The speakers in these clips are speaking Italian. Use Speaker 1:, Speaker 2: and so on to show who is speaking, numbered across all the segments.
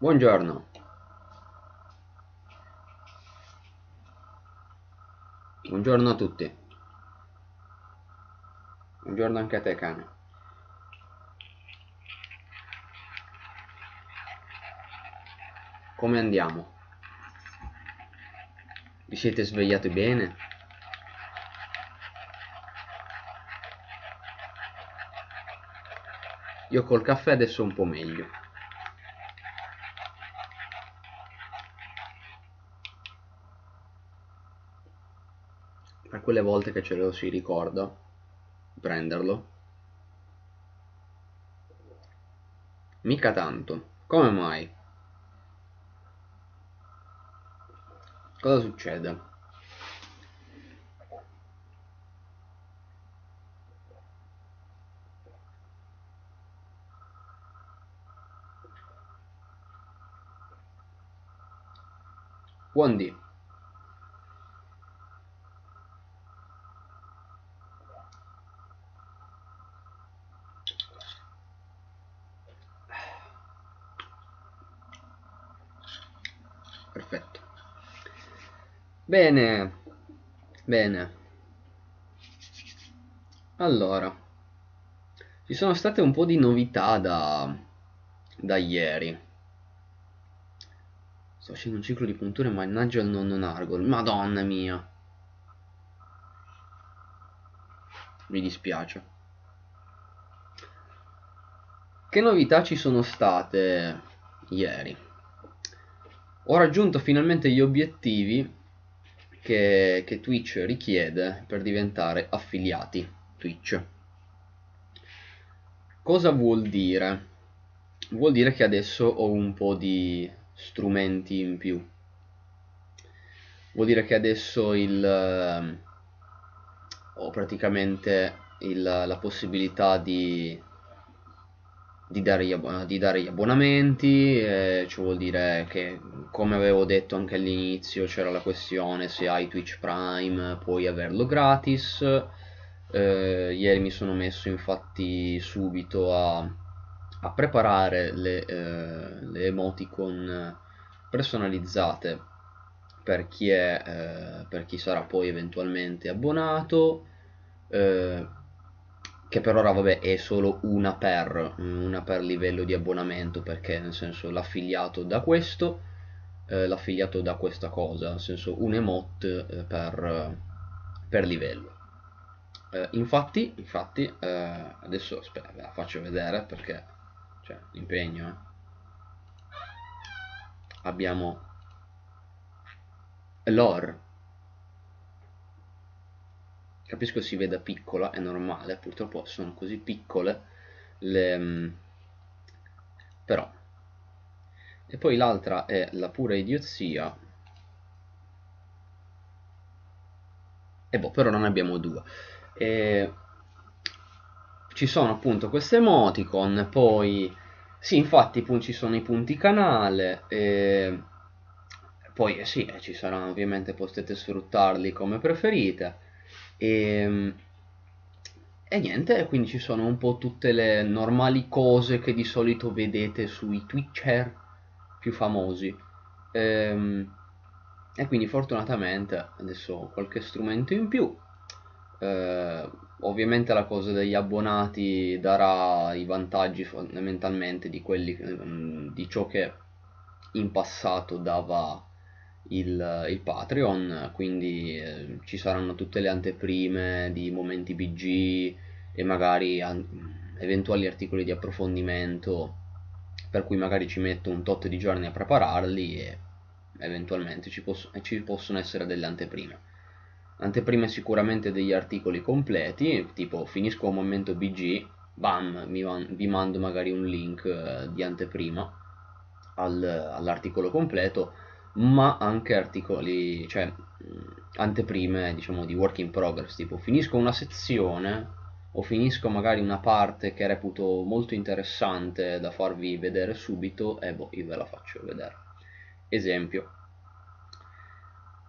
Speaker 1: Buongiorno. Buongiorno a tutti. Buongiorno anche a te, cane. Come andiamo? Vi siete svegliati bene? Io col caffè adesso un po' meglio. Quelle volte che ce lo si ricorda, prenderlo. Mica tanto. Come mai? Cosa succede? Buondì. Bene, bene. Allora, ci sono state un po' di novità da, da ieri. Sto facendo un ciclo di punture, mannaggia il nonno Nargol. Madonna mia. Mi dispiace. Che novità ci sono state ieri? Ho raggiunto finalmente gli obiettivi che, che Twitch richiede per diventare affiliati Twitch. Cosa vuol dire? Vuol dire che adesso ho un po' di strumenti in più. Vuol dire che adesso il, eh, ho praticamente il, la possibilità di, di, dare gli, di, dare gli, abbonamenti, eh, cioè vuol dire che come avevo detto anche all'inizio c'era la questione se hai Twitch Prime puoi averlo gratis. Eh, ieri mi sono messo infatti subito a a preparare le, eh, le emoticon personalizzate per chi, è, eh, per chi sarà poi eventualmente abbonato eh, che per ora vabbè è solo una per, una per livello di abbonamento perché nel senso l'affiliato da questo eh, l'affiliato da questa cosa nel senso un emote eh, per, per livello eh, infatti, infatti adesso aspetta, ve la faccio vedere perché cioè impegno eh. abbiamo l'or capisco si veda piccola è normale purtroppo sono così piccole le mm, però. E poi l'altra è la pura idiozia. E boh però non abbiamo due. E ci sono appunto queste emoticon, poi sì, infatti ci sono i punti canale, e poi eh, sì, eh, ci saranno ovviamente, potete sfruttarli come preferite. E, e niente, quindi ci sono un po' tutte le normali cose che di solito vedete sui Twitcher più famosi. E, ehm, e quindi fortunatamente adesso ho qualche strumento in più. Eh, ovviamente la cosa degli abbonati darà i vantaggi fondamentalmente di, quelli, mm, di ciò che in passato dava il, il Patreon, quindi eh, ci saranno tutte le anteprime di momenti BG e magari an- eventuali articoli di approfondimento per cui magari ci metto un tot di giorni a prepararli e eventualmente ci, posso- ci possono essere delle anteprime. Anteprime sicuramente degli articoli completi, tipo finisco un momento BG, bam, man vi mando magari un link eh, di anteprima al, all'articolo completo, ma anche articoli, cioè anteprime diciamo di work in progress, tipo finisco una sezione o finisco magari una parte che reputo molto interessante da farvi vedere subito e boh, io ve la faccio vedere. Esempio,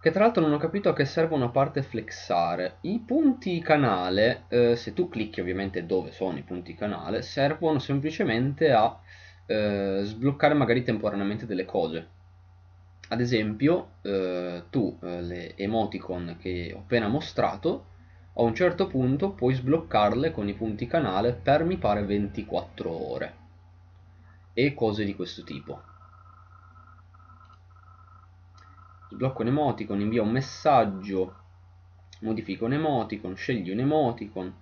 Speaker 1: che tra l'altro non ho capito a che servono a parte flexare. I punti canale, eh, se tu clicchi ovviamente dove sono i punti canale, servono semplicemente a eh, sbloccare magari temporaneamente delle cose. Ad esempio, eh, tu eh, le emoticon che ho appena mostrato, a un certo punto puoi sbloccarle con i punti canale per mi pare 24 ore e cose di questo tipo. Sblocco un emoticon, invia un messaggio, modifica un emoticon, scegli un emoticon,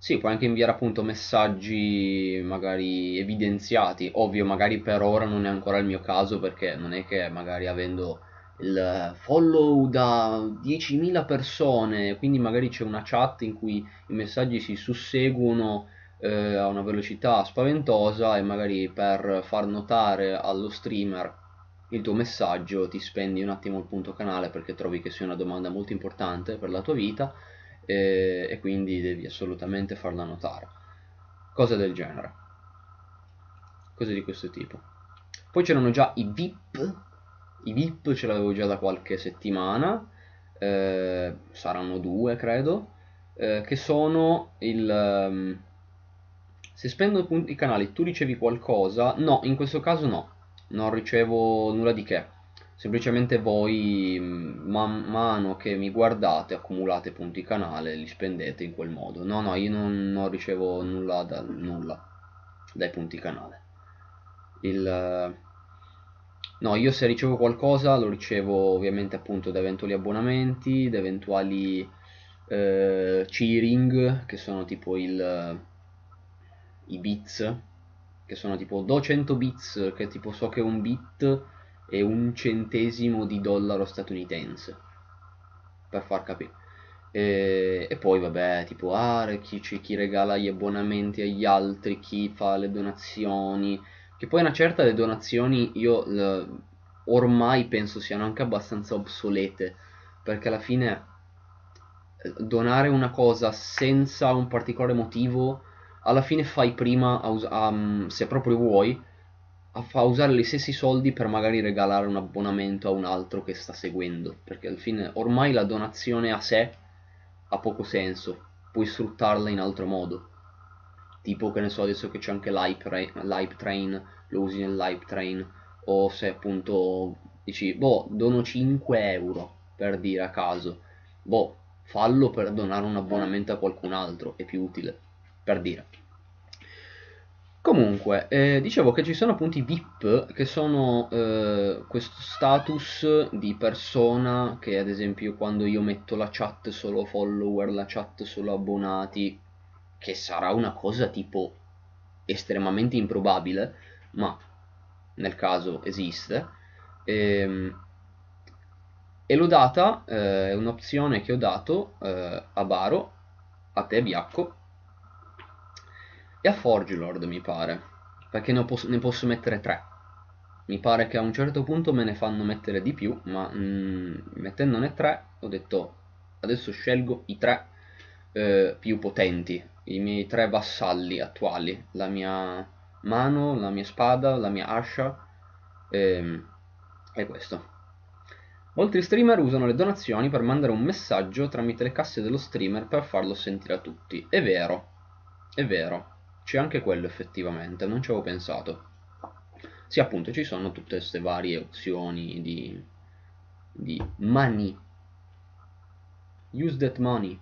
Speaker 1: sì, puoi anche inviare appunto messaggi magari evidenziati, ovvio magari per ora non è ancora il mio caso perché non è che magari avendo il follow da 10.000 persone, quindi magari c'è una chat in cui i messaggi si susseguono eh, a una velocità spaventosa e magari per far notare allo streamer il tuo messaggio ti spendi un attimo il punto canale perché trovi che sia una domanda molto importante per la tua vita e, e quindi devi assolutamente farla notare. Cose del genere. Cose di questo tipo. Poi c'erano già i VIP, i VIP ce l'avevo già da qualche settimana, eh, saranno due credo, eh, che sono il... Um, se spendo i canali tu ricevi qualcosa, no, in questo caso no, non ricevo nulla di che semplicemente voi mm, man mano che mi guardate accumulate punti canale e li spendete in quel modo. No no io non, non ricevo nulla, da, nulla dai punti canale. Il no io se ricevo qualcosa lo ricevo ovviamente appunto da eventuali abbonamenti da eventuali eh, cheering che sono tipo il i bits che sono tipo 200 bits che tipo so che un bit e un centesimo di dollaro statunitense per far capire e, e poi vabbè tipo ah, chi, chi regala gli abbonamenti agli altri chi fa le donazioni che poi una certa le donazioni io le, ormai penso siano anche abbastanza obsolete perché alla fine eh, donare una cosa senza un particolare motivo alla fine fai prima a, a, se proprio vuoi fa usare gli stessi soldi per magari regalare un abbonamento a un altro che sta seguendo perché alla fine ormai la donazione a sé ha poco senso puoi sfruttarla in altro modo. Tipo che ne so adesso che c'è anche l'hype train lo usi nell'hype train o se appunto dici boh dono 5 euro per dire a caso. Boh fallo per donare un abbonamento a qualcun altro è più utile per dire Comunque, eh, dicevo che ci sono appunto i VIP che sono eh, questo status di persona che ad esempio quando io metto la chat solo follower, la chat solo abbonati, che sarà una cosa tipo estremamente improbabile, ma nel caso esiste, ehm, e l'ho data, eh, è un'opzione che ho dato eh, a Baro, a te Biacco, e a Forgelord mi pare. Perché ne posso, ne posso, mettere tre. Mi pare che a un certo punto me ne fanno mettere di più ma mm, mettendone tre ho detto adesso scelgo i tre eh, più potenti i miei tre vassalli attuali. La mia mano, la mia spada, la mia ascia ehm, e questo. Molti streamer usano le donazioni per mandare un messaggio tramite le casse dello streamer per farlo sentire a tutti. È vero, è vero. C'è anche quello effettivamente, non ci avevo pensato. Sì, appunto, ci sono tutte queste varie opzioni di, di money. Use that money.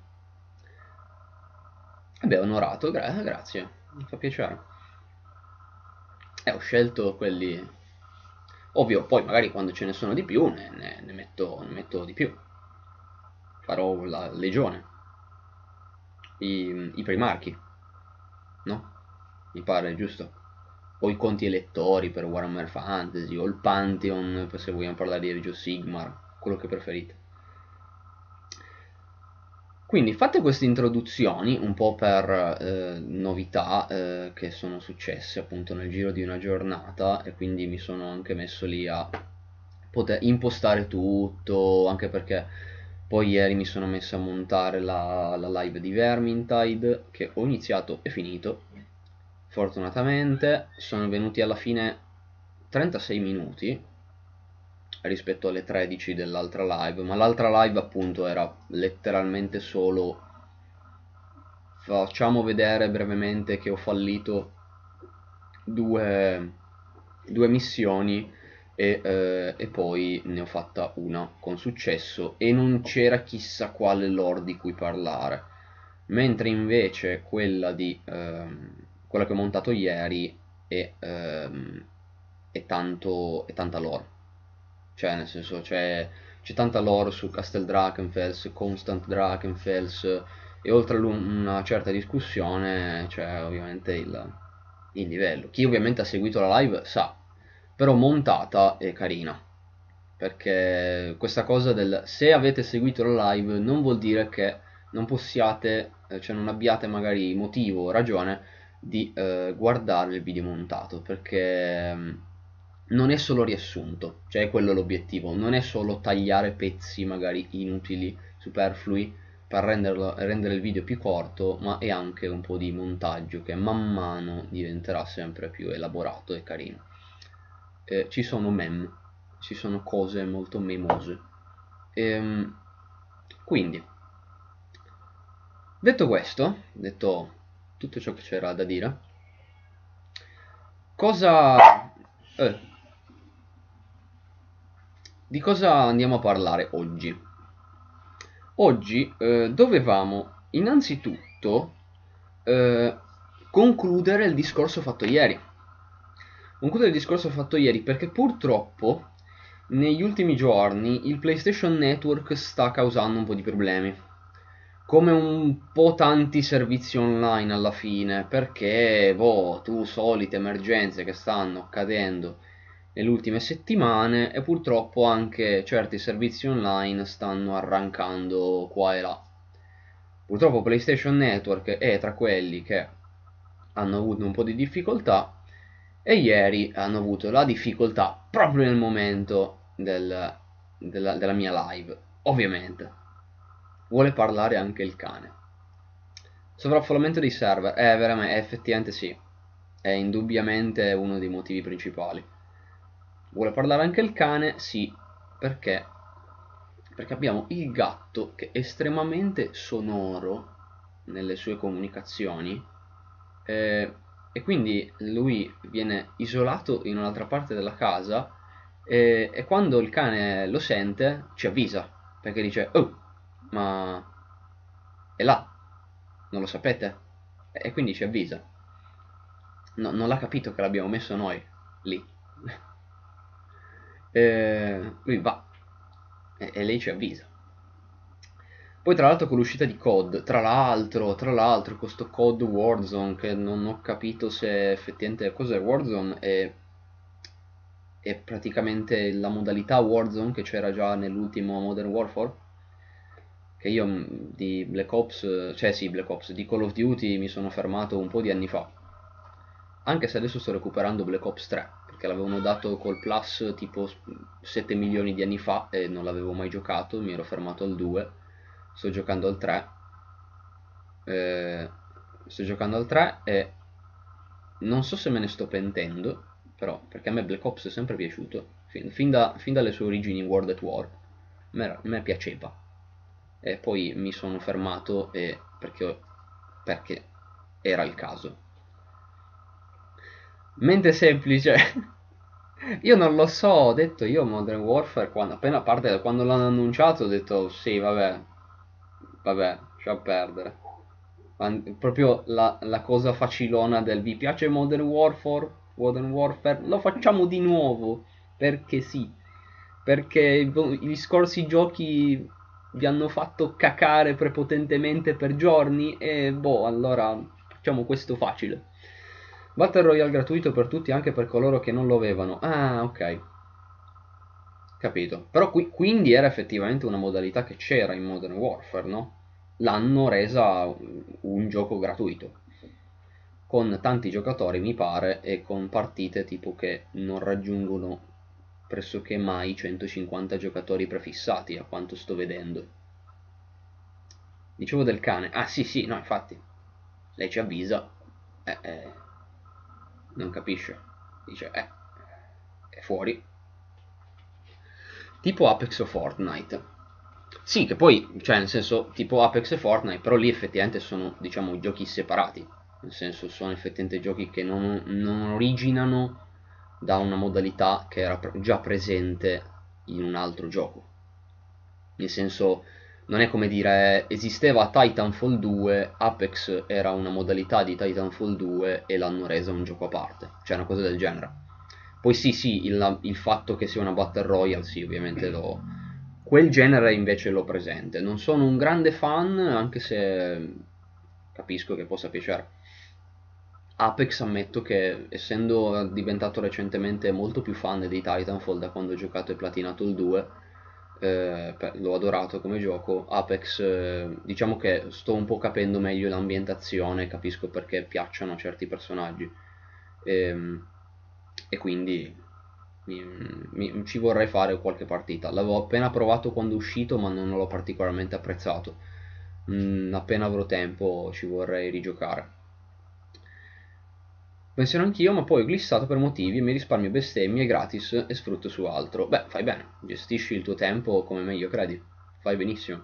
Speaker 1: Vabbè, onorato, gra grazie, mi fa piacere. E eh, ho scelto quelli... Ovvio, poi magari quando ce ne sono di più ne, ne, ne, metto, ne metto, di più. Farò la legione. I, i primarchi. No? Mi pare, giusto? O i conti elettori per Warhammer Fantasy, o il Pantheon, se vogliamo parlare di of Sigmar, quello che preferite. Quindi fatte queste introduzioni, un po' per eh, novità eh, che sono successe appunto nel giro di una giornata e quindi mi sono anche messo lì a poter impostare tutto, anche perché poi ieri mi sono messo a montare la, la live di Vermintide che ho iniziato e finito fortunatamente sono venuti alla fine 36 minuti rispetto alle 13 dell'altra live ma l'altra live appunto era letteralmente solo facciamo vedere brevemente che ho fallito due, due missioni e, eh, e, poi ne ho fatta una con successo e non c'era chissà quale lore di cui parlare. Mentre invece quella, di, ehm, quella che ho montato ieri è, ehm, è, tanto, è tanta lore. Cioè nel senso c'è, tanta lore su Castle Drakenfels, Constant Drakenfels e oltre a una certa discussione c'è ovviamente il, il livello. Chi ovviamente ha seguito la live sa però montata e carina perché questa cosa del se avete seguito la live non vuol dire che non possiate eh, cioè non abbiate magari motivo o ragione di eh, guardare il video montato perché mm, non è solo riassunto cioè è quello l'obiettivo non è solo tagliare pezzi magari inutili superflui per renderlo, rendere il video più corto ma è anche un po' di montaggio che man mano diventerà sempre più elaborato e carino eh, ci sono meme, ci sono cose molto memose. Ehm, quindi, detto questo, detto tutto ciò che c'era da dire, cosa... Eh, di cosa andiamo a parlare oggi? Oggi eh, dovevamo innanzitutto eh, concludere il discorso fatto ieri concludere il discorso fatto ieri perché purtroppo negli ultimi giorni il PlayStation Network sta causando un po' di problemi. Come un po' tanti servizi online alla fine, perché boh, tu solite emergenze che stanno accadendo nelle ultime settimane e purtroppo anche certi servizi online stanno arrancando qua e là. Purtroppo PlayStation Network è tra quelli che hanno avuto un po' di difficoltà e ieri hanno avuto la difficoltà proprio nel momento del, della, della mia live, ovviamente. Vuole parlare anche il cane. Sovraffollamento dei server, eh, veramente, effettivamente sì, è indubbiamente uno dei motivi principali. Vuole parlare anche il cane? Sì, perché? Perché abbiamo il gatto che è estremamente sonoro nelle sue comunicazioni. Eh, e quindi lui viene isolato in un'altra parte della casa e, e, quando il cane lo sente ci avvisa perché dice oh ma è là. Non lo sapete? E quindi ci avvisa. No, non l'ha capito che l'abbiamo messo noi lì. E lui va. E, e lei ci avvisa. Poi tra l'altro con l'uscita di COD, tra l'altro, tra l'altro, questo COD Warzone che non ho capito se effettivamente cos'è Warzone è, è praticamente la modalità Warzone che c'era già nell'ultimo Modern Warfare che io mm, di Black Ops, cioè sì Black Ops, di Call of Duty mi sono fermato un po' di anni fa. Anche se adesso sto recuperando Black Ops 3 perché l'avevano dato col Plus tipo 7 milioni di anni fa e non l'avevo mai giocato, mi ero fermato al 2 sto giocando al 3 eh, sto giocando al 3 e non so se me ne sto pentendo però perché a me Black Ops è sempre piaciuto fin, fin, da, fin dalle sue origini in World at War a me, me piaceva e poi mi sono fermato e perché, perché era il caso mente semplice io non lo so ho detto io Modern Warfare quando, appena parte quando l'hanno annunciato ho detto sì vabbè vabbè, lascia perdere. Proprio la, la, cosa facilona del vi piace Modern Warfare? Modern Warfare? Lo facciamo di nuovo, perché sì. Perché gli scorsi giochi vi hanno fatto cacare prepotentemente per giorni e boh, allora facciamo questo facile. Battle Royale gratuito per tutti anche per coloro che non lo avevano. Ah, ok. Capito. Però qui, quindi era effettivamente una modalità che c'era in Modern Warfare, no? l'hanno resa un gioco gratuito con tanti giocatori mi pare e con partite tipo che non raggiungono pressoché mai 150 giocatori prefissati a quanto sto vedendo. Dicevo del cane. Ah sì sì no infatti. Lei ci avvisa. Eh, eh, non capisce. Dice eh è fuori. Tipo Apex o Fortnite. Sì, che poi, cioè nel senso, tipo Apex e Fortnite, però lì effettivamente sono, diciamo, giochi separati. nel senso sono effettivamente giochi che non, non originano da una modalità che era già presente in un altro gioco. Nel senso, non è come dire esisteva Titanfall 2, Apex era una modalità di Titanfall 2 e l'hanno resa un gioco a parte, cioè una cosa del genere. Poi sì, sì, il, il fatto che sia una Battle Royale, sì, ovviamente lo... Quel genere invece l'ho presente. Non sono un grande fan, anche se capisco che possa piacere. Apex ammetto che essendo diventato recentemente molto più fan di Titanfall da quando ho giocato e platinato il 2 eh, l'ho adorato come gioco Apex eh, diciamo che sto un po' capendo meglio l'ambientazione capisco perché piacciono certi personaggi. E, ehm, e quindi mi, mi, ci vorrei fare qualche partita. L'avevo appena provato quando è uscito ma non l'ho particolarmente apprezzato. Mm, appena avrò tempo ci vorrei rigiocare Pensiono anch'io, ma poi ho glissato per motivi e mi risparmio bestemmie gratis e sfrutto su altro. Beh, fai bene, gestisci il tuo tempo come meglio credi. Fai benissimo.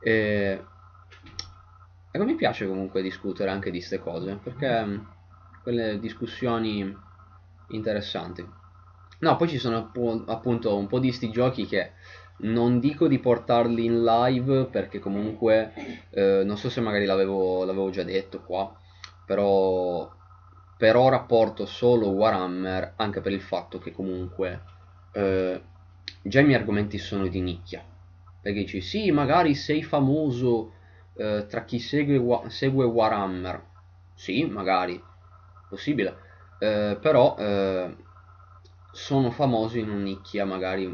Speaker 1: E... Ecco, mi piace comunque discutere anche di queste cose, perché mm, quelle discussioni interessanti. No, poi ci sono appunto un po' di sti giochi che non dico di portarli in live perché comunque eh, non so se magari l'avevo già detto qua però per ora porto solo Warhammer anche per il fatto che comunque eh, già i miei argomenti sono di nicchia. Perché dici sì magari sei famoso eh, tra chi segue, segue, Warhammer. Sì magari possibile. Eh, però eh, sono famoso in una nicchia magari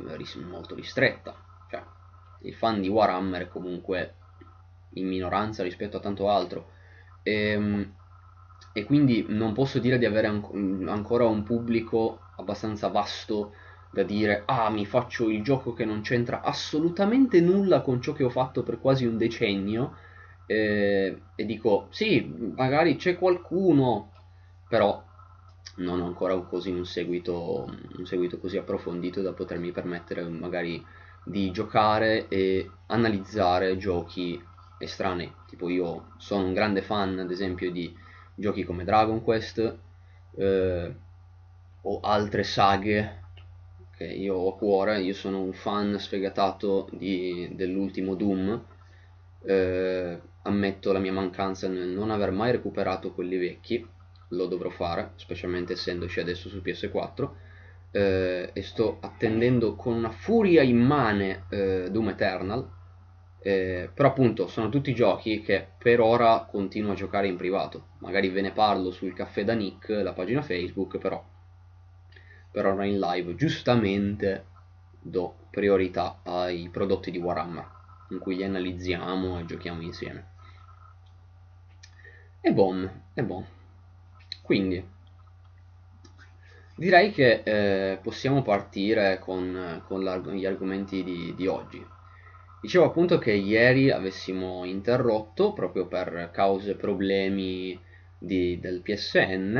Speaker 1: molto ristretta. Cioè i fan di Warhammer comunque in minoranza rispetto a tanto altro. Ehm, e quindi non posso dire di avere an- ancora un pubblico abbastanza vasto da dire ah mi faccio il gioco che non c'entra assolutamente nulla con ciò che ho fatto per quasi un decennio eh, e dico sì magari c'è qualcuno però non ho ancora così un seguito, un seguito così approfondito da potermi permettere magari di giocare e analizzare giochi estranei. Tipo io sono un grande fan ad esempio di giochi come Dragon Quest eh, o altre saghe che io ho a cuore, io sono un fan sfegatato dell'ultimo Doom, eh, ammetto la mia mancanza nel non aver mai recuperato quelli vecchi, lo dovrò fare, specialmente essendoci adesso su PS4, eh, e sto attendendo con una furia immane eh, Doom Eternal, eh, però appunto sono tutti giochi che per ora continuo a giocare in privato. Magari ve ne parlo sul caffè da Nick, la pagina Facebook, però per ora in live giustamente do priorità ai prodotti di Warhammer, in cui li analizziamo e giochiamo insieme. E bom, e bom. Quindi direi che eh, possiamo partire con, con gli argomenti di, di oggi. Dicevo appunto che ieri avessimo interrotto proprio per cause problemi di, del PSN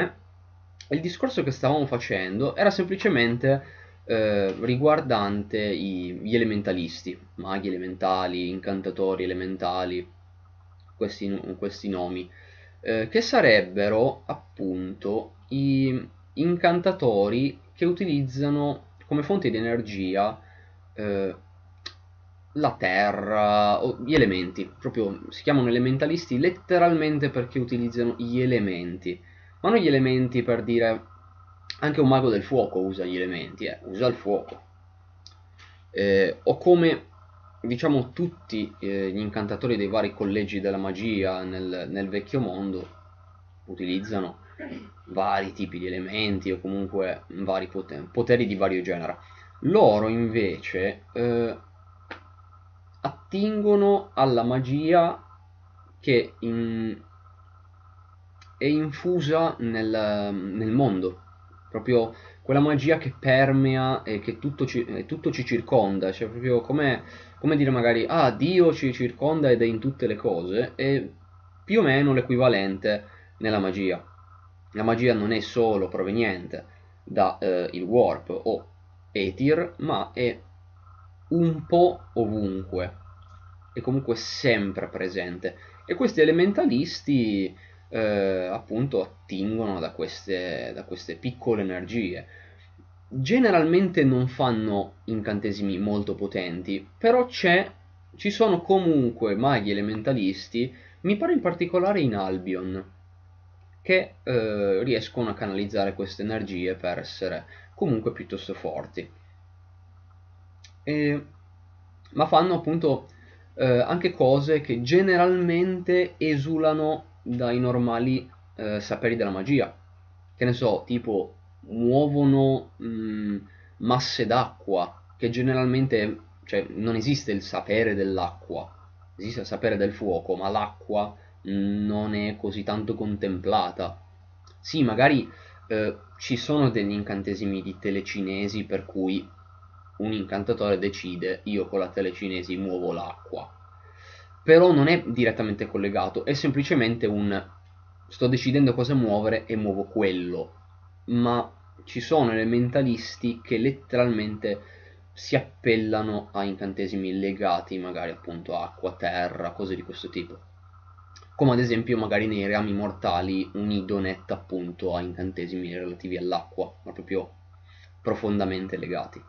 Speaker 1: e il discorso che stavamo facendo era semplicemente eh, riguardante i, gli elementalisti, maghi elementali, incantatori elementali, questi, questi nomi, eh, che sarebbero appunto i incantatori che utilizzano come fonte di energia eh, la terra, gli elementi, proprio si chiamano elementalisti letteralmente perché utilizzano gli elementi, ma non gli elementi per dire anche un mago del fuoco usa gli elementi, eh, usa il fuoco. Eh, o come diciamo tutti eh, gli incantatori dei vari collegi della magia nel, nel vecchio mondo utilizzano vari tipi di elementi o comunque vari poteri, poteri di vario genere. Loro invece eh, attingono alla magia che in, è infusa nel, nel, mondo, proprio quella magia che permea e che tutto ci, tutto ci circonda, cioè proprio come, come, dire magari, ah, Dio ci circonda ed è in tutte le cose, è più o meno l'equivalente nella magia. La magia non è solo proveniente da eh, il warp o Etir, ma è un po' ovunque, è comunque sempre presente E questi elementalisti eh, appunto attingono da queste, da queste piccole energie. Generalmente non fanno incantesimi molto potenti, però c'è, ci sono comunque maghi elementalisti, mi pare in particolare in Albion, che eh, riescono a canalizzare queste energie per essere comunque piuttosto forti. E, ma fanno appunto eh, anche cose che generalmente esulano dai normali eh, saperi della magia. Che ne so, tipo muovono mh, mm, masse d'acqua, che generalmente cioè, non esiste il sapere dell'acqua, esiste il sapere del fuoco, ma l'acqua non è così tanto contemplata. Sì, magari eh, ci sono degli incantesimi di telecinesi per cui un incantatore decide io con la telecinesi muovo l'acqua. Però non è direttamente collegato, è semplicemente un sto decidendo cosa muovere e muovo quello. Ma ci sono elementalisti che letteralmente si appellano a incantesimi legati magari appunto a acqua, terra, cose di questo tipo. Come ad esempio magari nei reami mortali un idonet appunto a incantesimi relativi all'acqua, ma proprio profondamente legati.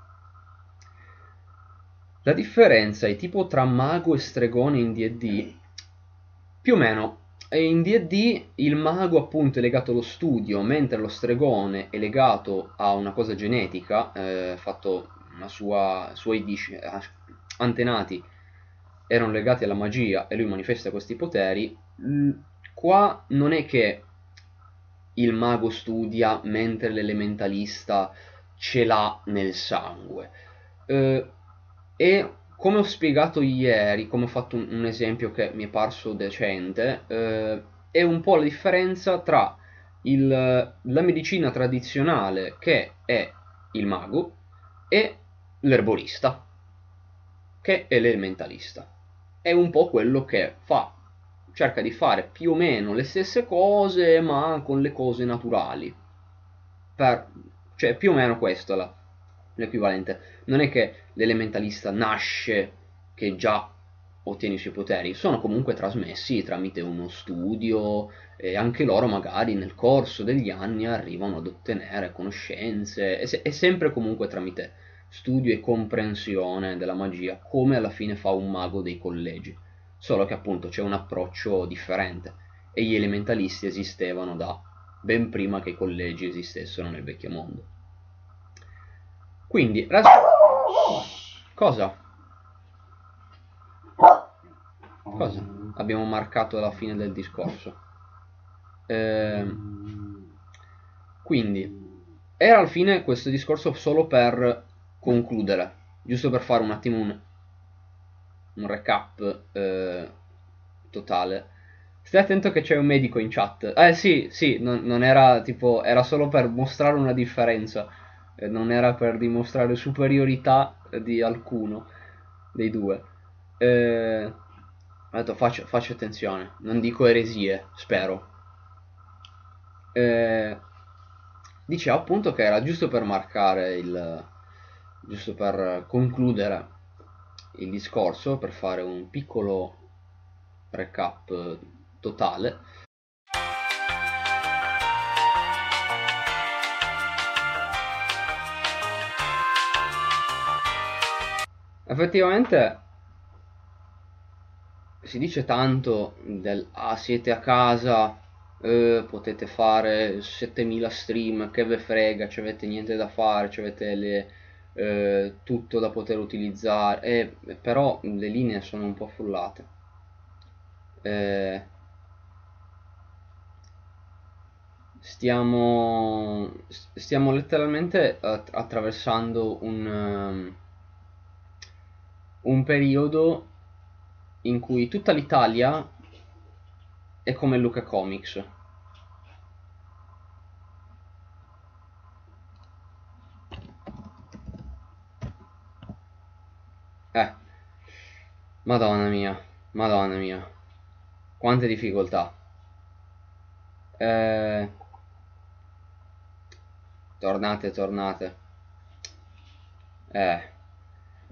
Speaker 1: La differenza è tipo tra mago e stregone in D&D, più o meno, in D&D il mago appunto è legato allo studio, mentre lo stregone è legato a una cosa genetica, eh, fatto una sua, suoi dici, antenati erano legati alla magia e lui manifesta questi poteri, qua non è che il mago studia mentre l'elementalista ce l'ha nel sangue. Eh, e come ho spiegato ieri, come ho fatto un, un esempio che mi è parso decente, eh, è un po' la differenza tra il, la medicina tradizionale, che è il mago, e l'erborista, che è l'elementalista. È un po' quello che fa, cerca di fare più o meno le stesse cose, ma con le cose naturali. Per, cioè, più o meno questo è l'equivalente non è che l'elementalista nasce che già ottiene i suoi poteri, sono comunque trasmessi tramite uno studio e anche loro magari nel corso degli anni arrivano ad ottenere conoscenze, è, se- è sempre comunque tramite studio e comprensione della magia, come alla fine fa un mago dei collegi, solo che appunto c'è un approccio differente e gli elementalisti esistevano da ben prima che i collegi esistessero nel vecchio mondo. Quindi, ras- cosa? Cosa? Abbiamo marcato la fine del discorso. Eh, quindi, era alla fine questo discorso solo per concludere, giusto per fare un attimo un, un recap eh, totale. Stai attento che c'è un medico in chat. Eh sì, sì, non, non era tipo, era solo per mostrare una differenza non era per dimostrare superiorità di alcuno dei due. Eh, ho detto faccio, faccio, attenzione, non dico eresie, spero. Eh, dicevo appunto che era giusto per marcare il... giusto per concludere il discorso, per fare un piccolo recap totale Effettivamente si dice tanto del ah siete a casa, eh, potete fare 7000 stream, che ve frega, ci avete niente da fare, ci avete le, eh, tutto da poter utilizzare, eh, però le linee sono un po' frullate. Eh, stiamo, stiamo letteralmente attraversando un... Um, un periodo in cui tutta l'Italia è come Luca Comics. Eh, madonna mia, madonna mia, quante difficoltà. Eh, tornate, tornate. Eh.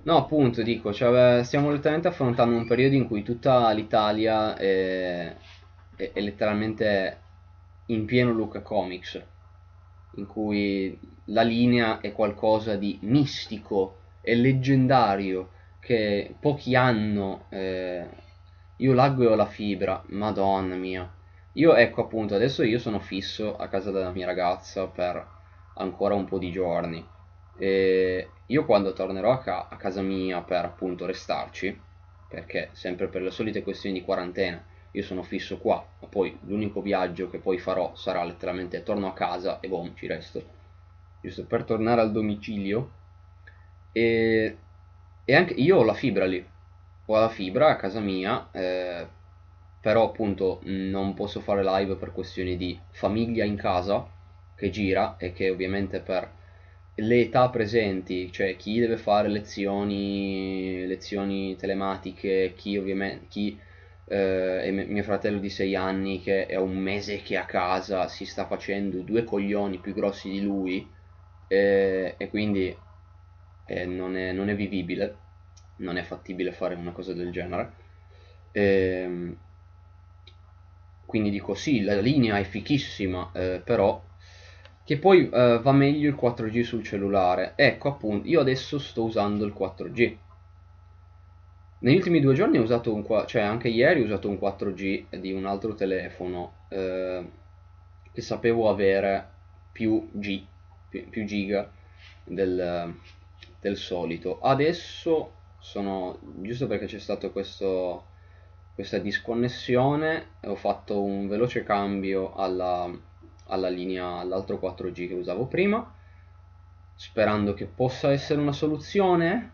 Speaker 1: No, appunto, dico, cioè, stiamo letteralmente affrontando un periodo in cui tutta l'Italia è, è, è letteralmente in pieno Luca Comics, in cui la linea è qualcosa di mistico e leggendario che pochi hanno. Eh, io laggo e ho la fibra, madonna mia. Io, ecco appunto, adesso io sono fisso a casa della mia ragazza per ancora un po' di giorni. E io quando tornerò a, ca- a casa mia per appunto restarci, perché sempre per le solite questioni di quarantena, io sono fisso qua, ma poi l'unico viaggio che poi farò sarà letteralmente torno a casa e boom, ci resto. Giusto per tornare al domicilio. E, e anche io ho la fibra lì. Ho la fibra a casa mia, eh, però appunto non posso fare live per questioni di famiglia in casa che gira e che ovviamente per le età presenti, cioè chi deve fare lezioni, lezioni telematiche, chi ovviamente chi eh, è mio fratello di 6 anni che è un mese che a casa si sta facendo due coglioni più grossi di lui eh, e quindi eh, non, è, non, è, vivibile, non è fattibile fare una cosa del genere. Ehm, quindi dico sì, la linea è fichissima, eh, però che poi uh, va meglio il 4G sul cellulare. Ecco appunto, io adesso sto usando il 4G. Negli ultimi due giorni ho usato un cioè anche ieri ho usato un 4G di un altro telefono eh, che sapevo avere più G, più, più giga del, del, solito. Adesso sono, giusto perché c'è questo, questa disconnessione, ho fatto un veloce cambio alla alla linea, all'altro 4G che usavo prima, sperando che possa essere una soluzione,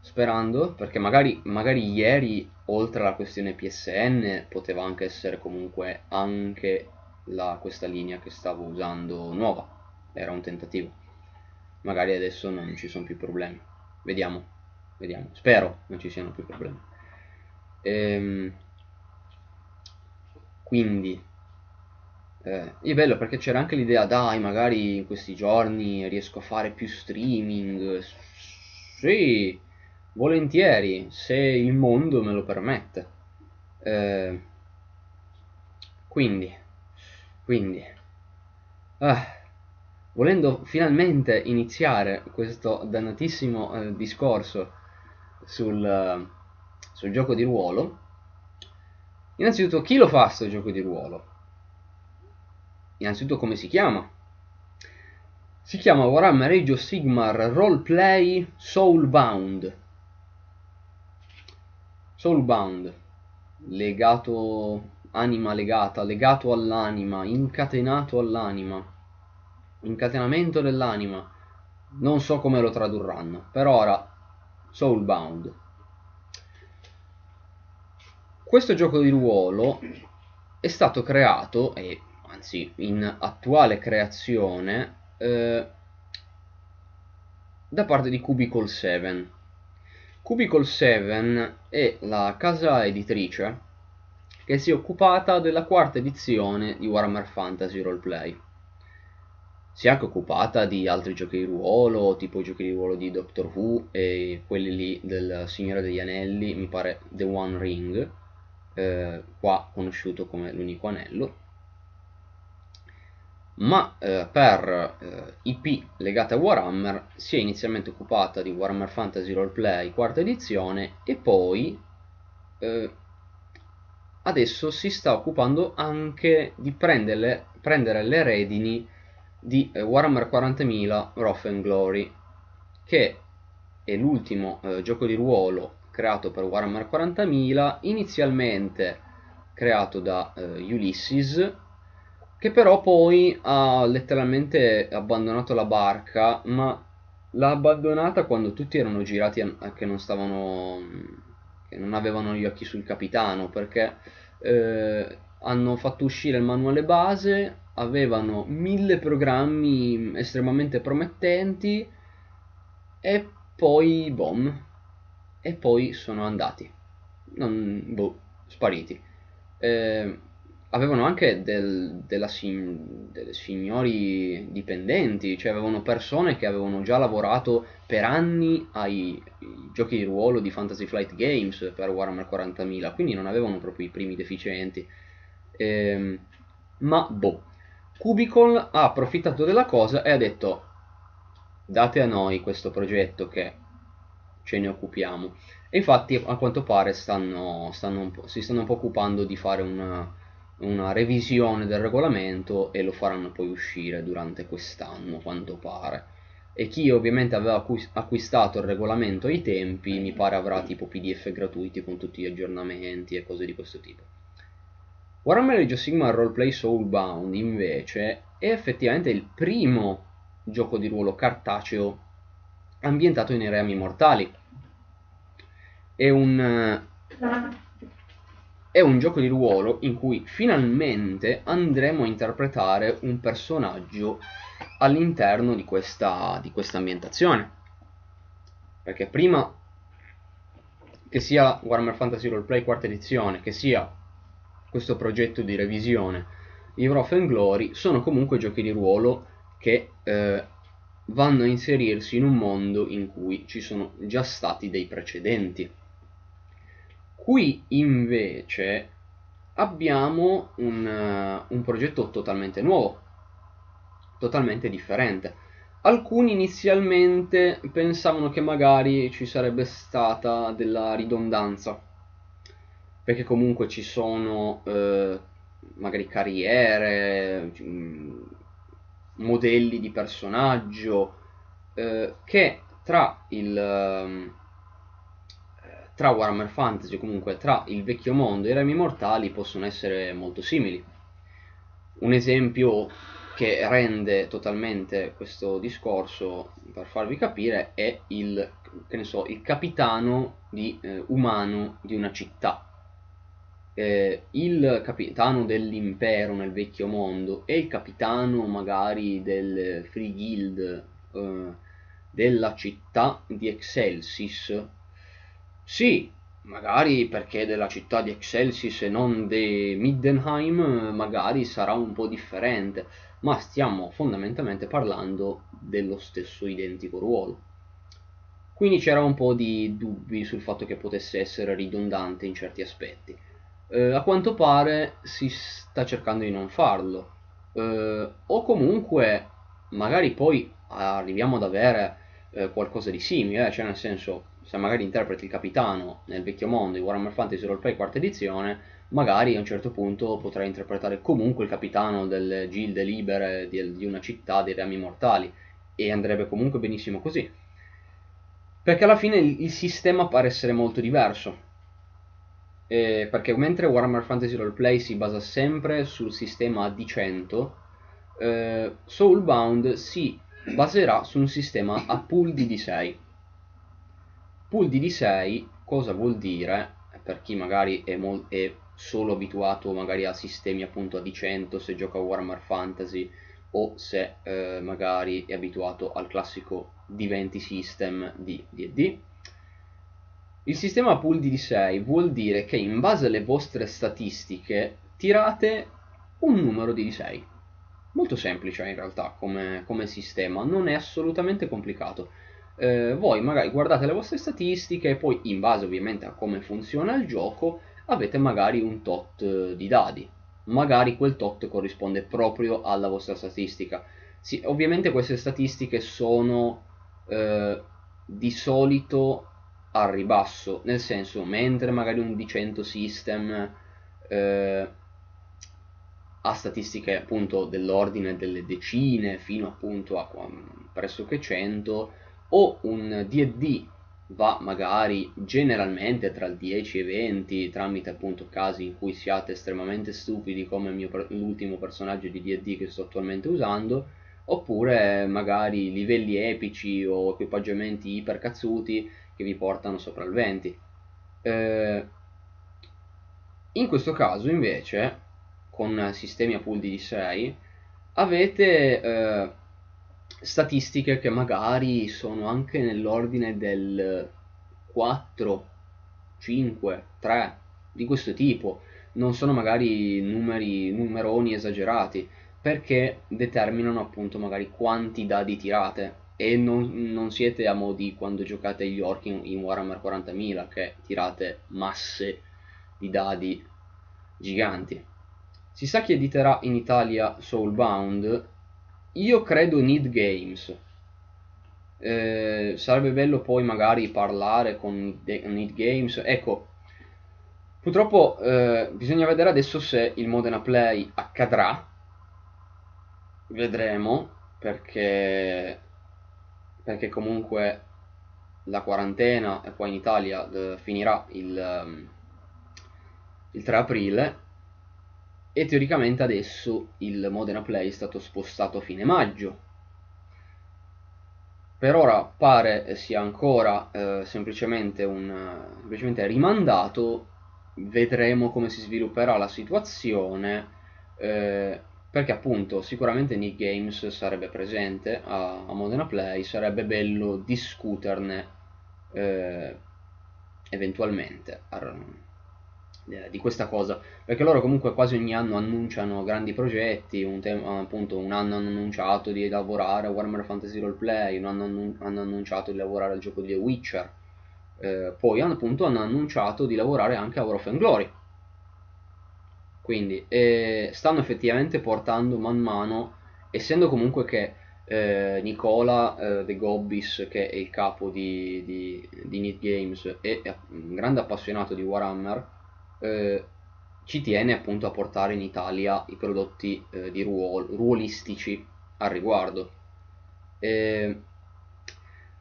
Speaker 1: sperando, perché magari, magari ieri, oltre alla questione PSN, poteva anche essere comunque anche la, questa linea che stavo usando nuova, era un tentativo. Magari adesso non ci sono più problemi. Vediamo, vediamo. Spero non ci siano più problemi. Ehm, quindi eh, è bello perché c'era anche l'idea, dai, magari in questi giorni riesco a fare più streaming. Sì, volentieri, se il mondo me lo permette. Eh, quindi, quindi, ah, volendo finalmente iniziare questo dannatissimo eh, discorso sul, sul gioco di ruolo, innanzitutto chi lo fa questo gioco di ruolo? Innanzitutto come si chiama? Si chiama Warhammer Age of Sigmar Roleplay Soulbound. Soulbound, legato, anima legata, legato all'anima, incatenato all'anima, incatenamento dell'anima. Non so come lo tradurranno, per ora Soulbound. Questo gioco di ruolo è stato creato e anzi in attuale creazione eh, da parte di Cubicle 7. Cubicle 7 è la casa editrice che si è occupata della quarta edizione di Warhammer Fantasy Roleplay. Si è anche occupata di altri giochi di ruolo, tipo i giochi di ruolo di Doctor Who e quelli lì del Signore degli Anelli, mi pare The One Ring, eh, qua conosciuto come l'unico anello ma eh, per eh, IP legate a Warhammer si è inizialmente occupata di Warhammer Fantasy Roleplay quarta edizione e poi eh, adesso si sta occupando anche di prendere, prendere le redini di eh, Warhammer 40.000 Wrath and Glory che è l'ultimo eh, gioco di ruolo creato per Warhammer 40.000 inizialmente creato da eh, Ulysses che però poi ha letteralmente abbandonato la barca, ma l'ha abbandonata quando tutti erano girati a, che non stavano che non avevano gli occhi sul capitano perché eh, hanno fatto uscire il manuale base avevano mille programmi estremamente promettenti e poi bom e poi sono andati. Non, boh, spariti. Eh, avevano anche del, sim, delle signori dipendenti, cioè avevano persone che avevano già lavorato per anni ai, ai giochi di ruolo di Fantasy Flight Games per Warhammer 40.000, quindi non avevano proprio i primi deficienti. Ehm, ma boh, Cubicle ha approfittato della cosa e ha detto date a noi questo progetto che ce ne occupiamo. E infatti a quanto pare stanno, stanno si stanno un po' occupando di fare una, una revisione del regolamento e lo faranno poi uscire durante quest'anno, quanto pare. E chi ovviamente aveva acquistato il regolamento ai tempi, mi pare avrà tipo PDF gratuiti con tutti gli aggiornamenti e cose di questo tipo. Warhammer Age of Sigmar Roleplay Soulbound invece è effettivamente il primo gioco di ruolo cartaceo ambientato in Reami Mortali. È un è un gioco di ruolo in cui finalmente andremo a interpretare un personaggio all'interno di questa, di questa ambientazione. Perché prima che sia Warhammer Fantasy Roleplay quarta edizione, che sia questo progetto di revisione di Wrath and Glory, sono comunque giochi di ruolo che eh, vanno a inserirsi in un mondo in cui ci sono già stati dei precedenti. Qui invece abbiamo un, uh, un progetto totalmente nuovo, totalmente differente. Alcuni inizialmente pensavano che magari ci sarebbe stata della ridondanza, perché comunque ci sono eh, magari carriere, mm, modelli di personaggio eh, che tra il ehm, tra Warhammer Fantasy, comunque tra il vecchio mondo e i Remi Mortali, possono essere molto simili. Un esempio che rende totalmente questo discorso, per farvi capire, è il, so, il capitano di, eh, umano di una città. Eh, il capitano dell'impero nel vecchio mondo e il capitano magari del Free Guild eh, della città di Excelsis sì, magari perché della città di Excelsis e non di Middenheim magari sarà un po' differente, ma stiamo fondamentalmente parlando dello stesso identico ruolo. Quindi c'era un po' di dubbi sul fatto che potesse essere ridondante in certi aspetti. Eh, a quanto pare si sta cercando di non farlo. Eh, o comunque magari poi arriviamo ad avere eh, qualcosa di simile, cioè nel senso se magari interpreti il capitano nel vecchio mondo di Warhammer Fantasy Roleplay quarta edizione, magari a un certo punto potrai interpretare comunque il capitano delle gilde libere di, di una città dei rami mortali e andrebbe comunque benissimo così. Perché alla fine il, il sistema pare essere molto diverso. Eh, perché mentre Warhammer Fantasy Roleplay si basa sempre sul sistema D100, eh, Soulbound si baserà su un sistema a pool di D6 Pool di D6 cosa vuol dire? Per chi magari è, è solo abituato magari a sistemi appunto a D100 se gioca Warhammer Fantasy o se eh, magari è abituato al classico D20 system di D&D. Il sistema pool di D6 vuol dire che in base alle vostre statistiche tirate un numero di D6. Molto semplice in realtà come, come sistema, non è assolutamente complicato eh, voi magari guardate le vostre statistiche e poi in base ovviamente a come funziona il gioco avete magari un tot eh, di dadi. Magari quel tot corrisponde proprio alla vostra statistica. Sì, ovviamente queste statistiche sono eh, di solito al ribasso nel senso mentre magari un D100 system eh, ha statistiche appunto dell'ordine delle decine fino appunto a pressoché 100 o un D&D va magari generalmente tra il 10 e 20 tramite appunto casi in cui siate estremamente stupidi come mio, l'ultimo personaggio di D&D che sto attualmente usando oppure magari livelli epici o equipaggiamenti ipercazzuti che vi portano sopra il 20 eh, in questo caso invece con sistemi a pool di 6 avete eh, statistiche che magari sono anche nell'ordine del 4, 5, 3 di questo tipo. non sono magari numeri, numeroni esagerati, perché determinano appunto magari quanti dadi tirate e non, non siete a modi quando giocate agli orchi in, in Warhammer 40.000 che tirate masse di dadi giganti. Si sa chi editerà in Italia Soulbound? Io credo Need Games. Eh, sarebbe bello poi magari parlare con Need Games. Ecco, purtroppo eh, bisogna vedere adesso se il Modena Play accadrà. Vedremo perché perché comunque la quarantena poi in Italia eh, finirà il, um, il 3 aprile e teoricamente adesso il Modena Play è stato spostato a fine maggio. Per ora pare sia ancora eh, semplicemente, un, semplicemente rimandato, vedremo come si svilupperà la situazione. Eh, perché appunto sicuramente Nick Games sarebbe presente a, a Modena Play, sarebbe bello discuterne eh, eventualmente eh, di questa cosa, perché loro comunque quasi ogni anno annunciano grandi progetti, un, tema, appunto, un anno hanno annunciato di lavorare a Warhammer Fantasy Roleplay, un anno hanno, hanno annunciato di lavorare al gioco di The Witcher, eh, poi appunto hanno annunciato di lavorare anche a War of Glory quindi eh, stanno effettivamente portando man mano, essendo comunque che eh, Nicola eh, De Gobbis, che è il capo di, di, di Need Games, è un grande appassionato di Warhammer, eh, ci tiene appunto a portare in Italia i prodotti eh, di ruol, ruolistici al riguardo.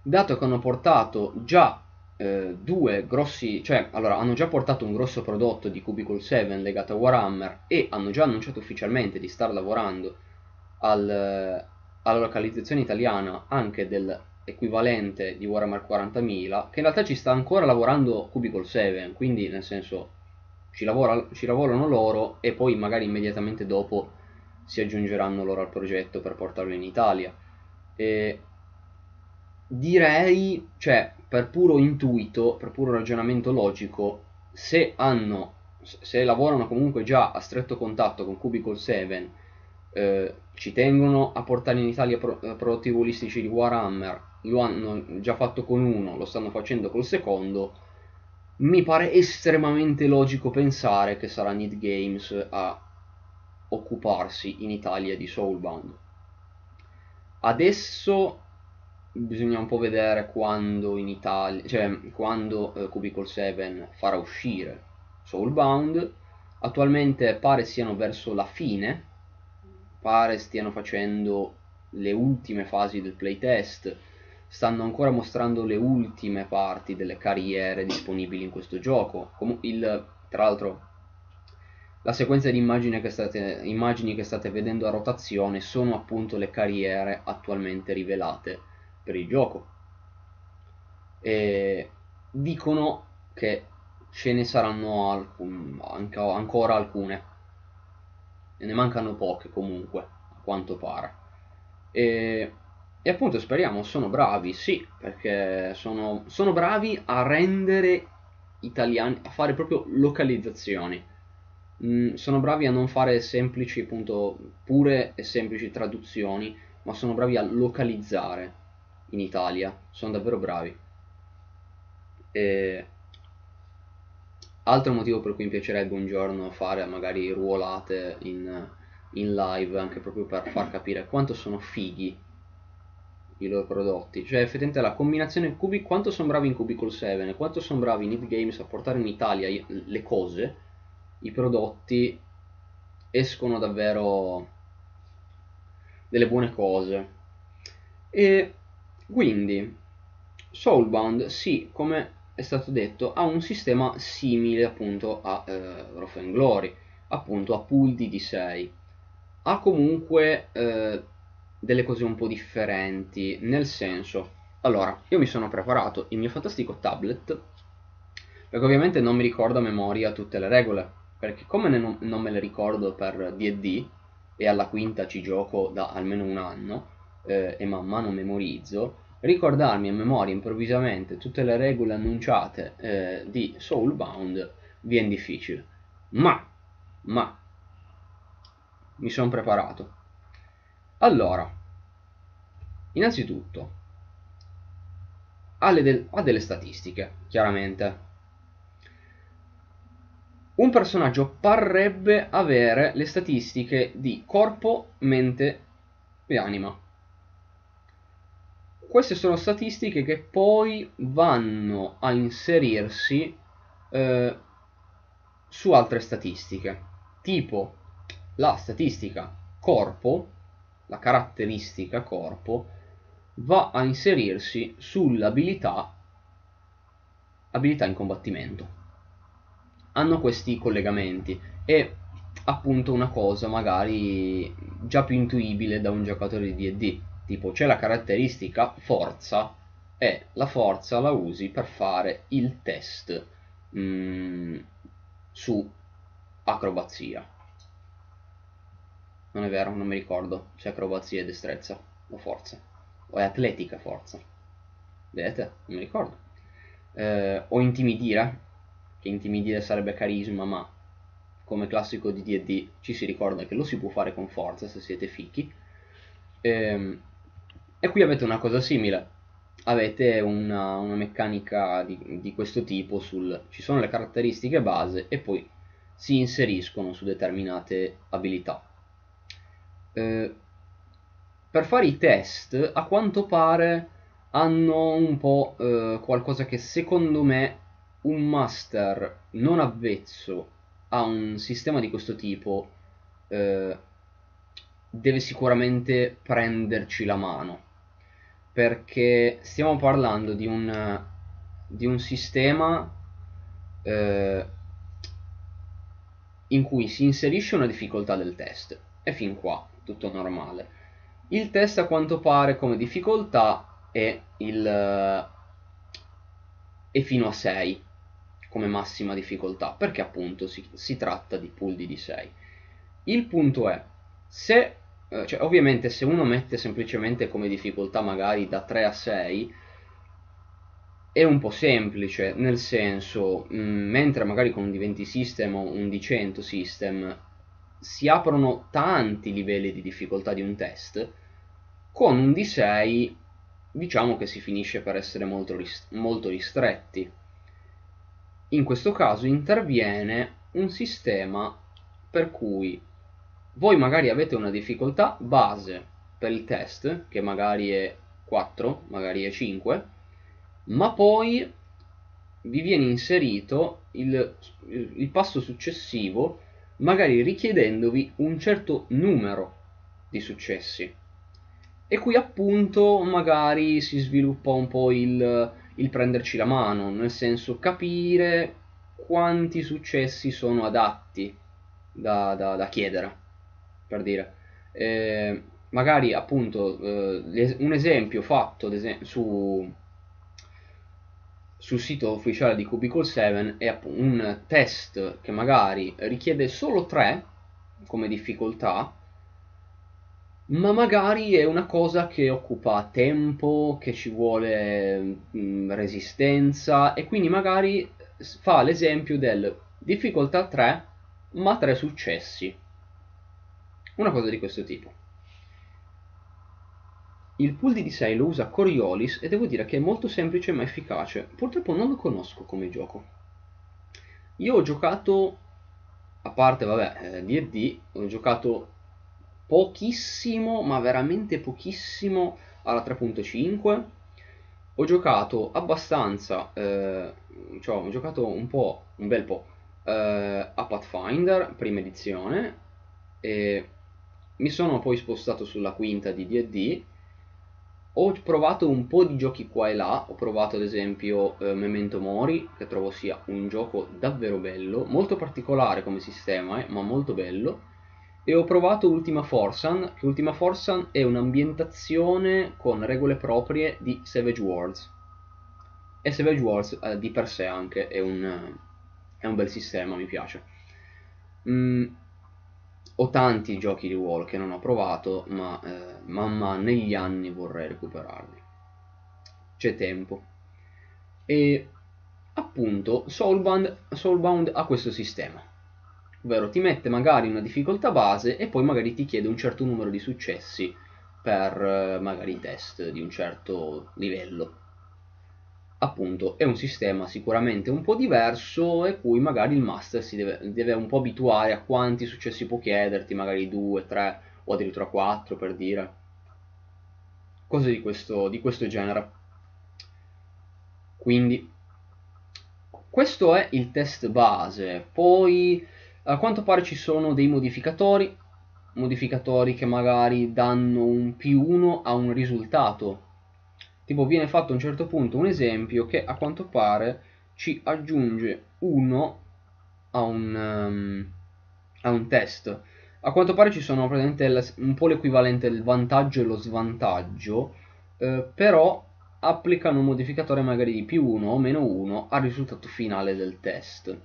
Speaker 1: dato che hanno portato già eh, due grossi, cioè allora hanno già portato un grosso prodotto di Cubicle 7 legato a Warhammer e hanno già annunciato ufficialmente di star lavorando al, alla localizzazione italiana anche dell'equivalente di Warhammer 40.000 che in realtà ci sta ancora lavorando Cubicle 7 quindi nel senso ci, lavora, ci lavorano loro e poi magari immediatamente dopo si aggiungeranno loro al progetto per portarlo in Italia. E direi, cioè, per puro intuito, per puro ragionamento logico, se hanno, se lavorano comunque già a stretto contatto con Cubicle 7, eh, ci tengono a portare in Italia pro, eh, prodotti ruolistici di Warhammer, lo hanno già fatto con uno, lo stanno facendo col secondo, mi pare estremamente logico pensare che sarà Need Games a occuparsi in Italia di Soulbound. Adesso bisogna un po' vedere quando in Italia, cioè quando eh, Cubicle 7 farà uscire Soulbound. Attualmente pare siano verso la fine, pare stiano facendo le ultime fasi del playtest, stanno ancora mostrando le ultime parti delle carriere disponibili in questo gioco. Il, tra l'altro, la sequenza di immagini che, state, immagini che state vedendo a rotazione sono appunto le carriere attualmente rivelate per il gioco. E dicono che ce ne saranno alcun, ancora alcune. E ne mancano poche comunque, a quanto pare. E, e appunto speriamo, sono bravi, sì, perché sono, sono bravi a rendere italiani, a fare proprio localizzazioni. Mm, sono bravi a non fare semplici, appunto, pure e semplici traduzioni, ma sono bravi a localizzare in Italia, sono davvero bravi. E... Altro motivo per cui mi piacerebbe un giorno fare magari ruolate in, in live, anche proprio per far capire quanto sono fighi i loro prodotti. Cioè, effettivamente la combinazione cubi, quanto sono bravi in Cubicle 7 e quanto sono bravi in Need Games a portare in Italia le cose, i prodotti, escono davvero delle buone cose. E quindi, Soulbound, sì, come è stato detto, ha un sistema simile appunto a eh, Rough Glory, appunto a pool di D6. Ha comunque eh, delle cose un po' differenti, nel senso, allora, io mi sono preparato il mio fantastico tablet, perché ovviamente non mi ricordo a memoria tutte le regole, perché come non, non me le ricordo per D&D, e alla quinta ci gioco da almeno un anno, eh, e man mano memorizzo, ricordarmi a memoria improvvisamente tutte le regole annunciate eh, di Soulbound viene difficile. Ma ma mi sono preparato. Allora, innanzitutto, ha, del, ha delle statistiche, chiaramente. Un personaggio parrebbe avere le statistiche di corpo, mente e anima. Queste sono statistiche che poi vanno a inserirsi eh, su altre statistiche, tipo la statistica corpo, la caratteristica corpo, va a inserirsi sull'abilità abilità in combattimento. Hanno questi collegamenti e appunto una cosa magari già più intuibile da un giocatore di D&D, tipo c'è la caratteristica forza e la forza la usi per fare il test mh, mm, su acrobazia. Non è vero, non mi ricordo se acrobazia è destrezza o forza. O è atletica forza. Vedete? Non mi ricordo. Eh, o intimidire, che intimidire sarebbe carisma, ma come classico di D&D ci si ricorda che lo si può fare con forza se siete fichi. E, ehm, e qui avete una cosa simile. Avete una, una meccanica di, di, questo tipo sul... ci sono le caratteristiche base e poi si inseriscono su determinate abilità. Eh, per fare i test, a quanto pare hanno un po' eh, qualcosa che secondo me un master non avvezzo a un sistema di questo tipo eh, deve sicuramente prenderci la mano. Perché stiamo parlando di un, di un sistema eh, in cui si inserisce una difficoltà del test e fin qua tutto normale il test a quanto pare come difficoltà è, il, è fino a 6 come massima difficoltà perché appunto si, si tratta di pool di D6 il punto è se eh, cioè, ovviamente se uno mette semplicemente come difficoltà magari da 3 a 6 è un po' semplice, nel senso, mh, mm, mentre magari con un D20 system o un D100 system si aprono tanti livelli di difficoltà di un test, con un D6 diciamo che si finisce per essere molto, rist- molto ristretti. In questo caso interviene un sistema per cui voi magari avete una difficoltà base per il test, che magari è 4, magari è 5, ma poi vi viene inserito il, il passo successivo, magari richiedendovi un certo numero di successi. E qui appunto magari si sviluppa un po' il, il prenderci la mano, nel senso capire quanti successi sono adatti da, da, da chiedere per dire. Eh, magari appunto eh, un esempio fatto su, sul sito ufficiale di Cubicle 7 è un test che magari richiede solo 3 come difficoltà ma magari è una cosa che occupa tempo, che ci vuole mh, resistenza e quindi magari fa l'esempio del difficoltà 3 ma 3 successi una cosa di questo tipo. Il pool di D6 lo usa Coriolis e devo dire che è molto semplice ma efficace. Purtroppo non lo conosco come gioco. Io ho giocato, a parte vabbè, D&D, eh, ho giocato pochissimo, ma veramente pochissimo alla 3.5. Ho giocato abbastanza, eh, cioè ho giocato un po', un bel po', eh, a Pathfinder, prima edizione, e mi sono poi spostato sulla quinta di D&D ho provato un po' di giochi qua e là, ho provato ad esempio eh, Memento Mori, che trovo sia un gioco davvero bello, molto particolare come sistema, eh, ma molto bello, e ho provato Ultima Forsan, che Ultima Forsan è un'ambientazione con regole proprie di Savage Worlds. E Savage Worlds eh, di per sé anche è un, è un bel sistema, mi piace. Mm, ho tanti giochi di ruolo che non ho provato, ma eh, man mano negli anni vorrei recuperarli. C'è tempo. E appunto Soulbound, Soulbound ha questo sistema. ovvero ti mette magari una difficoltà base e poi magari ti chiede un certo numero di successi per eh, magari test di un certo livello. Appunto, è un sistema sicuramente un po' diverso e cui magari il master si deve, deve un po' abituare a quanti successi può chiederti, magari 2, 3 o addirittura 4 per dire. Cose di questo, di questo genere. Quindi questo è il test base, poi a quanto pare ci sono dei modificatori, modificatori che magari danno un più 1 a un risultato. Tipo viene fatto a un certo punto un esempio che a quanto pare ci aggiunge 1 a un, um, a un test. A quanto pare ci sono praticamente un po' l'equivalente del vantaggio e lo svantaggio, eh, però applicano un modificatore magari di più 1 o meno 1 al risultato finale del test.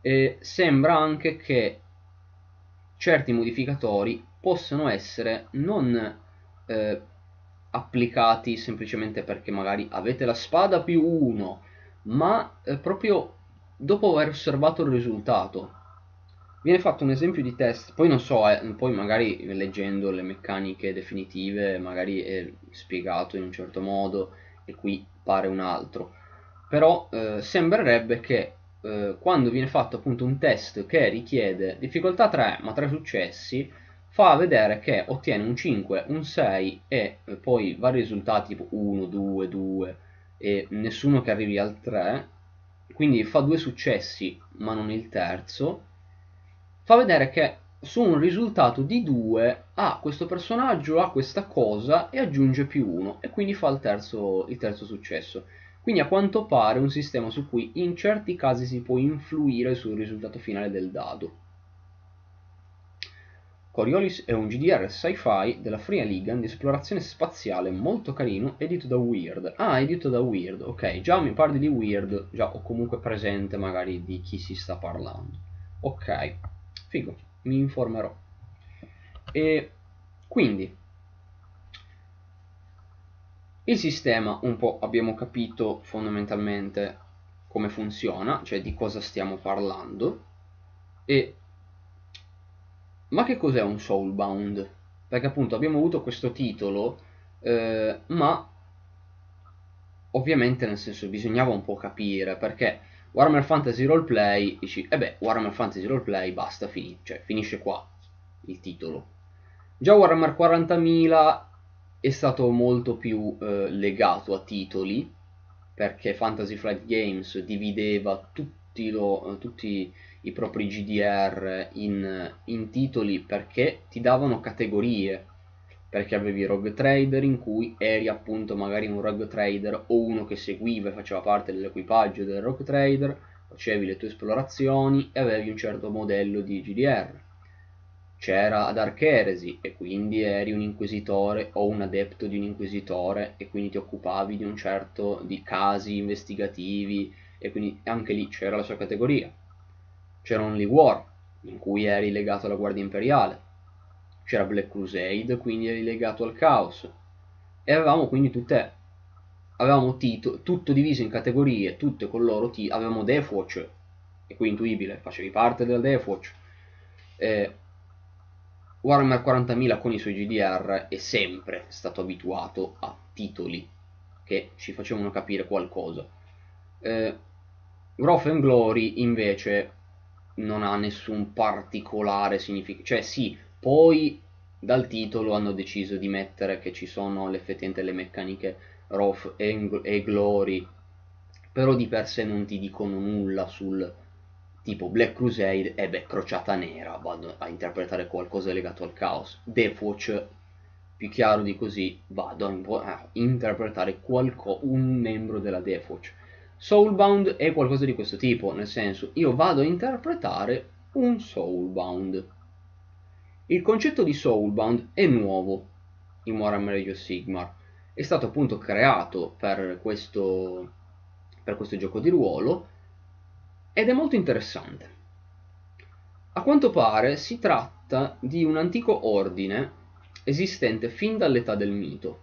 Speaker 1: E sembra anche che certi modificatori possano essere non eh, applicati semplicemente perché magari avete la spada più 1, ma eh, proprio dopo aver osservato il risultato. Viene fatto un esempio di test, poi non so, eh, poi magari leggendo le meccaniche definitive magari è spiegato in un certo modo e qui pare un altro. Però eh, sembrerebbe che eh, quando viene fatto appunto un test che richiede difficoltà 3 ma 3 successi, fa vedere che ottiene un 5, un 6 e eh, poi vari risultati tipo 1, 2, 2 e nessuno che arrivi al 3, quindi fa due successi ma non il terzo, fa vedere che su un risultato di 2 ah, questo personaggio ha questa cosa e aggiunge più 1 e quindi fa il terzo, il terzo successo. Quindi a quanto pare un sistema su cui in certi casi si può influire sul risultato finale del dado. Coriolis è un GDR sci-fi della Free Ligan di esplorazione spaziale molto carino, edito da Weird. Ah, edito da Weird, ok, già mi parli di Weird, già ho comunque presente magari di chi si sta parlando. Ok, figo mi informerò. E quindi il sistema un po' abbiamo capito fondamentalmente come funziona, cioè di cosa stiamo parlando. E ma che cos'è un Soulbound? Perché appunto abbiamo avuto questo titolo, eh, ma ovviamente nel senso bisognava un po' capire perché Warhammer Fantasy Roleplay, dici, e eh beh, Warhammer Fantasy Roleplay, basta, finì, cioè finisce qua il titolo. Già Warhammer 40.000 è stato molto più eh, legato a titoli, perché Fantasy Flight Games divideva tutti, lo, tutti i propri GDR in, in titoli perché ti davano categorie perché avevi Rogue Trader in cui eri appunto magari un Rogue Trader o uno che seguiva e faceva parte dell'equipaggio del Rogue Trader, facevi le tue esplorazioni e avevi un certo modello di GDR. C'era Dark Heresy e quindi eri un inquisitore o un adepto di un inquisitore e quindi ti occupavi di un certo di casi investigativi e quindi anche lì c'era la sua categoria. C'era Only War in cui eri legato alla Guardia Imperiale c'era Black Crusade, quindi eri legato al caos. E avevamo quindi tutte, avevamo tito, tutto diviso in categorie, tutte con loro titoli, avevamo Deathwatch, e qui intuibile, facevi parte della Deathwatch. Eh, Warhammer 40.000 con i suoi GDR è sempre stato abituato a titoli che ci facevano capire qualcosa. Eh, Wrath and Glory invece non ha nessun particolare significato, cioè sì, poi dal titolo hanno deciso di mettere che ci sono effettivamente le meccaniche Roth e, e Glory, però di per sé non ti dicono nulla sul tipo Black Crusade e beh, crociata nera, vado a interpretare qualcosa legato al caos. Deathwatch, più chiaro di così, vado a interpretare qualco, un membro della Deathwatch. Soulbound è qualcosa di questo tipo, nel senso, io vado a interpretare un Soulbound. Il concetto di Soulbound è nuovo in Warhammer Age of Sigmar, è stato appunto creato per questo, per questo gioco di ruolo ed è molto interessante. A quanto pare si tratta di un antico ordine esistente fin dall'età del mito,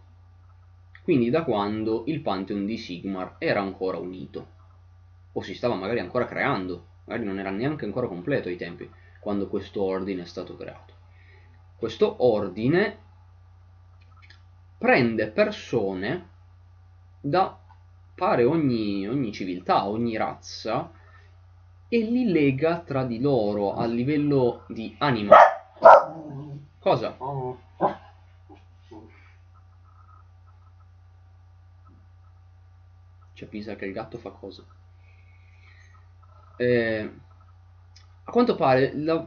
Speaker 1: quindi da quando il Pantheon di Sigmar era ancora unito, o si stava magari ancora creando, magari non era neanche ancora completo ai tempi quando questo ordine è stato creato. Questo ordine prende persone da pare ogni, ogni civiltà, ogni razza e li lega tra di loro a livello di anima. Cosa? C'è Pisa che il gatto fa cosa? Eh, a quanto pare la,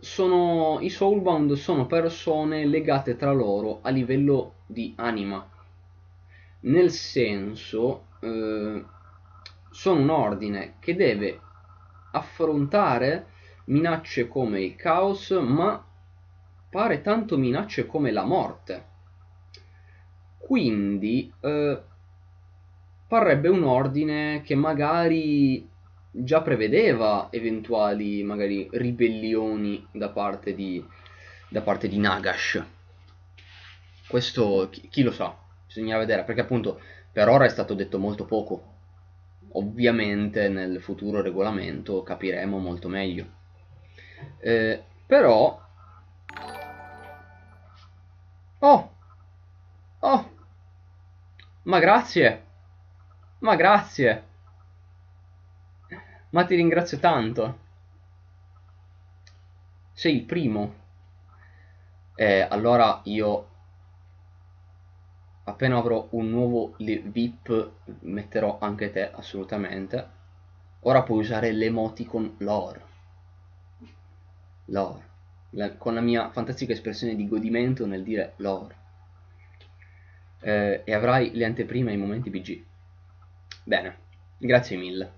Speaker 1: sono, i soulbound sono persone legate tra loro a livello di anima. Nel senso, eh, sono un ordine che deve affrontare minacce come il caos, ma pare tanto minacce come la morte. Quindi eh, parrebbe un ordine che magari già prevedeva eventuali magari ribellioni da parte di, da parte di Nagash. Questo chi, chi lo sa, bisogna vedere, perché appunto per ora è stato detto molto poco. Ovviamente nel futuro regolamento capiremo molto meglio. Eh, però... Oh! Oh! Ma grazie! Ma grazie! Ma ti ringrazio tanto. Sei il primo. Eh, allora io appena avrò un nuovo VIP metterò anche te assolutamente. Ora puoi usare l'emoticon lore. Lore. La, con la mia fantastica espressione di godimento nel dire lore. Eh, e avrai le anteprime ai momenti BG. Bene, grazie mille.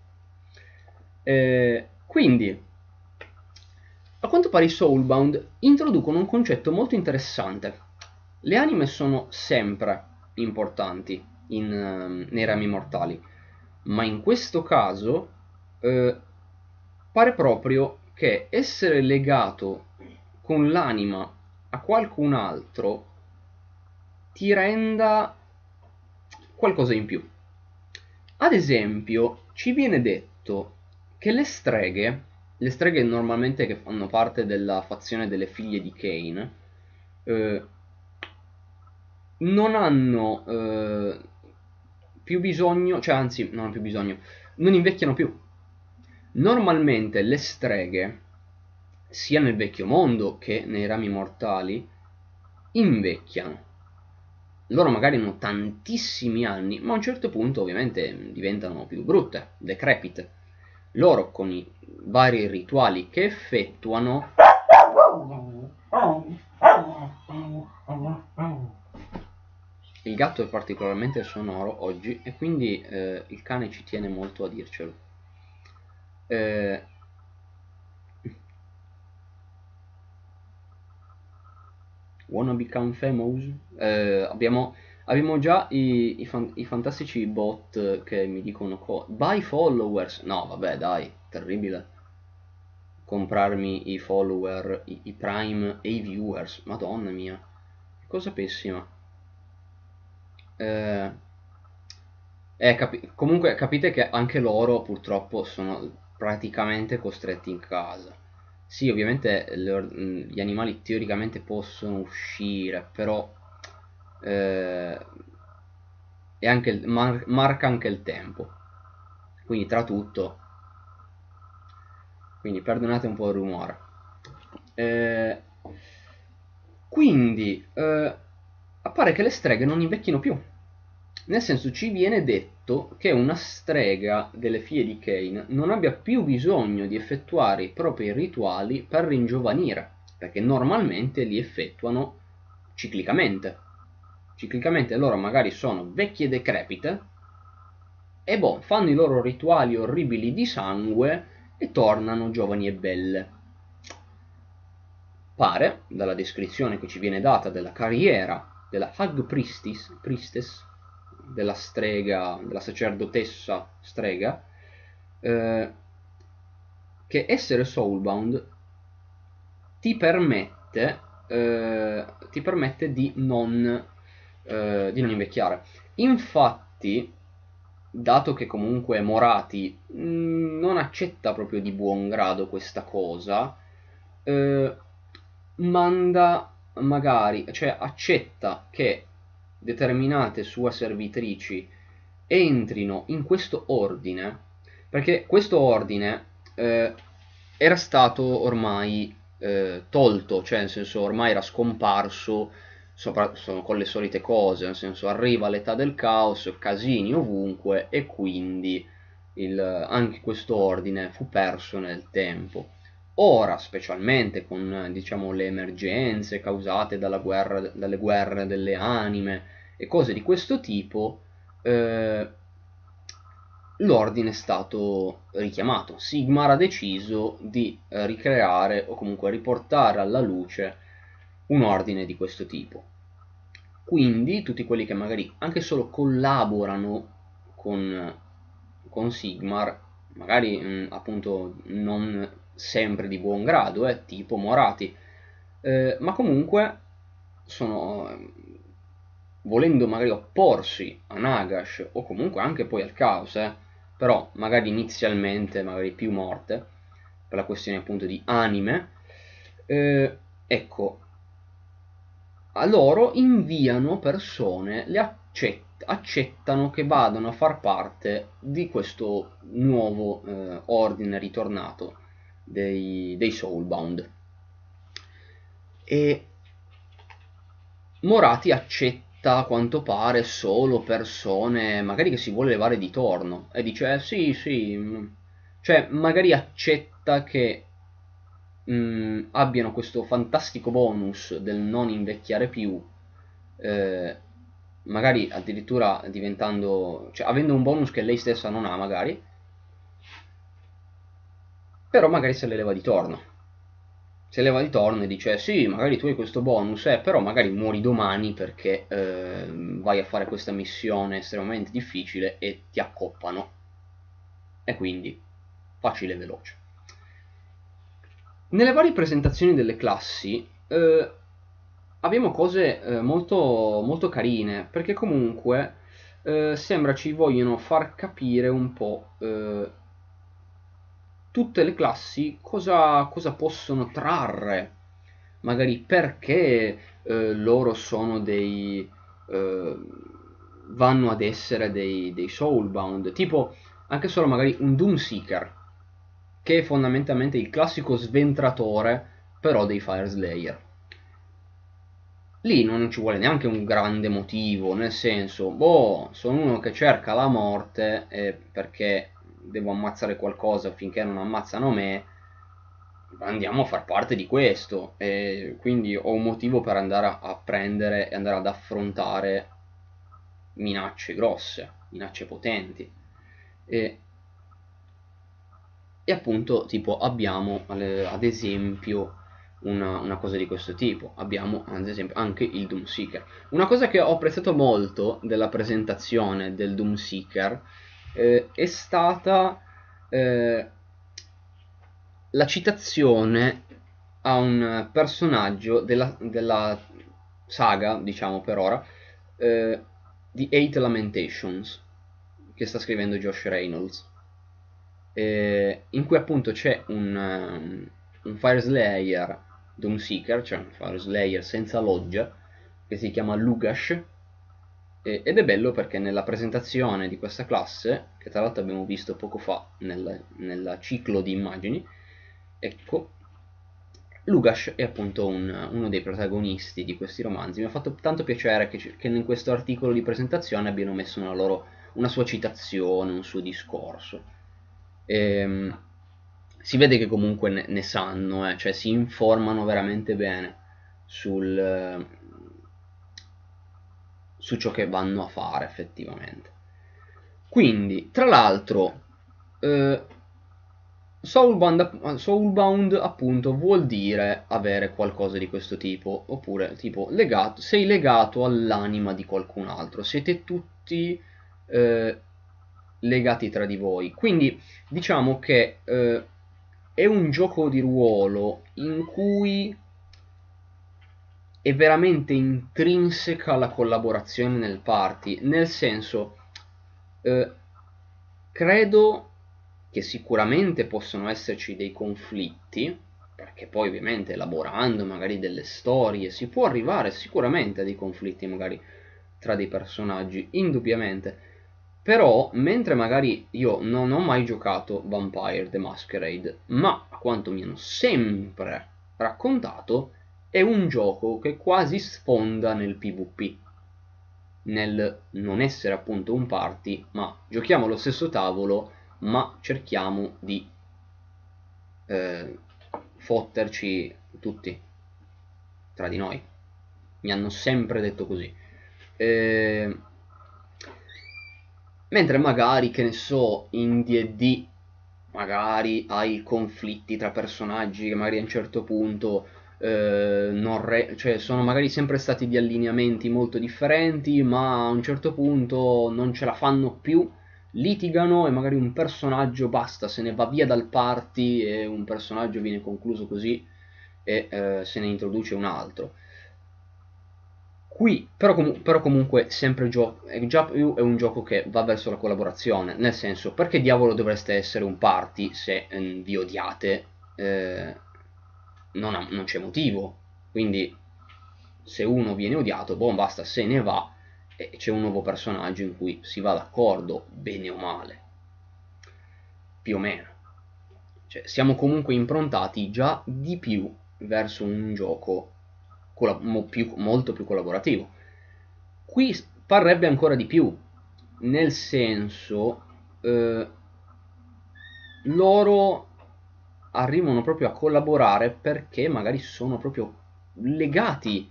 Speaker 1: Eh, quindi, a quanto pare i Soulbound introducono un concetto molto interessante. Le anime sono sempre importanti in, uh, nei rami mortali, ma in questo caso uh, pare proprio che essere legato con l'anima a qualcun altro ti renda qualcosa in più. Ad esempio, ci viene detto che le streghe, le streghe normalmente che fanno parte della fazione delle figlie di Kane, eh, non hanno eh, più bisogno, cioè anzi, non hanno più bisogno, non invecchiano più. Normalmente le streghe, sia nel vecchio mondo che nei rami mortali, invecchiano. Loro magari hanno tantissimi anni, ma a un certo punto ovviamente diventano più brutte, decrepite loro con i vari rituali che effettuano il gatto è particolarmente sonoro oggi e quindi eh, il cane ci tiene molto a dircelo. Eh, wanna become famous eh, abbiamo Abbiamo già i, i, fan, i, fantastici bot che mi dicono co- buy followers. No, vabbè, dai, terribile. Comprarmi i follower, i, i prime e i viewers. Madonna mia. Cosa pessima. Eh, eh, capi- comunque capite che anche loro purtroppo sono praticamente costretti in casa. Sì, ovviamente le, gli animali teoricamente possono uscire, però eh, anche il, mar, marca anche il tempo. Quindi tra tutto quindi perdonate un po' il rumore. Eh, quindi eh, appare che le streghe non invecchino più. Nel senso ci viene detto che una strega delle figlie di Cain non abbia più bisogno di effettuare i propri rituali per ringiovanire perché normalmente li effettuano ciclicamente ciclicamente loro magari sono vecchie decrepite e boh, fanno i loro rituali orribili di sangue e tornano giovani e belle. Pare, dalla descrizione che ci viene data della carriera della Hag Priestess, Priestess della strega, della sacerdotessa strega, eh, che essere soulbound ti permette, eh, ti permette di non eh, di non invecchiare. Infatti, dato che comunque Morati mh, mm, non accetta proprio di buon grado questa cosa, eh, manda magari, cioè accetta che determinate sue servitrici entrino in questo ordine, perché questo ordine eh, era stato ormai eh, tolto, cioè nel senso ormai era scomparso sopra, con le solite cose, nel senso arriva l'età del caos, casini ovunque e quindi il, anche questo ordine fu perso nel tempo. Ora, specialmente con diciamo, le emergenze causate guerra, dalle guerre delle anime e cose di questo tipo, eh, l'ordine è stato richiamato. Sigmar ha deciso di eh, ricreare o comunque riportare alla luce un ordine di questo tipo. Quindi tutti quelli che magari anche solo collaborano con, con Sigmar, magari mh, mm, appunto non sempre di buon grado, eh, tipo Morati, eh, ma comunque sono volendo magari opporsi a Nagash o comunque anche poi al caos, eh, però magari inizialmente magari più morte per la questione appunto di anime eh, ecco a loro inviano persone le accett- accettano che vadano a far parte di questo nuovo eh, ordine ritornato dei, dei Soulbound e Morati accetta a quanto pare solo persone magari che si vuole levare di torno e dice eh, sì sì mm. cioè magari accetta che mh, mm, abbiano questo fantastico bonus del non invecchiare più eh, magari addirittura diventando cioè avendo un bonus che lei stessa non ha magari però magari se le leva di torno se leva di torno e dice sì, magari tu hai questo bonus, eh, però magari muori domani perché eh, vai a fare questa missione estremamente difficile e ti accoppano. E quindi facile e veloce. Nelle varie presentazioni delle classi eh, abbiamo cose eh, molto, molto carine, perché comunque eh, sembra ci vogliono far capire un po' eh, tutte le classi cosa, cosa possono trarre, magari perché eh, loro sono dei... Eh, vanno ad essere dei, dei soulbound, tipo anche solo magari un Doomseeker, che è fondamentalmente il classico sventratore, però dei Fire Slayer. Lì non ci vuole neanche un grande motivo, nel senso, boh, sono uno che cerca la morte eh, perché devo ammazzare qualcosa finché non ammazzano me, andiamo a far parte di questo e quindi ho un motivo per andare a, prendere e andare ad affrontare minacce grosse, minacce potenti. E, e appunto tipo abbiamo ad esempio una, una, cosa di questo tipo. Abbiamo ad esempio anche il Doomseeker. Una cosa che ho apprezzato molto della presentazione del Doomseeker eh, è stata eh, la citazione a un personaggio della, della saga, diciamo per ora, eh, di Eight Lamentations, che sta scrivendo Josh Reynolds, in cui appunto c'è un, um, un Fire Slayer Doomseeker, cioè un Fire Slayer senza loggia, che si chiama Lugash, ed è bello perché nella presentazione di questa classe, che tra l'altro abbiamo visto poco fa nel, nel ciclo di immagini, ecco, Lugash è appunto un, uno dei protagonisti di questi romanzi. Mi ha fatto tanto piacere che, che in questo articolo di presentazione abbiano messo una, loro, una sua citazione, un suo discorso. E, ehm, si vede che comunque ne, ne sanno, eh, cioè si informano veramente bene sul, su ciò che vanno a fare effettivamente. Quindi, tra l'altro, eh, Soulbound, Soulbound, appunto vuol dire avere qualcosa di questo tipo, oppure tipo legato, sei legato all'anima di qualcun altro, siete tutti eh, legati tra di voi. Quindi diciamo che eh, è un gioco di ruolo in cui è veramente intrinseca la collaborazione nel party, nel senso, eh, credo che sicuramente possono esserci dei conflitti, perché poi ovviamente elaborando magari delle storie si può arrivare sicuramente a dei conflitti magari tra dei personaggi, indubbiamente. Però, mentre magari io non ho mai giocato Vampire the Masquerade, ma a quanto mi hanno sempre raccontato, è un gioco che quasi sfonda nel PvP, nel non essere appunto un party, ma giochiamo allo stesso tavolo, ma cerchiamo di eh, fotterci tutti tra di noi. Mi hanno sempre detto così. Eh, mentre magari, che ne so, in D&D magari hai conflitti tra personaggi che magari a un certo punto eh, cioè sono magari sempre stati di allineamenti molto differenti, ma a un certo punto non ce la fanno più, litigano e magari un personaggio basta, se ne va via dal party e un personaggio viene concluso così e eh, se ne introduce un altro. Qui, però, com- però comunque, sempre gio- già più è un gioco che va verso la collaborazione, nel senso, perché diavolo dovreste essere un party se eh, vi odiate? Eh, non, ha, non, c'è motivo. Quindi, se uno viene odiato, boh, basta, se ne va e c'è un nuovo personaggio in cui si va d'accordo, bene o male. Più o meno. Cioè, siamo comunque improntati già di più verso un gioco più, molto più collaborativo. Qui parrebbe ancora di più, nel senso eh, loro arrivano proprio a collaborare perché magari sono proprio legati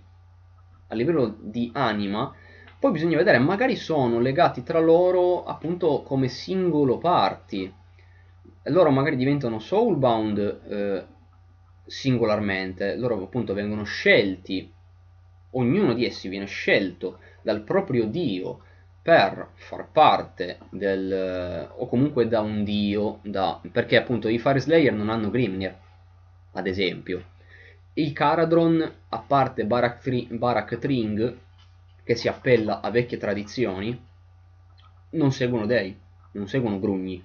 Speaker 1: a livello di anima. Poi bisogna vedere, magari sono legati tra loro appunto come singolo party. Loro magari diventano soulbound eh, singolarmente, loro appunto vengono scelti, ognuno di essi viene scelto dal proprio dio per far parte del o comunque da un dio da, perché appunto i Fire Slayer non hanno Grimnir ad esempio. I Caradron a parte Barak, Barak Tring che si appella a vecchie tradizioni non seguono dei non seguono Grugni.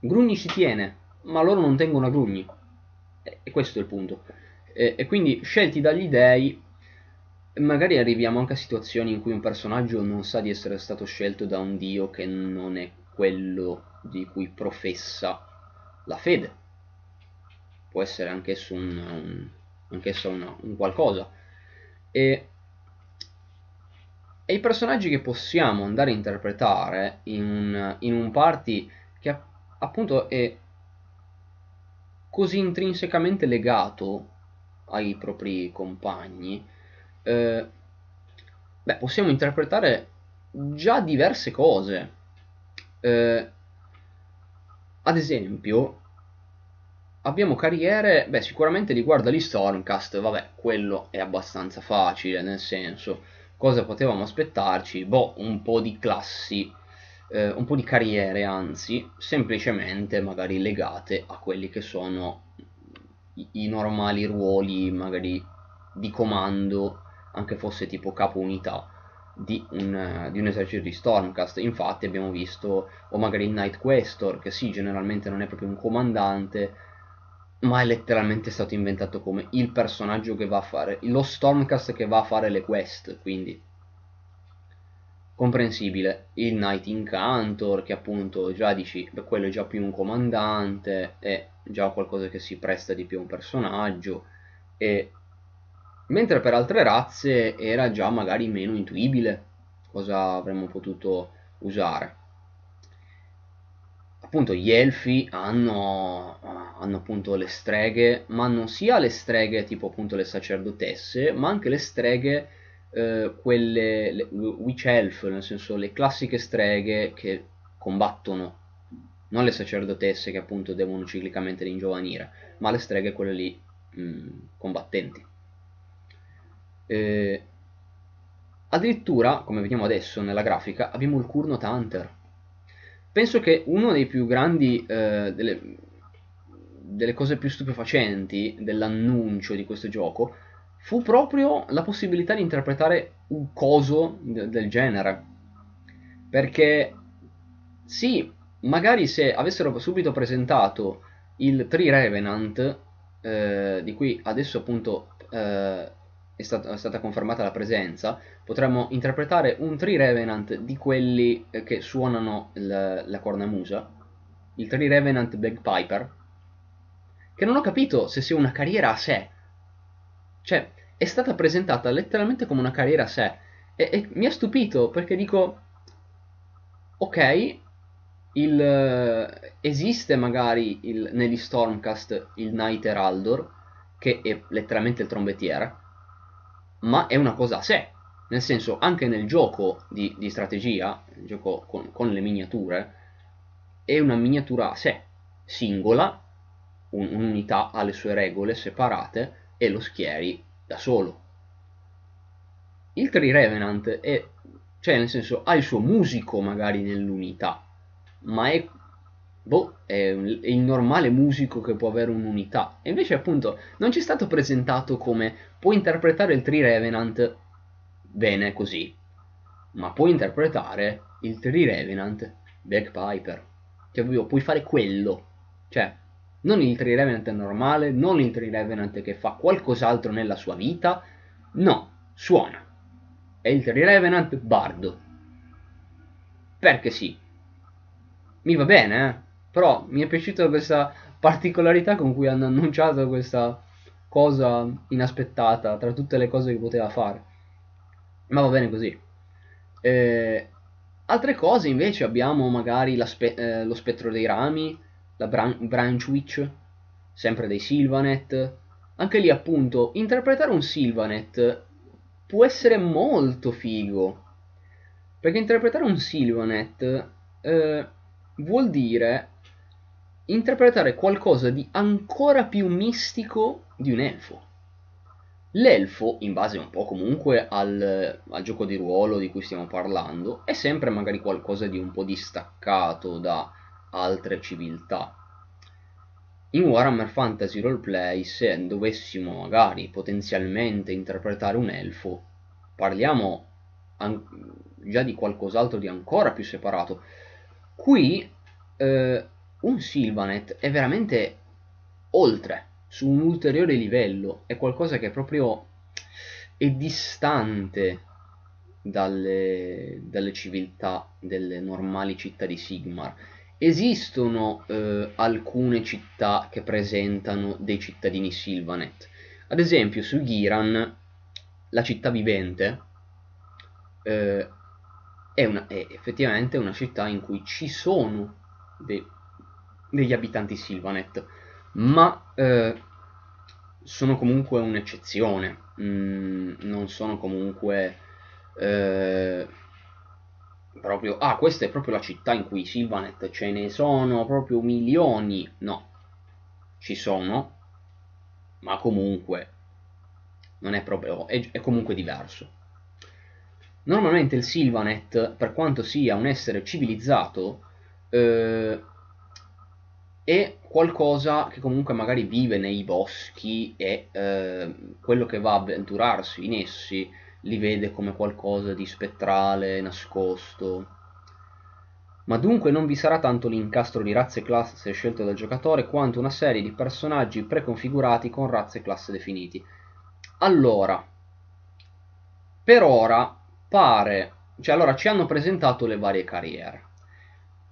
Speaker 1: Grugni ci tiene ma loro non tengono a Grugni. E questo è il punto. E, e quindi scelti dagli dei, magari arriviamo anche a situazioni in cui un personaggio non sa di essere stato scelto da un dio che non è quello di cui professa la fede. Può essere anch'esso un, un, anch'esso una, un qualcosa. E, e, i personaggi che possiamo andare a interpretare in un, in un party che appunto è così intrinsecamente legato ai propri compagni, eh, beh, possiamo interpretare già diverse cose. Eh, ad esempio, abbiamo carriere, beh, sicuramente riguardo agli Stormcast, vabbè, quello è abbastanza facile, nel senso, cosa potevamo aspettarci? Boh, un po' di classi eh, un po' di carriere, anzi, semplicemente magari legate a quelli che sono i, i normali ruoli, magari di comando, anche fosse tipo capo unità. Di un, di un, esercito di Stormcast. Infatti abbiamo visto, o magari il Night Questor, che sì, generalmente non è proprio un comandante, ma è letteralmente stato inventato come il personaggio che va a fare, lo Stormcast che va a fare le quest, quindi comprensibile il Knight Incantor che appunto già dici beh, quello è già più un comandante è già qualcosa che si presta di più a un personaggio e mentre per altre razze era già magari meno intuibile cosa avremmo potuto usare appunto gli elfi hanno, hanno appunto le streghe ma non sia le streghe tipo appunto le sacerdotesse ma anche le streghe eh, quelle le, witch elf, nel senso le classiche streghe che combattono, non le sacerdotesse che appunto devono ciclicamente ringiovanire, ma le streghe quelle lì mh, mm, combattenti. Eh, addirittura, come vediamo adesso nella grafica, abbiamo il Kurnot Hunter. Penso che uno dei più grandi, eh, delle, delle cose più stupefacenti dell'annuncio di questo gioco fu proprio la possibilità di interpretare un coso de- del genere. Perché sì, magari se avessero subito presentato il Tree Revenant, eh, di cui adesso appunto eh, è, stato, è, stata confermata la presenza, potremmo interpretare un Tree Revenant di quelli eh, che suonano il, la cornamusa, il Tree Revenant Bagpiper, che non ho capito se sia una carriera a sé. Cioè, è stata presentata letteralmente come una carriera a sé. E, e mi ha stupito perché dico, ok, il, esiste magari il, negli Stormcast il Knight Heraldor, che è letteralmente il trombettiere, ma è una cosa a sé. Nel senso, anche nel gioco di, di strategia, il gioco con, con, le miniature, è una miniatura a sé, singola, un, un'unità ha le sue regole separate e lo schieri da solo. Il Tree Revenant è, cioè nel senso, ha il suo musico magari nell'unità, ma è, boh, è, il normale musico che può avere un'unità. E invece appunto non ci è stato presentato come può interpretare il Tree Revenant bene così, ma puoi interpretare il Tree Revenant Bagpiper. Cioè puoi fare quello. Cioè, non il Tree Revenant normale, non il Tree Revenant che fa qualcos'altro nella sua vita, no, suona. È il Tree Revenant bardo. Perché sì, mi va bene, eh? però mi è piaciuta questa particolarità con cui hanno annunciato questa cosa inaspettata tra tutte le cose che poteva fare. Ma va bene così. Eh, altre cose invece abbiamo magari spe- eh, lo spettro dei rami, la bran- branch witch, sempre dei Sylvanet. Anche lì appunto interpretare un Sylvanet può essere molto figo. Perché interpretare un Sylvanet eh, vuol dire interpretare qualcosa di ancora più mistico di un elfo. L'elfo, in base un po' comunque al, al, gioco di ruolo di cui stiamo parlando, è sempre magari qualcosa di un po' distaccato da altre civiltà. In Warhammer Fantasy Roleplay, se dovessimo magari potenzialmente interpretare un elfo, parliamo an- già di qualcos'altro di ancora più separato. Qui eh, un Sylvanet è veramente oltre, su un ulteriore livello, è qualcosa che proprio è distante dalle, dalle civiltà delle normali città di Sigmar. Esistono eh, alcune città che presentano dei cittadini Sylvanet. Ad esempio, su Giran, la città vivente, eh, è, una, è effettivamente una città in cui ci sono de, degli abitanti Sylvanet, ma eh, sono comunque un'eccezione, mm, non sono comunque eh, proprio, ah questa è proprio la città in cui Sylvanet ce ne sono proprio milioni, no, ci sono, ma comunque non è proprio, è, è comunque diverso. Normalmente il Sylvanet, per quanto sia un essere civilizzato, eh, è qualcosa che comunque magari vive nei boschi e eh, quello che va a avventurarsi in essi li vede come qualcosa di spettrale, nascosto. Ma dunque non vi sarà tanto l'incastro di razze e classe scelto dal giocatore quanto una serie di personaggi preconfigurati con razze e classe definiti. Allora, per ora pare, cioè allora ci hanno presentato le varie carriere,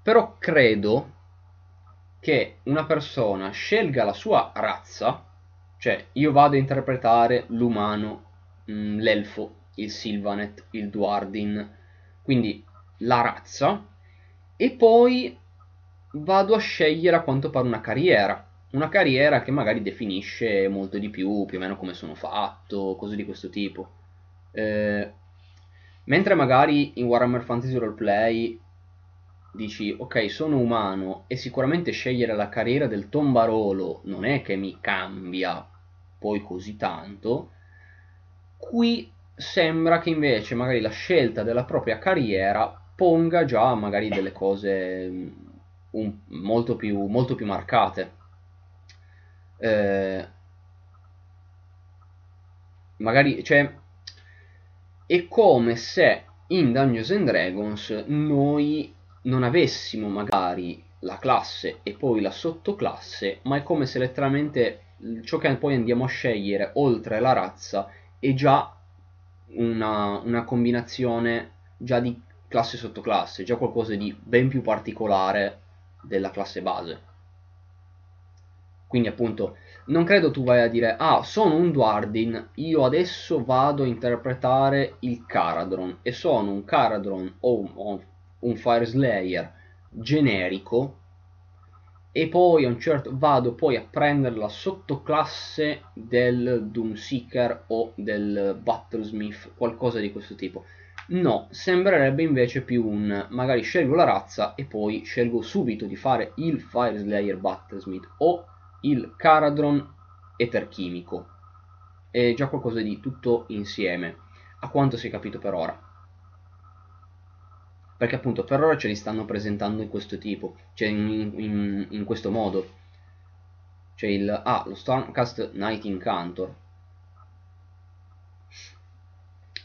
Speaker 1: però credo che una persona scelga la sua razza, cioè io vado a interpretare l'umano, mm, l'elfo, il Sylvanet, il Duardin, quindi la razza, e poi vado a scegliere a quanto pare una carriera, una carriera che magari definisce molto di più, più o meno come sono fatto, cose di questo tipo. Eh, Mentre magari in Warhammer Fantasy Roleplay dici ok sono umano e sicuramente scegliere la carriera del tombarolo non è che mi cambia poi così tanto, qui sembra che invece magari la scelta della propria carriera ponga già magari delle cose mm, un, molto, più, molto più marcate. Eh, magari, cioè, è come se in Dungeons and Dragons noi non avessimo magari la classe e poi la sottoclasse, ma è come se letteralmente ciò che poi andiamo a scegliere oltre la razza è già una, una combinazione già di classe sotto classe, già qualcosa di ben più particolare della classe base. Quindi appunto non credo tu vai a dire ah sono un Dwardin, io adesso vado a interpretare il Caradron e sono un Caradron o un, un Fire Slayer generico e poi a un certo vado poi a prendere la sottoclasse del Doomseeker o del Battlesmith, qualcosa di questo tipo. No, sembrerebbe invece più un magari scelgo la razza e poi scelgo subito di fare il Fire Slayer Battlesmith o il Caradron Eterchimico. È già qualcosa di tutto insieme, a quanto si è capito per ora. Perché appunto per ora ce li stanno presentando in questo tipo, cioè in, in, in questo modo. C'è il... Ah, lo Stormcast Night Incantor.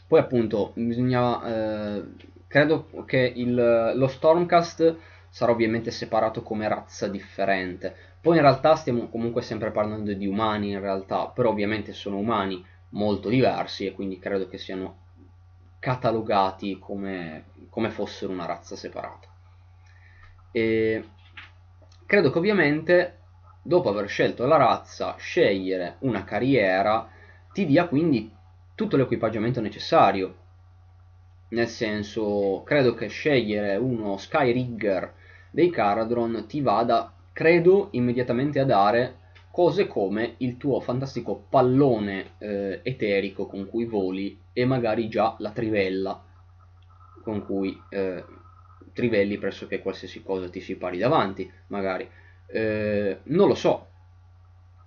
Speaker 1: Poi appunto bisogna... Eh, credo che il, lo Stormcast sarà ovviamente separato come razza differente. Poi in realtà stiamo comunque sempre parlando di umani in realtà, però ovviamente sono umani molto diversi e quindi credo che siano catalogati come, come fossero una razza separata. E credo che ovviamente dopo aver scelto la razza, scegliere una carriera ti dia quindi tutto l'equipaggiamento necessario. Nel senso, credo che scegliere uno Skyrigger dei Caradron ti vada, credo, immediatamente a dare cose come il tuo fantastico pallone eh, eterico con cui voli e magari già la trivella con cui eh, trivelli pressoché qualsiasi cosa ti si pari davanti, magari. Eh, non lo so,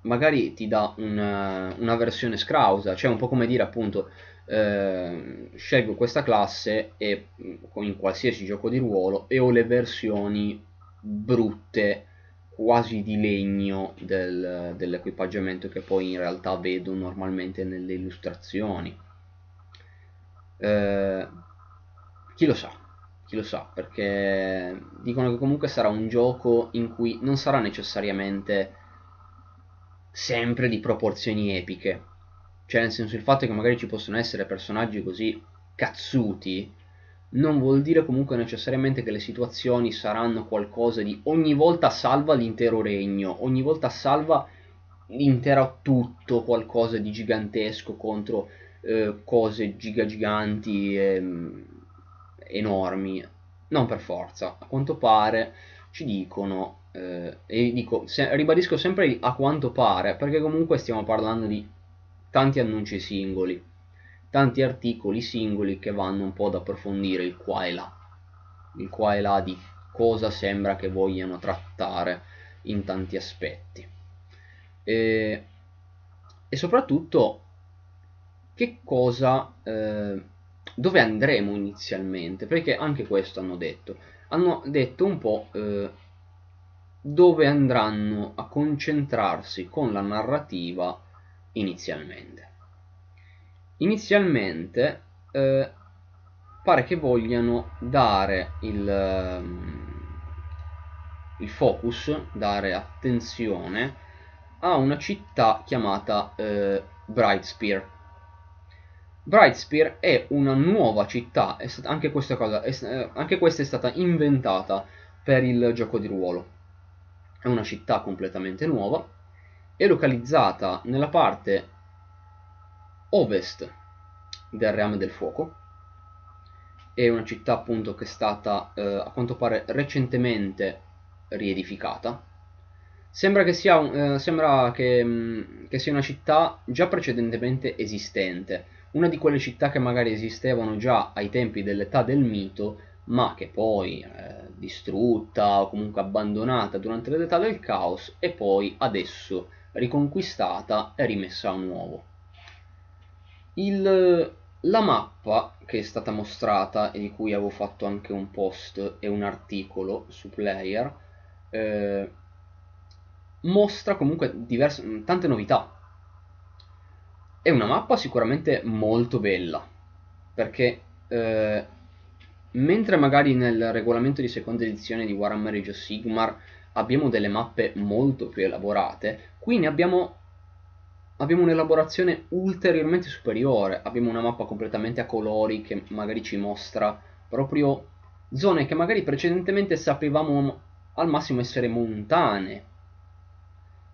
Speaker 1: magari ti dà una, una versione scrausa, cioè un po' come dire appunto eh, scelgo questa classe e, in qualsiasi gioco di ruolo e ho le versioni brutte quasi di legno del, dell'equipaggiamento che poi in realtà vedo normalmente nelle illustrazioni. Eh, chi lo sa chi lo sa perché dicono che comunque sarà un gioco in cui non sarà necessariamente sempre di proporzioni epiche. Cioè, nel senso, il fatto che magari ci possono essere personaggi così cazzuti non vuol dire comunque necessariamente che le situazioni saranno qualcosa di ogni volta salva l'intero regno, ogni volta salva l'intero tutto, qualcosa di gigantesco contro eh, cose gigagiganti ehm, enormi. Non per forza, a quanto pare ci dicono, eh, e dico, se, ribadisco sempre a quanto pare, perché comunque stiamo parlando di tanti annunci singoli, tanti articoli singoli che vanno un po' ad approfondire il qua e là, il qua e là di cosa sembra che vogliano trattare in tanti aspetti. E, e soprattutto che cosa, eh, dove andremo inizialmente, perché anche questo hanno detto, hanno detto un po' eh, dove andranno a concentrarsi con la narrativa inizialmente. Inizialmente eh, pare che vogliano dare il, ehm, il, focus, dare attenzione a una città chiamata eh, Brightspear. Brightspear è una nuova città, anche, questa cosa, è, eh, anche questa è stata inventata per il gioco di ruolo. È una città completamente nuova è localizzata nella parte ovest del Reame del Fuoco. È una città appunto che è stata eh, a quanto pare recentemente riedificata. Sembra che sia, eh, sembra che, mm, che sia una città già precedentemente esistente, una di quelle città che magari esistevano già ai tempi dell'età del mito, ma che poi eh, distrutta o comunque abbandonata durante l'età del caos e poi adesso riconquistata e rimessa a nuovo. Il, la mappa che è stata mostrata e di cui avevo fatto anche un post e un articolo su Player eh, mostra comunque diverse, tante novità. È una mappa sicuramente molto bella perché eh, mentre magari nel regolamento di seconda edizione di Warhammer Age of Sigmar abbiamo delle mappe molto più elaborate, qui ne abbiamo abbiamo un'elaborazione ulteriormente superiore, abbiamo una mappa completamente a colori che magari ci mostra proprio zone che magari precedentemente sapevamo al massimo essere montane.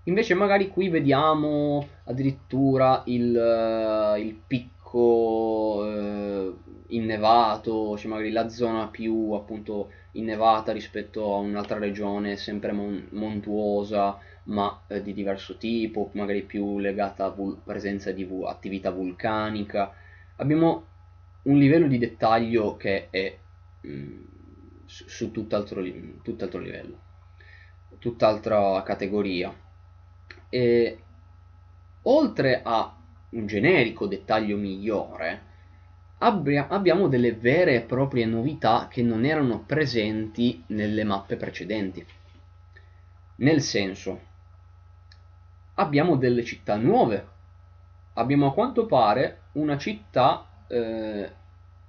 Speaker 1: Invece magari qui vediamo addirittura il, uh, il picco uh, innevato, cioè magari la zona più appunto innevata rispetto a un'altra regione sempre mon montuosa ma eh, di diverso tipo, magari più legata a presenza di attività vulcanica. Abbiamo un livello di dettaglio che è mh, mm, su, su tutt'altro, tutt'altro livello, tutt'altra categoria. E oltre a un generico dettaglio migliore, abbia, abbiamo delle vere e proprie novità che non erano presenti nelle mappe precedenti. Nel senso, abbiamo delle città nuove. Abbiamo a quanto pare una città eh,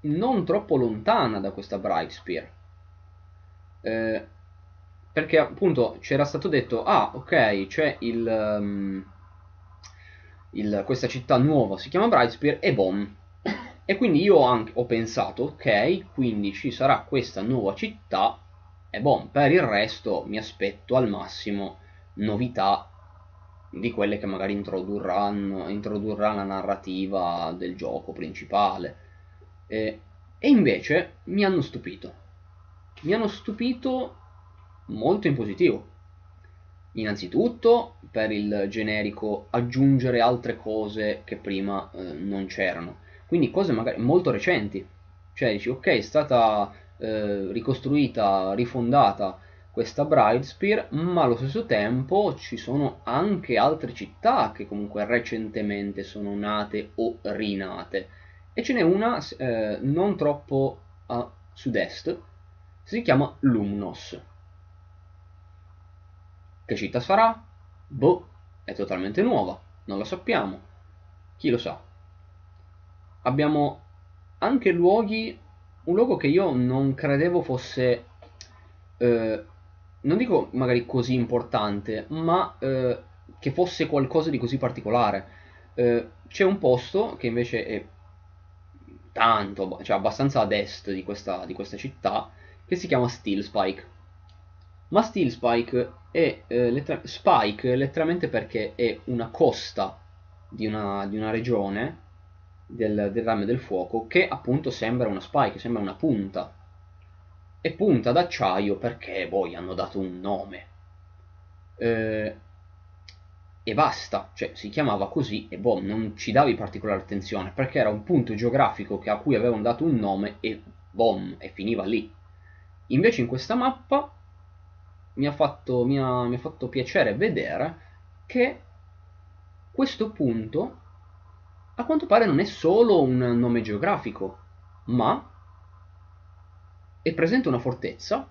Speaker 1: non troppo lontana da questa Brightspear. Eh, perché appunto c'era stato detto, ah ok, c'è il, um, il, questa città nuova, si chiama Brightspear e boom. E quindi io anche, ho pensato, ok, quindi ci sarà questa nuova città e boom, per il resto mi aspetto al massimo novità di quelle che magari introdurranno, introdurrà la narrativa del gioco principale. E, e invece mi hanno stupito. Mi hanno stupito molto in positivo. Innanzitutto per il generico aggiungere altre cose che prima eh, non c'erano. Quindi cose magari molto recenti. Cioè dici ok, è stata eh, ricostruita, rifondata questa Bridespear, ma allo stesso tempo ci sono anche altre città che comunque recentemente sono nate o rinate. E ce n'è una eh, non troppo a sud-est, si chiama Lumnos. Che città sarà? Boh, è totalmente nuova, non lo sappiamo. Chi lo sa? Abbiamo anche luoghi, un luogo che io non credevo fosse eh, non dico magari così importante, ma eh, che fosse qualcosa di così particolare. Eh, c'è un posto che invece è tanto, cioè abbastanza ad est di questa, di questa città, che si chiama Steel Spike. Ma Steel Spike è eh, letter- Spike letteralmente perché è una costa di una, di una regione del, del rame del fuoco che appunto sembra una spike, sembra una punta e punta d'acciaio perché poi hanno dato un nome. Eh, e basta, cioè si chiamava così e boh, non ci davi particolare attenzione perché era un punto geografico a cui avevano dato un nome e boom, e finiva lì. Invece in questa mappa mi ha fatto, mi ha, mi ha fatto piacere vedere che questo punto a quanto pare non è solo un nome geografico, ma è presente una fortezza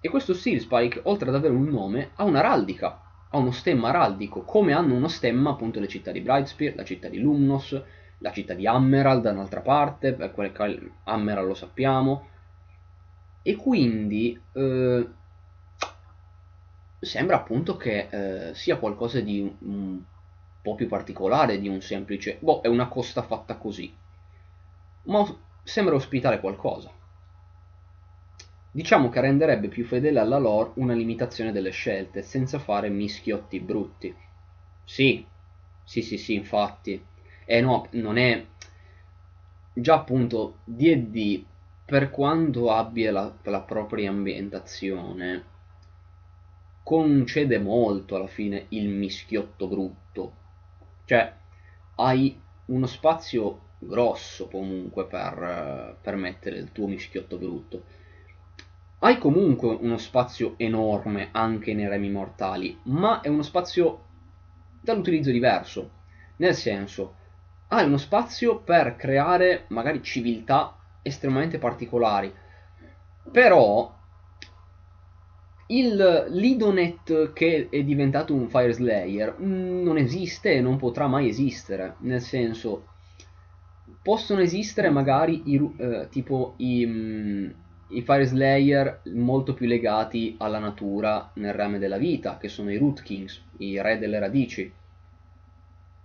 Speaker 1: e questo Steel Spike, oltre ad avere un nome, ha un'araldica, ha uno stemma araldico, come hanno uno stemma appunto le città di Brightspear, la città di Lumnos, la città di Ammerald da un'altra parte, per quel che Ammerald lo sappiamo, e quindi eh, sembra appunto che eh, sia qualcosa di un, un po' più particolare di un semplice, boh, è una costa fatta così. Ma sembra ospitare qualcosa. Diciamo che renderebbe più fedele alla lore una limitazione delle scelte, senza fare mischiotti brutti. Sì, sì, sì, sì, infatti. Eh no, non è... Già appunto D&D, per quanto abbia la, la propria ambientazione, concede molto alla fine il mischiotto brutto. Cioè, hai uno spazio grosso comunque per, per mettere il tuo mischiotto brutto. Hai comunque uno spazio enorme anche nei remi mortali, ma è uno spazio dall'utilizzo diverso. Nel senso, hai uno spazio per creare magari civiltà estremamente particolari, però il Lidonet che è diventato un Fire Slayer non esiste e non potrà mai esistere, nel senso possono esistere magari i, eh, tipo i, mm, i Fire Slayer molto più legati alla natura nel rame della vita, che sono i Root Kings, i re delle radici.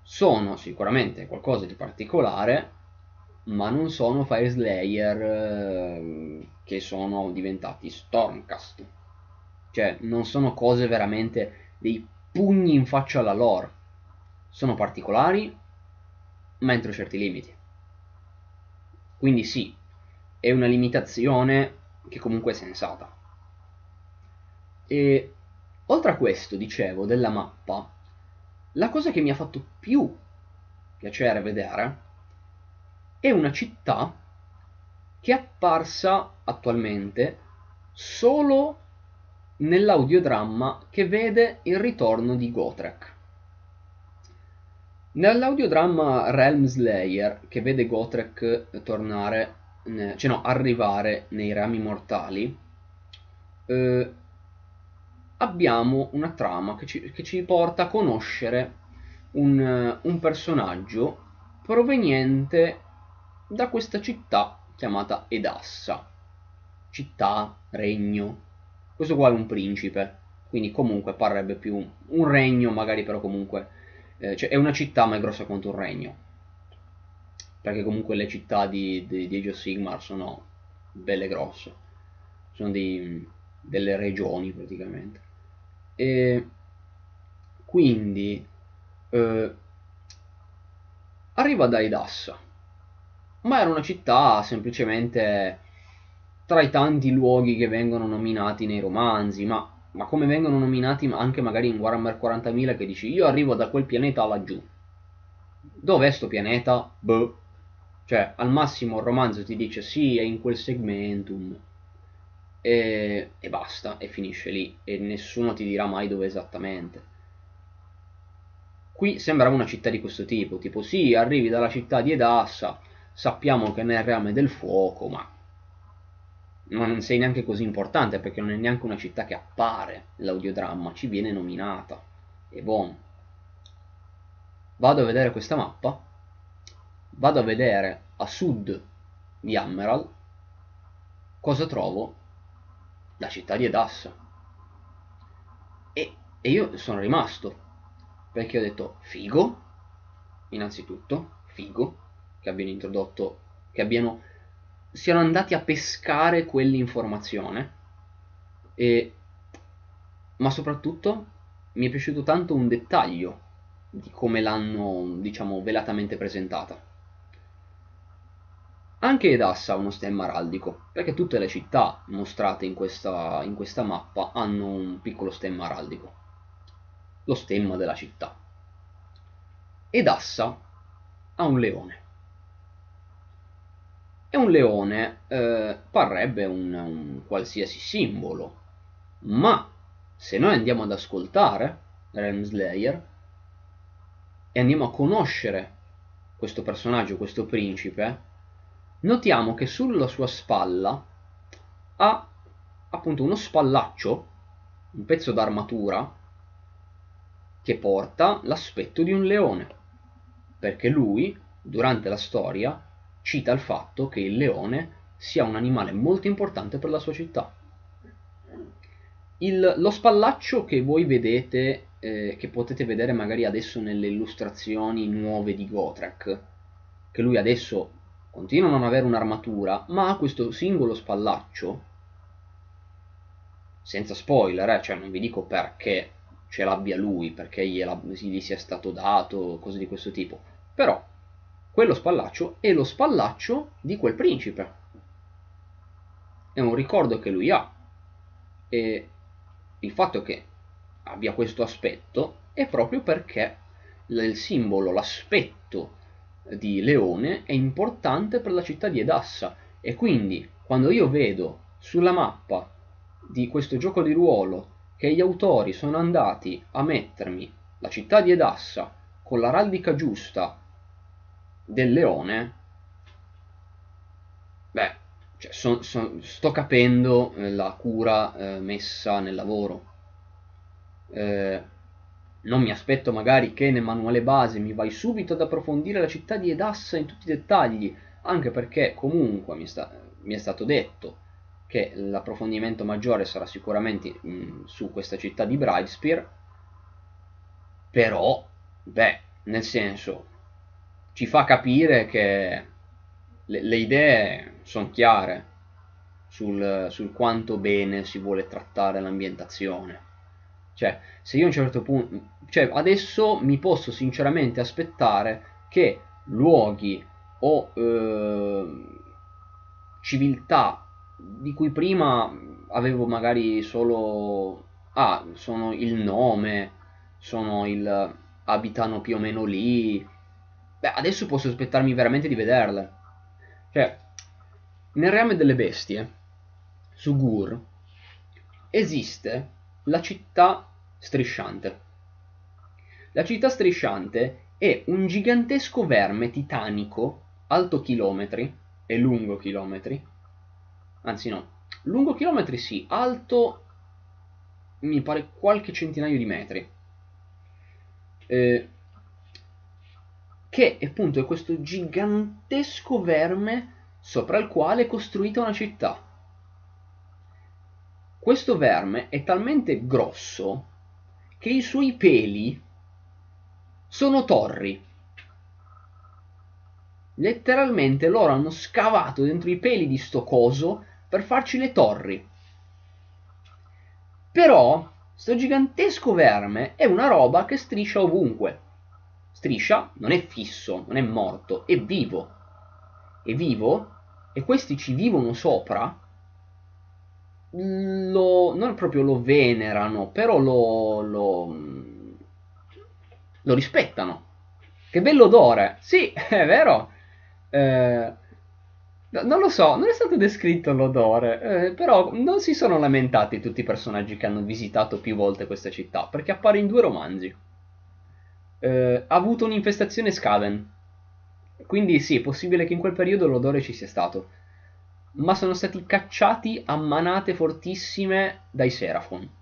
Speaker 1: sono sicuramente qualcosa di particolare, ma non sono Fire Slayer eh, che sono diventati Stormcast. Cioè, non sono cose veramente dei pugni in faccia alla lore. Sono particolari, ma entro certi limiti. Quindi sì, è una limitazione che comunque è sensata. E oltre a questo, dicevo, della mappa, la cosa che mi ha fatto più piacere vedere è una città che è apparsa attualmente solo nell'audiodramma che vede il ritorno di Gotrek. Nell'audiodramma Realm Slayer, che vede Gotrek tornare, cioè no, arrivare nei rami mortali, eh, abbiamo una trama che ci, che ci, porta a conoscere un, un personaggio proveniente da questa città chiamata Edassa. Città, regno. Questo qua è un principe, quindi comunque parrebbe più un regno, magari però comunque... Eh, cioè è una città ma è grossa quanto un regno. Perché comunque le città di, di, di Age of Sigmar sono belle grosse. Sono di, delle regioni praticamente. E quindi eh, arriva da Edassa ma era una città semplicemente tra i tanti luoghi che vengono nominati nei romanzi, ma, ma come vengono nominati anche magari in Warhammer 40.000 che dici io arrivo da quel pianeta laggiù. Dov'è sto pianeta? Boh. Cioè, al massimo il romanzo ti dice sì, è in quel segmentum. E, e basta, e finisce lì. E nessuno ti dirà mai dove esattamente. Qui sembrava una città di questo tipo, tipo sì, arrivi dalla città di Edassa, sappiamo che nel reame del fuoco, ma non sei neanche così importante perché non è neanche una città che appare l'audiodramma, ci viene nominata. E buono. Vado a vedere questa mappa, vado a vedere a sud di Emerald, cosa trovo? La città di Edassa. E, e io sono rimasto, perché ho detto, figo, innanzitutto, figo, che abbiano introdotto, che abbiano, siano andati a pescare quell'informazione, e, ma soprattutto mi è piaciuto tanto un dettaglio di come l'hanno, diciamo, velatamente presentata. Anche Edassa ha uno stemma araldico, perché tutte le città mostrate in questa, in questa mappa hanno un piccolo stemma araldico, lo stemma della città. Edassa ha un leone. E un leone eh, parrebbe un, un qualsiasi simbolo, ma se noi andiamo ad ascoltare Realm Slayer e andiamo a conoscere questo personaggio, questo principe, notiamo che sulla sua spalla ha appunto uno spallaccio, un pezzo d'armatura che porta l'aspetto di un leone, perché lui, durante la storia, cita il fatto che il leone sia un animale molto importante per la sua città. Il, lo spallaccio che voi vedete, eh, che potete vedere magari adesso nelle illustrazioni nuove di Gotrek, che lui adesso continua a non avere un'armatura, ma ha questo singolo spallaccio, senza spoiler, eh, cioè non vi dico perché ce l'abbia lui, perché gli sia stato dato, cose di questo tipo, però quello spallaccio è lo spallaccio di quel principe. È un ricordo che lui ha. E il fatto che abbia questo aspetto è proprio perché il simbolo, l'aspetto di leone è importante per la città di Edassa e quindi quando io vedo sulla mappa di questo gioco di ruolo che gli autori sono andati a mettermi la città di Edassa con l'araldica giusta del leone, beh, cioè, son, son, sto capendo eh, la cura eh, messa nel lavoro. Eh, non mi aspetto magari che nel manuale base mi vai subito ad approfondire la città di Edassa in tutti i dettagli, anche perché comunque mi, sta, mi è stato detto che l'approfondimento maggiore sarà sicuramente mh, su questa città di Bridespear, però, beh, nel senso, ci fa capire che le, le idee sono chiare sul, sul quanto bene si vuole trattare l'ambientazione. Cioè, se io a un certo punto... Cioè, adesso mi posso sinceramente aspettare che luoghi o eh, civiltà di cui prima avevo magari solo... Ah, sono il nome, sono il... abitano più o meno lì. Beh, adesso posso aspettarmi veramente di vederle. Cioè, nel reame delle bestie, su Gur, esiste la città strisciante. La città strisciante è un gigantesco verme titanico, alto chilometri e lungo chilometri. Anzi no, lungo chilometri sì, alto mi pare qualche centinaio di metri. Eh, che appunto è questo gigantesco verme sopra il quale è costruita una città. Questo verme è talmente grosso che i suoi peli sono torri. Letteralmente loro hanno scavato dentro i peli di sto coso per farci le torri. Però sto gigantesco verme è una roba che striscia ovunque. Striscia non è fisso, non è morto, è vivo. È vivo e questi ci vivono sopra. Lo, non proprio lo venerano, però lo, lo, lo rispettano. Che bello odore! Sì, è vero. Eh, non lo so, non è stato descritto l'odore, eh, però non si sono lamentati tutti i personaggi che hanno visitato più volte questa città, perché appare in due romanzi eh, ha avuto un'infestazione Skaven. Quindi sì, è possibile che in quel periodo l'odore ci sia stato. Ma sono stati cacciati a manate fortissime dai Seraphon.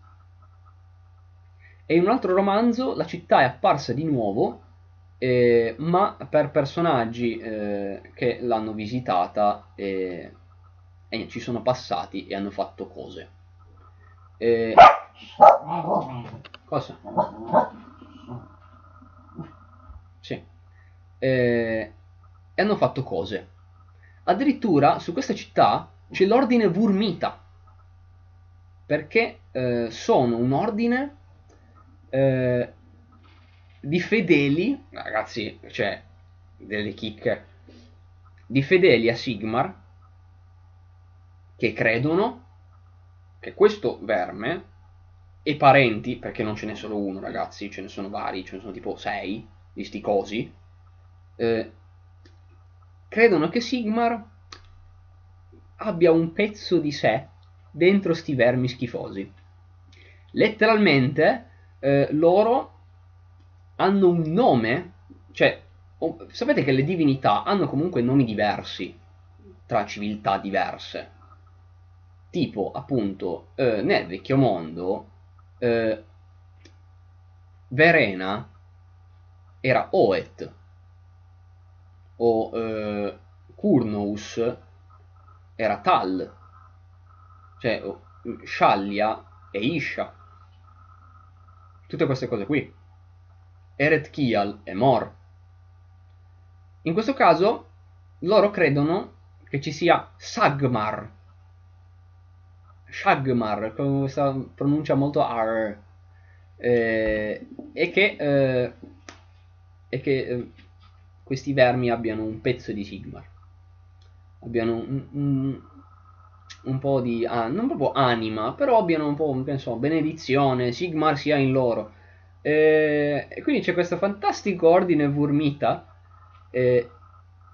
Speaker 1: E in un altro romanzo la città è apparsa di nuovo, eh, ma per personaggi eh, che l'hanno visitata e, e, ci sono passati e hanno fatto cose. Eh, cosa? Sì. Eh, e hanno fatto cose. Addirittura su questa città c'è l'ordine Vurmita. Perché eh, sono un ordine eh, di fedeli, ragazzi, cioè delle chicche, di fedeli a Sigmar che credono che questo verme e parenti, perché non ce n'è solo uno, ragazzi, ce ne sono vari, ce ne sono tipo sei, di sti cosi, eh, credono che Sigmar abbia un pezzo di sé dentro sti vermi schifosi. Letteralmente eh, loro hanno un nome, cioè oh, sapete che le divinità hanno comunque nomi diversi tra civiltà diverse. Tipo, appunto, eh, nel vecchio mondo, eh, Verena era Oet o eh, Kurnous era Tal. Cioè Shallia e Isha. Tutte queste cose qui. Eret Kial e Mor. In questo caso loro credono che ci sia Sagmar. Shagmar con questa pronuncia molto R. Eh, e che eh, è che eh, questi vermi abbiano un pezzo di Sigmar, abbiano un, un, un po' di, ah, non proprio anima, però abbiano un po', penso, benedizione, Sigmar sia in loro. Eh, e quindi c'è questo fantastico ordine Vurmita eh,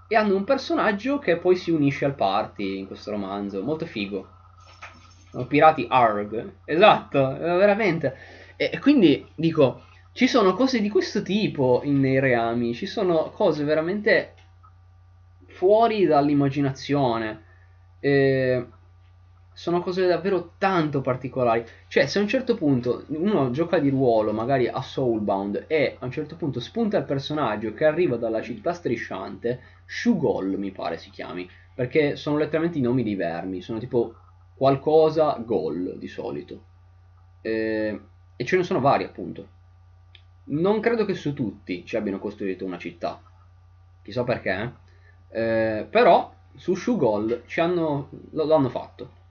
Speaker 1: e hanno un personaggio che poi si unisce al party in questo romanzo, molto figo. Sono pirati Arg, esatto, veramente. E quindi dico, ci sono cose di questo tipo nei reami, ci sono cose veramente fuori dall'immaginazione. Eh, sono cose davvero tanto particolari. Cioè, se a un certo punto uno gioca di ruolo, magari a Soulbound, e a un certo punto spunta il personaggio che arriva dalla città strisciante, Shugol mi pare si chiami, perché sono letteralmente i nomi dei vermi, sono tipo qualcosa Gol di solito. Eh, e ce ne sono vari appunto Non credo che su tutti ci abbiano costruito una città. Chissà perché. Eh, però su Shugol ci hanno, lo, lo hanno fatto.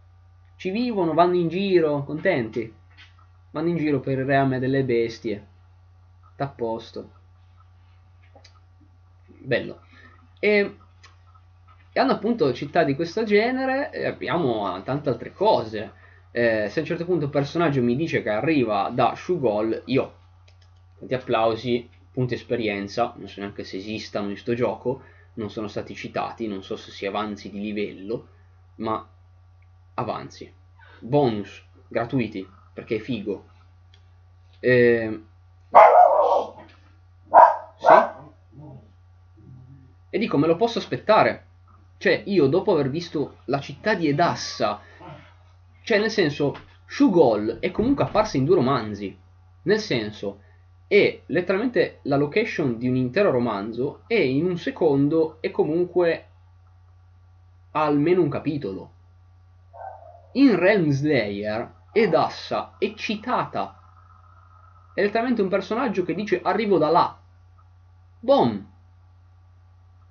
Speaker 1: Ci vivono, vanno in giro, contenti. Vanno in giro per il reame delle bestie. T'à posto. Bello. E, e hanno appunto città di questo genere e abbiamo tante altre cose. Eh, se a un certo punto un personaggio mi dice che arriva da Shugol, io tanti applausi, punti esperienza, non so neanche se esistano in questo gioco, non sono stati citati, non so se si avanzi di livello, ma avanzi. Bonus, gratuiti, perché è figo. Eh, sì? E dico, me lo posso aspettare. Cioè, io dopo aver visto la città di Edassa, cioè nel senso, Shugol è comunque apparsa in due romanzi. Nel senso, è letteralmente la location di un intero romanzo e in un secondo è comunque almeno un capitolo. In Realm Slayer Edassa è citata. È letteralmente un personaggio che dice arrivo da là. Boom!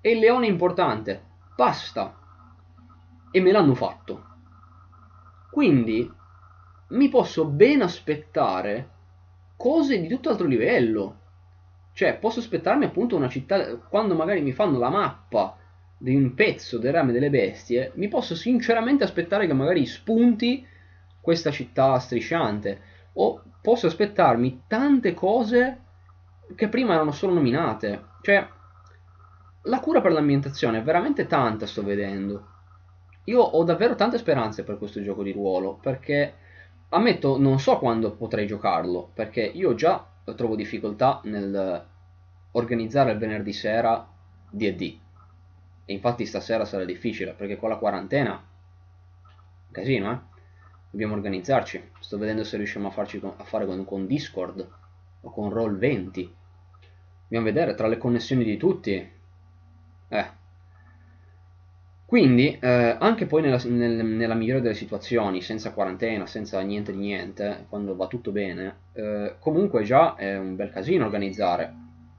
Speaker 1: E il leone importante. Basta. E me l'hanno fatto. Quindi mi posso ben aspettare cose di tutt'altro livello. Cioè, posso aspettarmi appunto una città, quando magari mi fanno la mappa di un pezzo del rame delle bestie, mi posso sinceramente aspettare che magari spunti questa città strisciante. O posso aspettarmi tante cose che prima erano solo nominate. Cioè, la cura per l'ambientazione è veramente tanta, sto vedendo. Io ho davvero tante speranze per questo gioco di ruolo, perché ammetto non so quando potrei giocarlo, perché io già trovo difficoltà nel organizzare il venerdì sera D&D. E infatti stasera sarà difficile, perché con la quarantena, casino, eh? Dobbiamo organizzarci. Sto vedendo se riusciamo a, farci con, a fare con, con Discord o con Roll20. Dobbiamo vedere tra le connessioni di tutti. Eh, quindi, eh, anche poi nella, nel, nella, migliore delle situazioni, senza quarantena, senza niente di niente, quando va tutto bene, eh, comunque già è un bel casino organizzare.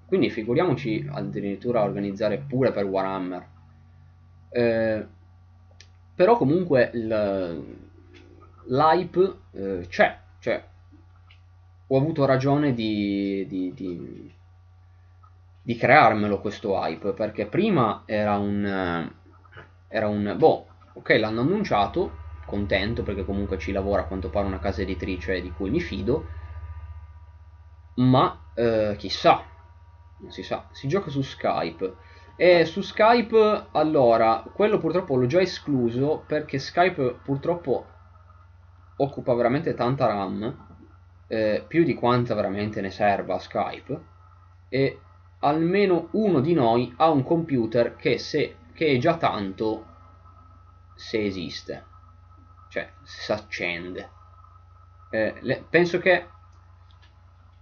Speaker 1: Quindi figuriamoci addirittura organizzare pure per Warhammer. Eh, però comunque l'hype eh, c'è, cioè ho avuto ragione di, di, di, di crearmelo questo hype, perché prima era un era un boh, ok, l'hanno annunciato, contento perché comunque ci lavora a quanto pare una casa editrice di cui mi fido, ma eh, chissà, non si sa, si gioca su Skype. E su Skype, allora, quello purtroppo l'ho già escluso perché Skype purtroppo occupa veramente tanta RAM, eh, più di quanta veramente ne serva Skype, e almeno uno di noi ha un computer che se che è già tanto se esiste, cioè se si accende. Eh, le, penso che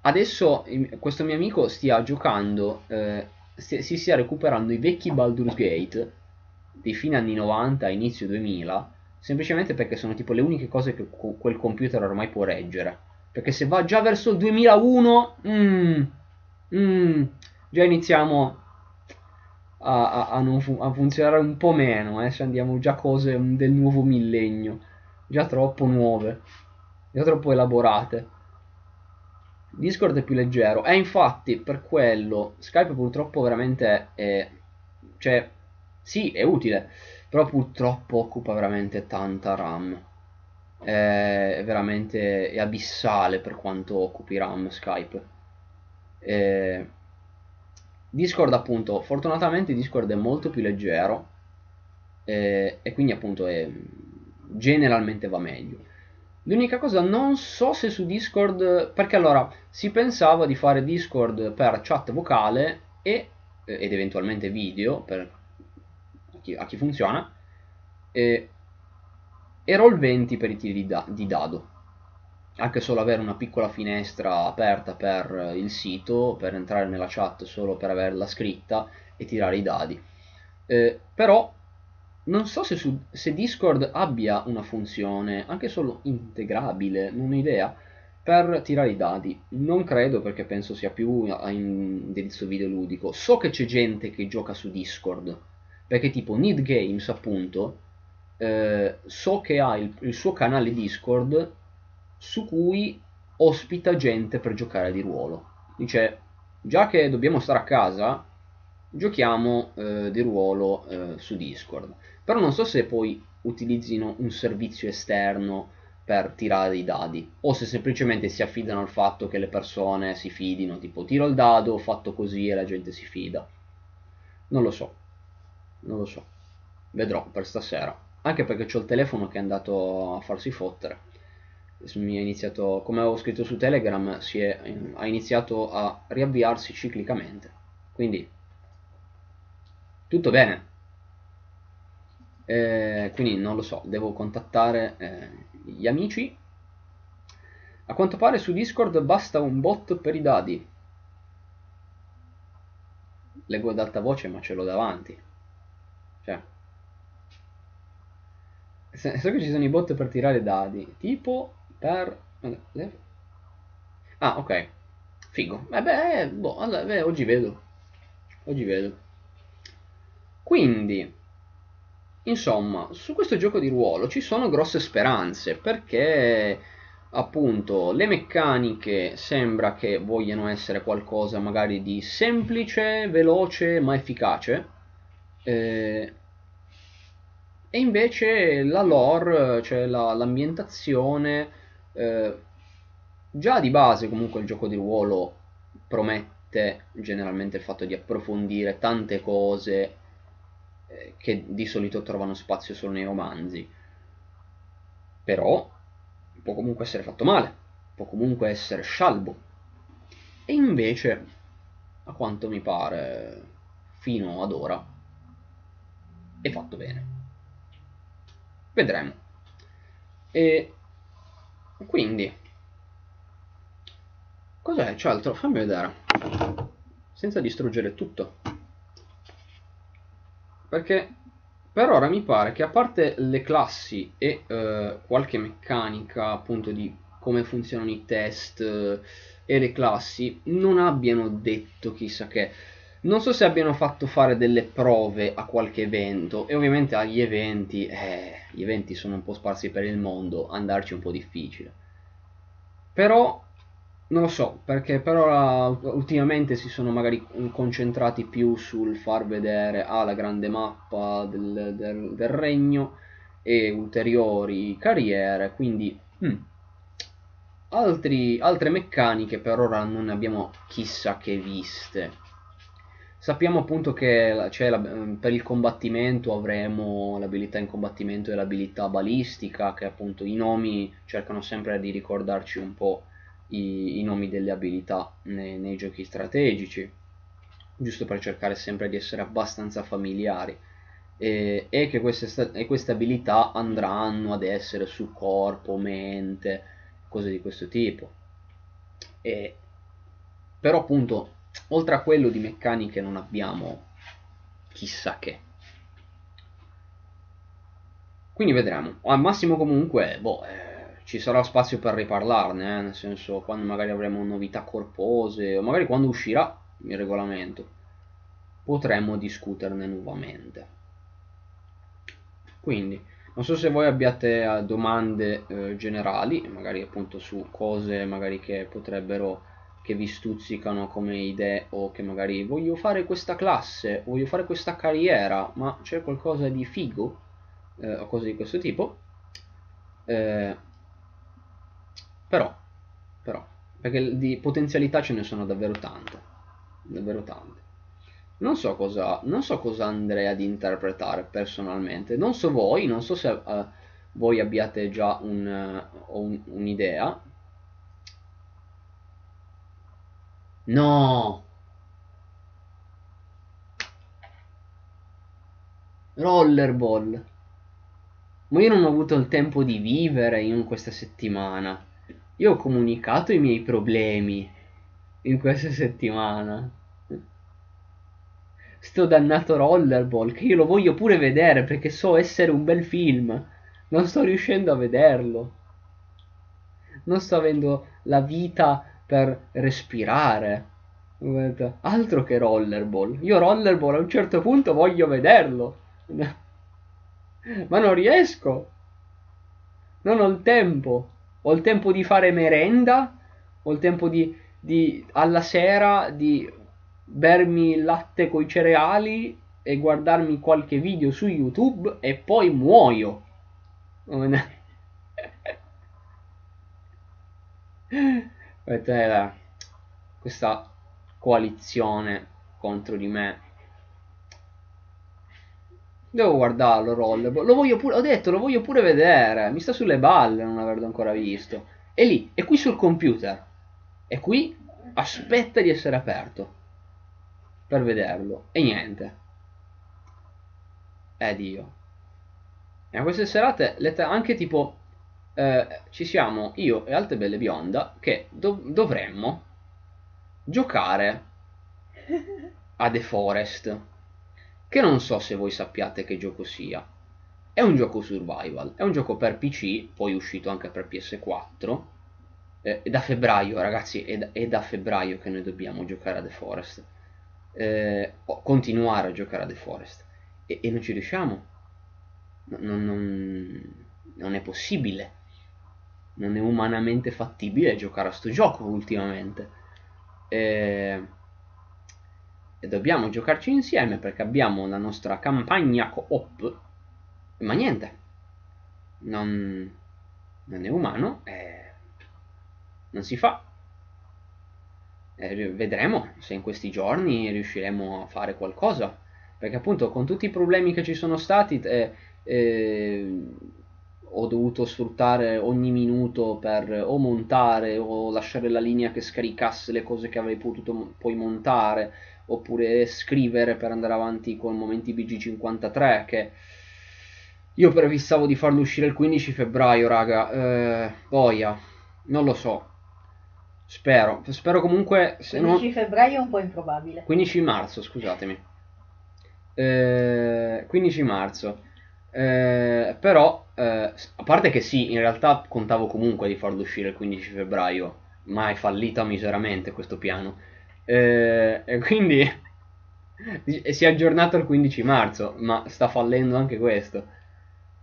Speaker 1: adesso questo mio amico stia giocando, eh, stia, si stia recuperando i vecchi Baldur's Gate dei fine anni 90, inizio 2000, semplicemente perché sono tipo le uniche cose che quel computer ormai può reggere. Perché se va già verso il 2001, mm, mm, già iniziamo a, a, a, fu- a funzionare un po' meno, eh, se andiamo già cose del nuovo millennio, già troppo nuove, già troppo elaborate. Discord è più leggero. E infatti per quello Skype purtroppo veramente è cioè sì è utile però purtroppo occupa veramente tanta RAM. È veramente è abissale per quanto occupi RAM Skype. È, Discord appunto, fortunatamente Discord è molto più leggero eh, e quindi appunto è, generalmente va meglio. L'unica cosa, non so se su Discord, perché allora si pensava di fare Discord per chat vocale e, ed eventualmente video per chi, a chi funziona e, e Roll20 per i tiri di, da, di dado anche solo avere una piccola finestra aperta per il sito, per entrare nella chat solo per averla scritta e tirare i dadi. Eh, però non so se, su, se, Discord abbia una funzione anche solo integrabile, non ho idea, per tirare i dadi. Non credo perché penso sia più a indirizzo videoludico. So che c'è gente che gioca su Discord, perché tipo Need Games appunto, eh, so che ha il, il suo canale Discord su cui ospita gente per giocare di ruolo. Dice, già che dobbiamo stare a casa, giochiamo eh, di ruolo eh, su Discord. Però non so se poi utilizzino un servizio esterno per tirare i dadi o se semplicemente si affidano al fatto che le persone si fidino, tipo tiro il dado, ho fatto così e la gente si fida. Non lo so, non lo so. Vedrò per stasera. Anche perché ho il telefono che è andato a farsi fottere. Mi è iniziato, come avevo scritto su Telegram, è, ha iniziato a riavviarsi ciclicamente. Quindi, tutto bene. Eh, quindi non lo so, devo contattare eh, gli amici. A quanto pare su Discord basta un bot per i dadi. Leggo ad alta voce ma ce l'ho davanti. Cioè. So che ci sono i bot per tirare dadi. Tipo per... Ah, ok. Figo. Vabbè, boh, allora, beh, oggi vedo. Oggi vedo. Quindi, insomma, su questo gioco di ruolo ci sono grosse speranze perché appunto le meccaniche sembra che vogliano essere qualcosa magari di semplice, veloce ma efficace eh, e invece la lore, cioè la, l'ambientazione eh, già di base comunque il gioco di ruolo promette generalmente il fatto di approfondire tante cose eh, che di solito trovano spazio solo nei romanzi. Però può comunque essere fatto male, può comunque essere scialbo. E invece, a quanto mi pare, fino ad ora, è fatto bene. Vedremo. E quindi, cos'è? C'è altro? Fammi vedere. Senza distruggere tutto. Perché per ora mi pare che a parte le classi e eh, qualche meccanica appunto di come funzionano i test eh, e le classi non abbiano detto chissà che non so se abbiano fatto fare delle prove a qualche evento e ovviamente agli eventi eh, gli eventi sono un po' sparsi per il mondo andarci è un po' difficile però non lo so, perché per ora ultimamente si sono magari concentrati più sul far vedere ah, la grande mappa del, del, del regno e ulteriori carriere, quindi hmm, altri, altre meccaniche per ora non ne abbiamo chissà che viste. Sappiamo appunto che la, per il combattimento avremo l'abilità in combattimento e l'abilità balistica, che appunto i nomi cercano sempre di ricordarci un po' i, i nomi delle abilità nei, nei, giochi strategici, giusto per cercare sempre di essere abbastanza familiari. E, e che queste, e queste abilità andranno ad essere su corpo, mente, cose di questo tipo. E, però appunto, oltre a quello di meccaniche non abbiamo chissà che. Quindi vedremo. Al massimo comunque, boh, eh, ci sarà spazio per riparlarne, eh? nel senso quando magari avremo novità corpose o magari quando uscirà il regolamento potremo discuterne nuovamente. Quindi, non so se voi abbiate eh, domande eh, generali, magari appunto su cose magari che potrebbero che vi stuzzicano come idee o che magari voglio fare questa classe, voglio fare questa carriera, ma c'è qualcosa di figo eh, o cose di questo tipo. Eh, però, però, perché di potenzialità ce ne sono davvero tante, davvero tante. Non so cosa, non so cosa andrei ad interpretare personalmente, non so voi, non so se uh, voi abbiate già un, uh, un, un'idea. No! Rollerball. Ma io non ho avuto il tempo di vivere in questa settimana. Io ho comunicato i miei problemi in questa settimana. Sto dannato Rollerball, che io lo voglio pure vedere perché so essere un bel film. Non sto riuscendo a vederlo. non sto avendo la vita per respirare. Altro che rollerball. Io rollerball a un certo punto voglio vederlo. Ma non riesco. Non ho il tempo. Ho il tempo di fare merenda. Ho il tempo di, di alla sera di bermi il latte coi cereali e guardarmi qualche video su YouTube e poi muoio. Questa coalizione contro di me. Devo guardarlo, Rollerball. Lo voglio pure, ho detto, lo voglio pure vedere. Mi sta sulle balle non averlo ancora visto. È lì, è qui sul computer. È qui, aspetta di essere aperto. Per vederlo. E niente. Ed io. E a queste serate, anche tipo, eh, ci siamo io e Alte Belle Bionda che dov dovremmo giocare a The Forest. Che non so se voi sappiate che gioco sia. È un gioco survival, è un gioco per PC, poi uscito anche per PS4. Eh, è da febbraio, ragazzi, è da, è da, febbraio che noi dobbiamo giocare a The Forest. Eh, continuare a giocare a The Forest. E, e non ci riusciamo. Non, non, non, è possibile. Non è umanamente fattibile giocare a sto gioco ultimamente. Eh, e dobbiamo giocarci insieme perché abbiamo la nostra campagna co-op ma niente non, non è umano e non si fa e vedremo se in questi giorni riusciremo a fare qualcosa perché appunto con tutti i problemi che ci sono stati eh, eh, ho dovuto sfruttare ogni minuto per o montare o lasciare la linea che scaricasse le cose che avrei potuto poi montare oppure scrivere per andare avanti con momenti BG53 che io prefissavo di farlo uscire il 15 febbraio raga eh, boia non lo so. Spero spero comunque
Speaker 2: 15 non... febbraio è un po' improbabile.
Speaker 1: 15 marzo scusatemi. Eh, 15 marzo. Eh, però eh, a parte che sì in realtà contavo comunque di farlo uscire il 15 febbraio ma è fallito miseramente questo piano eh, e quindi si è aggiornato il 15 marzo, ma sta fallendo anche questo.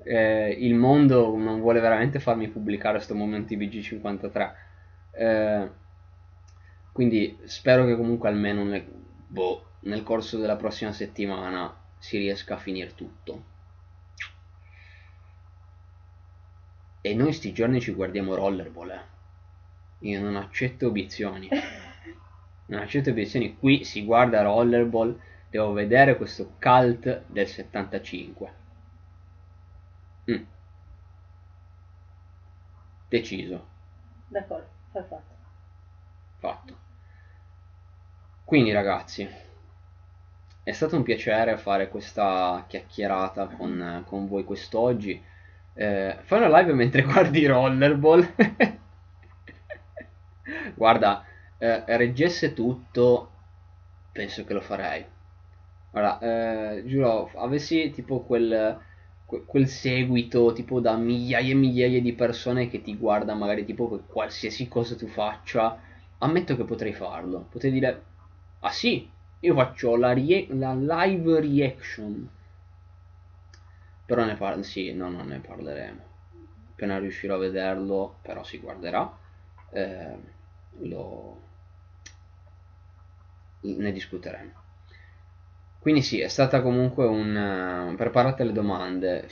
Speaker 1: Eh, il mondo non vuole veramente farmi pubblicare questo momento BG53. Eh, quindi spero che comunque almeno nel, boh, nel corso della prossima settimana si riesca a finire tutto. E noi sti giorni ci guardiamo Rollerball. Eh. Io non accetto obiezioni. non accetto obiezioni, qui si guarda Rollerball, devo vedere questo cult del 75. Mm. Deciso.
Speaker 2: D'accordo, fatto.
Speaker 1: Fatto. Quindi ragazzi, è stato un piacere fare questa chiacchierata con, con voi quest'oggi. Eh, fai una live mentre guardi Rollerball. Guarda, eh, reggesse tutto, penso che lo farei. Ora, eh, giuro, avessi tipo quel, quel seguito tipo da migliaia e migliaia di persone che ti guarda magari tipo qualsiasi cosa tu faccia, ammetto che potrei farlo. Potrei dire, ah sì, io faccio la, la live reaction. Però ne parlo, sì, no, non ne parleremo. Appena riuscirò a vederlo, però si guarderà. Eh, lo, ne discuteremo. Quindi sì, è stata comunque un... Uh, preparate le domande.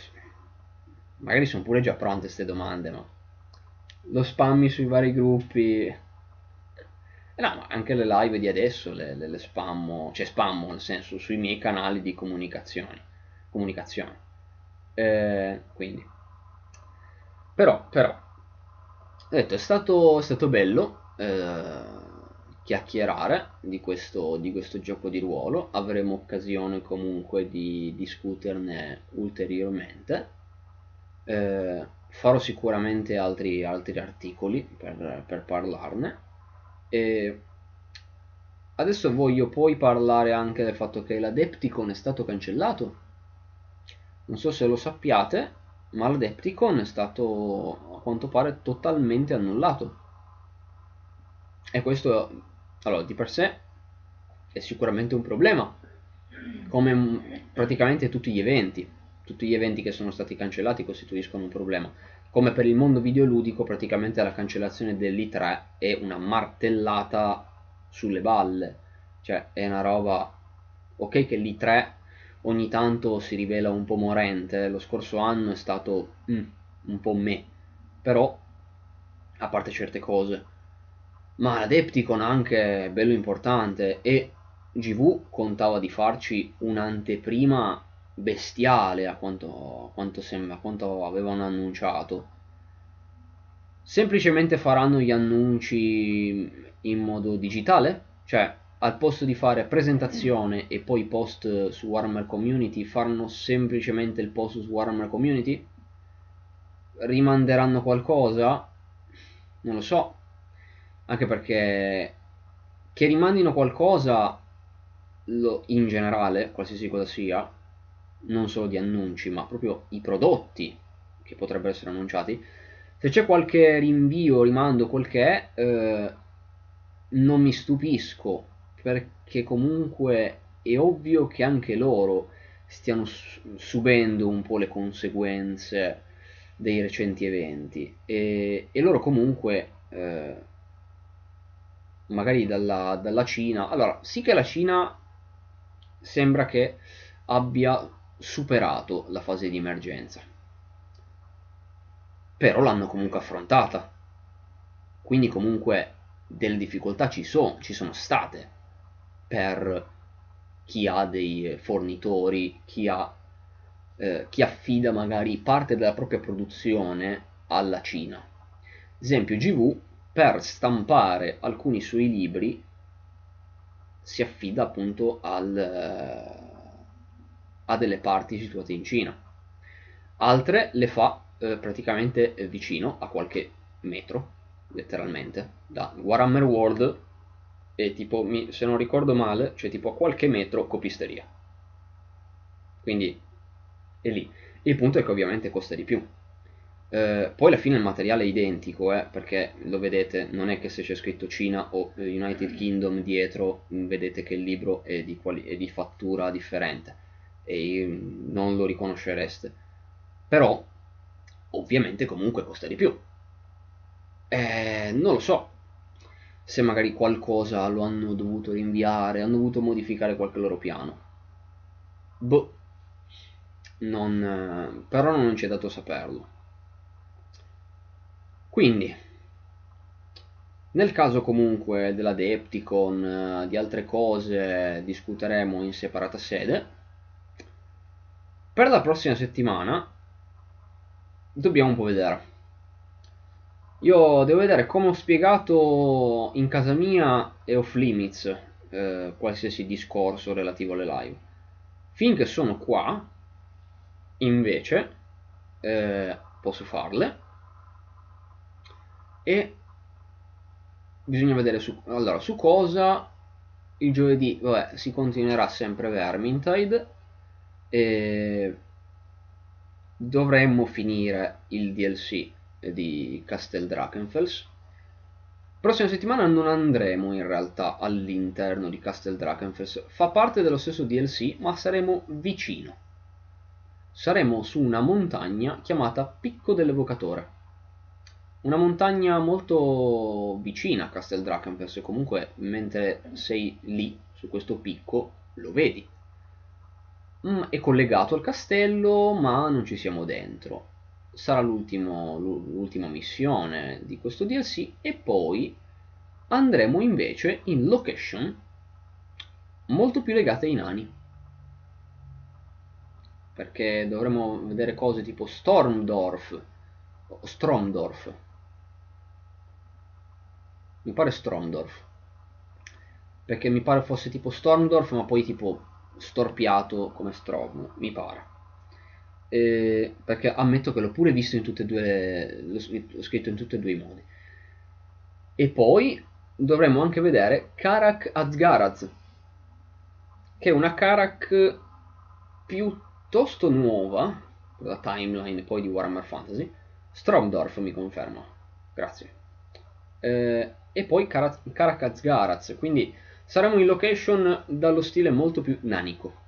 Speaker 1: Magari sono pure già pronte queste domande, ma... Lo spammi sui vari gruppi... Eh, no, ma anche le live di adesso le, le, le spammo, cioè spammo nel senso sui miei canali di comunicazione. Comunicazione. Eh, quindi. Però, però, ho detto, è stato, è stato bello. Eh, chiacchierare di questo, di questo gioco di ruolo, avremo occasione comunque di discuterne ulteriormente. Eh, farò sicuramente altri, altri articoli per, per parlarne. E adesso voglio poi parlare anche del fatto che l'Adepticon è stato cancellato. Non so se lo sappiate, Maledepticon è stato a quanto pare totalmente annullato. E questo, allora, di per sé è sicuramente un problema, come praticamente tutti gli eventi. Tutti gli eventi che sono stati cancellati costituiscono un problema. Come per il mondo videoludico, praticamente la cancellazione dell'I3 è una martellata sulle balle. Cioè, è una roba... Ok che l'I3 ogni tanto si rivela un po' morente, lo scorso anno è stato mm, un po' me, però, a parte certe cose, ma l'Adepticon anche bello importante. E GV contava di farci un'anteprima bestiale a quanto, a quanto sembra, a quanto avevano annunciato. Semplicemente faranno gli annunci in modo digitale, cioè al posto di fare presentazione e poi post su Warhammer Community, faranno semplicemente il post su Warhammer Community? Rimanderanno qualcosa? Non lo so. Anche perché che rimandino qualcosa lo, in generale, qualsiasi cosa sia, non solo di annunci, ma proprio i prodotti che potrebbero essere annunciati. Se c'è qualche rinvio, rimando, quel che è, eh, non mi stupisco perché comunque è ovvio che anche loro stiano subendo un po' le conseguenze dei recenti eventi. E, e loro comunque eh, magari dalla, dalla Cina allora sì che la Cina sembra che abbia superato la fase di emergenza però l'hanno comunque affrontata. Quindi comunque delle difficoltà ci sono, ci sono state per chi ha dei fornitori, chi, ha, eh, chi affida magari parte della propria produzione alla Cina. Esempio GV per stampare alcuni suoi libri si affida appunto al, eh, a delle parti situate in Cina. Altre le fa eh, praticamente vicino a qualche metro, letteralmente, da Warhammer World e tipo, se non ricordo male, c'è tipo a qualche metro copisteria. Quindi è lì. Il punto è che ovviamente costa di più. Eh, poi alla fine il materiale è identico, eh, perché lo vedete, non è che se c'è scritto Cina o United Kingdom dietro, vedete che il libro è di, è di fattura differente e non lo riconoscereste. Però, ovviamente comunque costa di più. Eh, non lo so, se magari qualcosa lo hanno dovuto rinviare, hanno dovuto modificare qualche loro piano. Boh, non, però non ci è dato saperlo. Quindi, nel caso comunque della Depticon, di altre cose discuteremo in separata sede. Per la prossima settimana dobbiamo un po' vedere. Io devo vedere come ho spiegato in casa mia e off limits eh, qualsiasi discorso relativo alle live. Finché sono qua, invece, eh, posso farle. E bisogna vedere su, allora, su cosa il giovedì vabbè, si continuerà sempre Vermintide e dovremmo finire il DLC di Castel Drachenfels. Prossima settimana non andremo in realtà all'interno di Castel Drachenfels, fa parte dello stesso DLC, ma saremo vicino. Saremo su una montagna chiamata Picco dell'Evocatore. Una montagna molto vicina a Castel Drachenfels, e comunque mentre sei lì, su questo picco, lo vedi. Mm, è collegato al castello, ma non ci siamo dentro sarà l'ultima missione di questo DLC e poi andremo invece in location molto più legate ai nani. Perché dovremo vedere cose tipo Stormdorf o Stromdorf. Mi pare Stromdorf. Perché mi pare fosse tipo Stormdorf ma poi tipo storpiato come Strom mi pare perché ammetto che l'ho pure visto in tutte e due, l'ho scritto in tutti e due i modi. E poi dovremmo anche vedere Karak Azgaraz, che è una Karak piuttosto nuova, la timeline poi di Warhammer Fantasy. Stromdorf mi conferma, grazie. Eh, e poi Karakaz Garaz, quindi saremo in location dallo stile molto più nanico.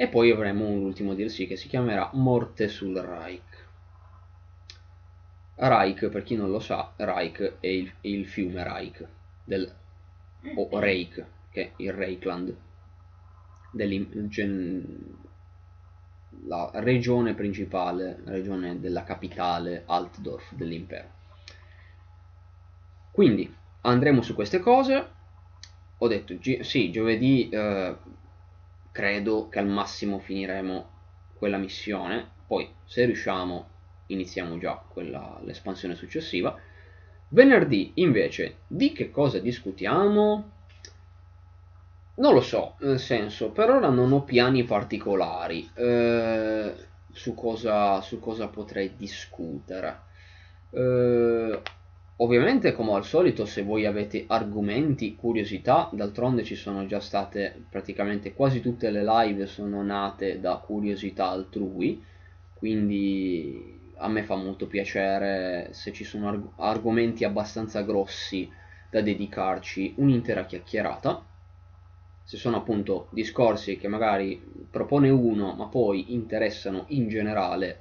Speaker 1: E poi avremo un ultimo DLC che si chiamerà Morte sul Reich. Reich, per chi non lo sa, Reich è il, il fiume Reich, del, o Reich, che è il Reichland, la regione principale, regione della capitale Altdorf dell'impero. Quindi andremo su queste cose. Ho detto, sì, giovedì eh, credo che al massimo finiremo quella missione, poi se riusciamo iniziamo già l'espansione successiva. Venerdì invece di che cosa discutiamo? Non lo so, nel senso, per ora non ho piani particolari eh, su, cosa, su, cosa, potrei discutere. Eh, Ovviamente, come al solito, se voi avete argomenti, curiosità, d'altronde ci sono già state praticamente quasi tutte le live sono nate da curiosità altrui, quindi a me fa molto piacere se ci sono arg- argomenti abbastanza grossi da dedicarci un'intera chiacchierata. Se sono appunto discorsi che magari propone uno, ma poi interessano in generale,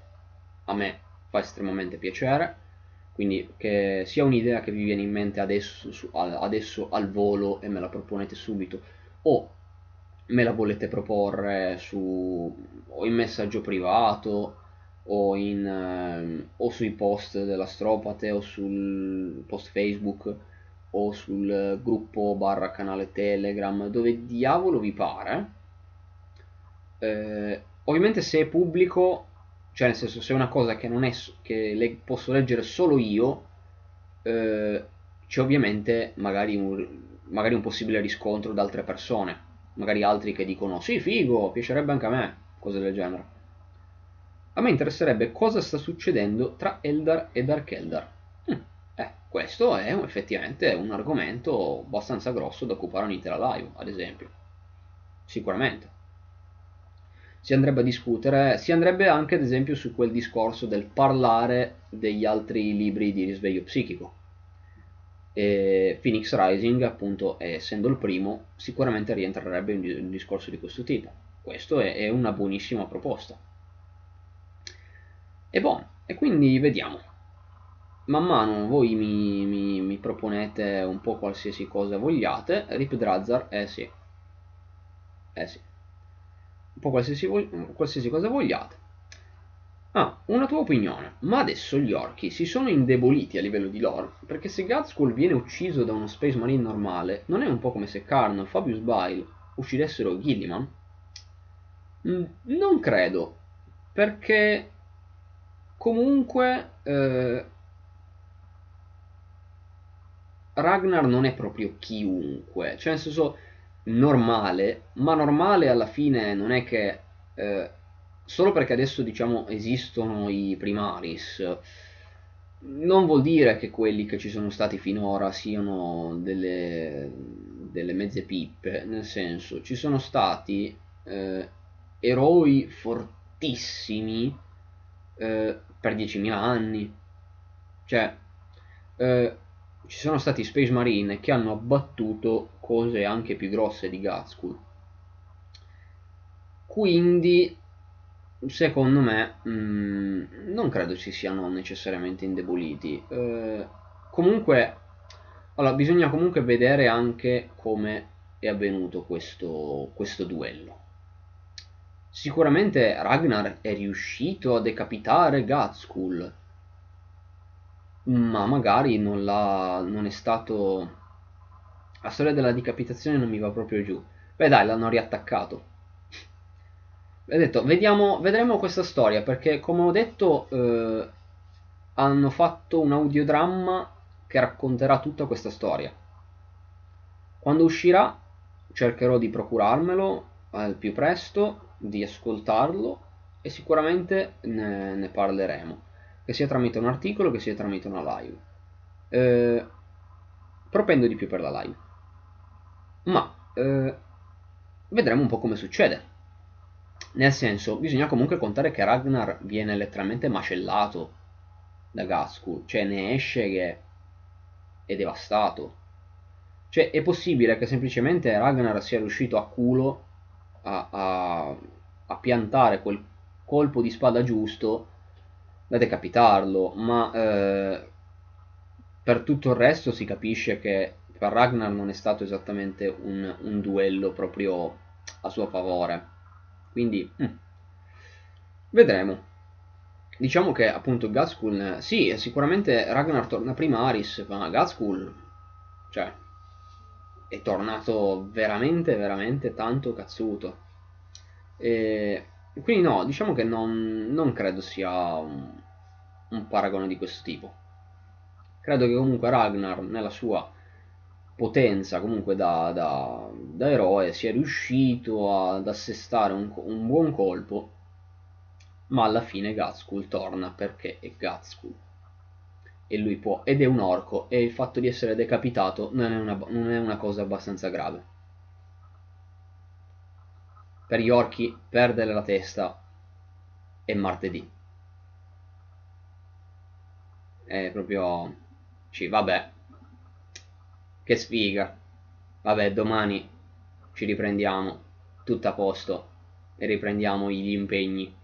Speaker 1: a me fa estremamente piacere quindi che sia un'idea che vi viene in mente adesso, su, adesso al volo e me la proponete subito o me la volete proporre su, o in messaggio privato o, in, eh, o sui post della Stropate o sul post Facebook o sul gruppo barra canale Telegram dove diavolo vi pare. Eh, ovviamente se è pubblico cioè nel senso se è una cosa che è che le, posso leggere solo io eh, c'è ovviamente magari un, magari un possibile riscontro da altre persone. Magari altri che dicono sì figo piacerebbe anche a me cose del genere. A me interesserebbe cosa sta succedendo tra Eldar e Dark Eldar. Hm, eh, questo è effettivamente un argomento abbastanza grosso da occupare un'intera live ad esempio. Sicuramente si andrebbe a discutere, si andrebbe anche ad esempio su quel discorso del parlare degli altri libri di risveglio psichico. E Phoenix Rising, appunto, essendo il primo, sicuramente rientrerebbe in un discorso di questo tipo. Questo è, è una buonissima proposta. E buono, e quindi vediamo. Man mano voi mi, mi, mi proponete un po' qualsiasi cosa vogliate. Rip Drazzar, eh sì. Eh sì un po' qualsiasi, qualsiasi cosa vogliate. Ah, una tua opinione, ma adesso gli orchi si sono indeboliti a livello di lore, perché se Gatskull viene ucciso da uno Space Marine normale, non è un po' come se Karn o Fabius Bile uccidessero Gilliman? Mm, non credo, perché comunque eh, Ragnar non è proprio chiunque, cioè nel senso normale, ma normale alla fine non è che eh, solo perché adesso diciamo esistono i primaris non vuol dire che quelli che ci sono stati finora siano delle, delle mezze pippe, nel senso ci sono stati eh, eroi fortissimi eh, per 10.000 anni, cioè eh, ci sono stati Space Marine che hanno abbattuto cose anche più grosse di Gatskull. Quindi, secondo me, mh, mm, non credo ci siano necessariamente indeboliti. Eh, comunque, allora, bisogna comunque vedere anche come è avvenuto questo, questo duello. Sicuramente Ragnar è riuscito a decapitare Gatskull, ma magari non, non è stato... La storia della decapitazione non mi va proprio giù. Beh dai, l'hanno riattaccato. Ho detto, vediamo, vedremo questa storia, perché come ho detto eh, hanno fatto un audiodramma che racconterà tutta questa storia. Quando uscirà cercherò di procurarmelo al più presto, di ascoltarlo e sicuramente ne, ne parleremo che sia tramite un articolo, che sia tramite una live. Eh, propendo di più per la live. Ma eh, vedremo un po' come succede. Nel senso, bisogna comunque contare che Ragnar viene letteralmente macellato da Gaskul, cioè ne esce che è devastato. Cioè, è possibile che semplicemente Ragnar sia riuscito a culo a, a, a piantare quel colpo di spada giusto da decapitarlo, ma eh, per tutto il resto si capisce che per Ragnar non è stato esattamente un, un duello proprio a suo favore. Quindi, mm, vedremo. Diciamo che appunto Gazkul, sì, sicuramente Ragnar torna prima Aris, ma Gazkul, cioè, è tornato veramente, veramente tanto cazzuto. E quindi no, diciamo che non, non credo sia un, un paragone di questo tipo. Credo che comunque Ragnar, nella sua potenza comunque da, da, da eroe, sia riuscito ad assestare un, un buon colpo, ma alla fine Gazkul torna perché è Gazkul e lui può, ed è un orco, e il fatto di essere decapitato non è una, non è una cosa abbastanza grave. Per gli orchi perdere la testa è martedì. È proprio... Sì, vabbè, che sfiga. Vabbè, domani ci riprendiamo. Tutto a posto. E riprendiamo gli impegni.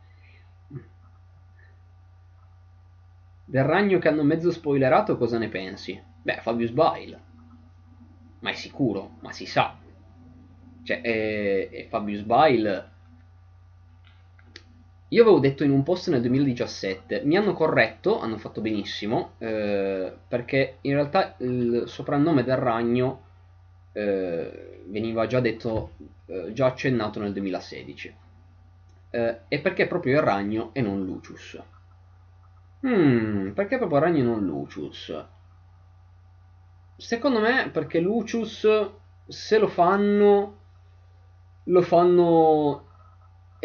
Speaker 1: Del ragno che hanno mezzo spoilerato cosa ne pensi? Beh, Fabius Bile. Ma è sicuro, ma si sa. Cioè, è, è Fabius Bile io avevo detto in un post nel 2017, mi hanno corretto, hanno fatto benissimo, eh, perché in realtà il soprannome del ragno eh, veniva già detto, eh, già accennato nel 2016. Eh, e perché proprio il ragno e non Lucius? Hmm, perché proprio il ragno e non Lucius? Secondo me perché Lucius, se lo fanno, lo fanno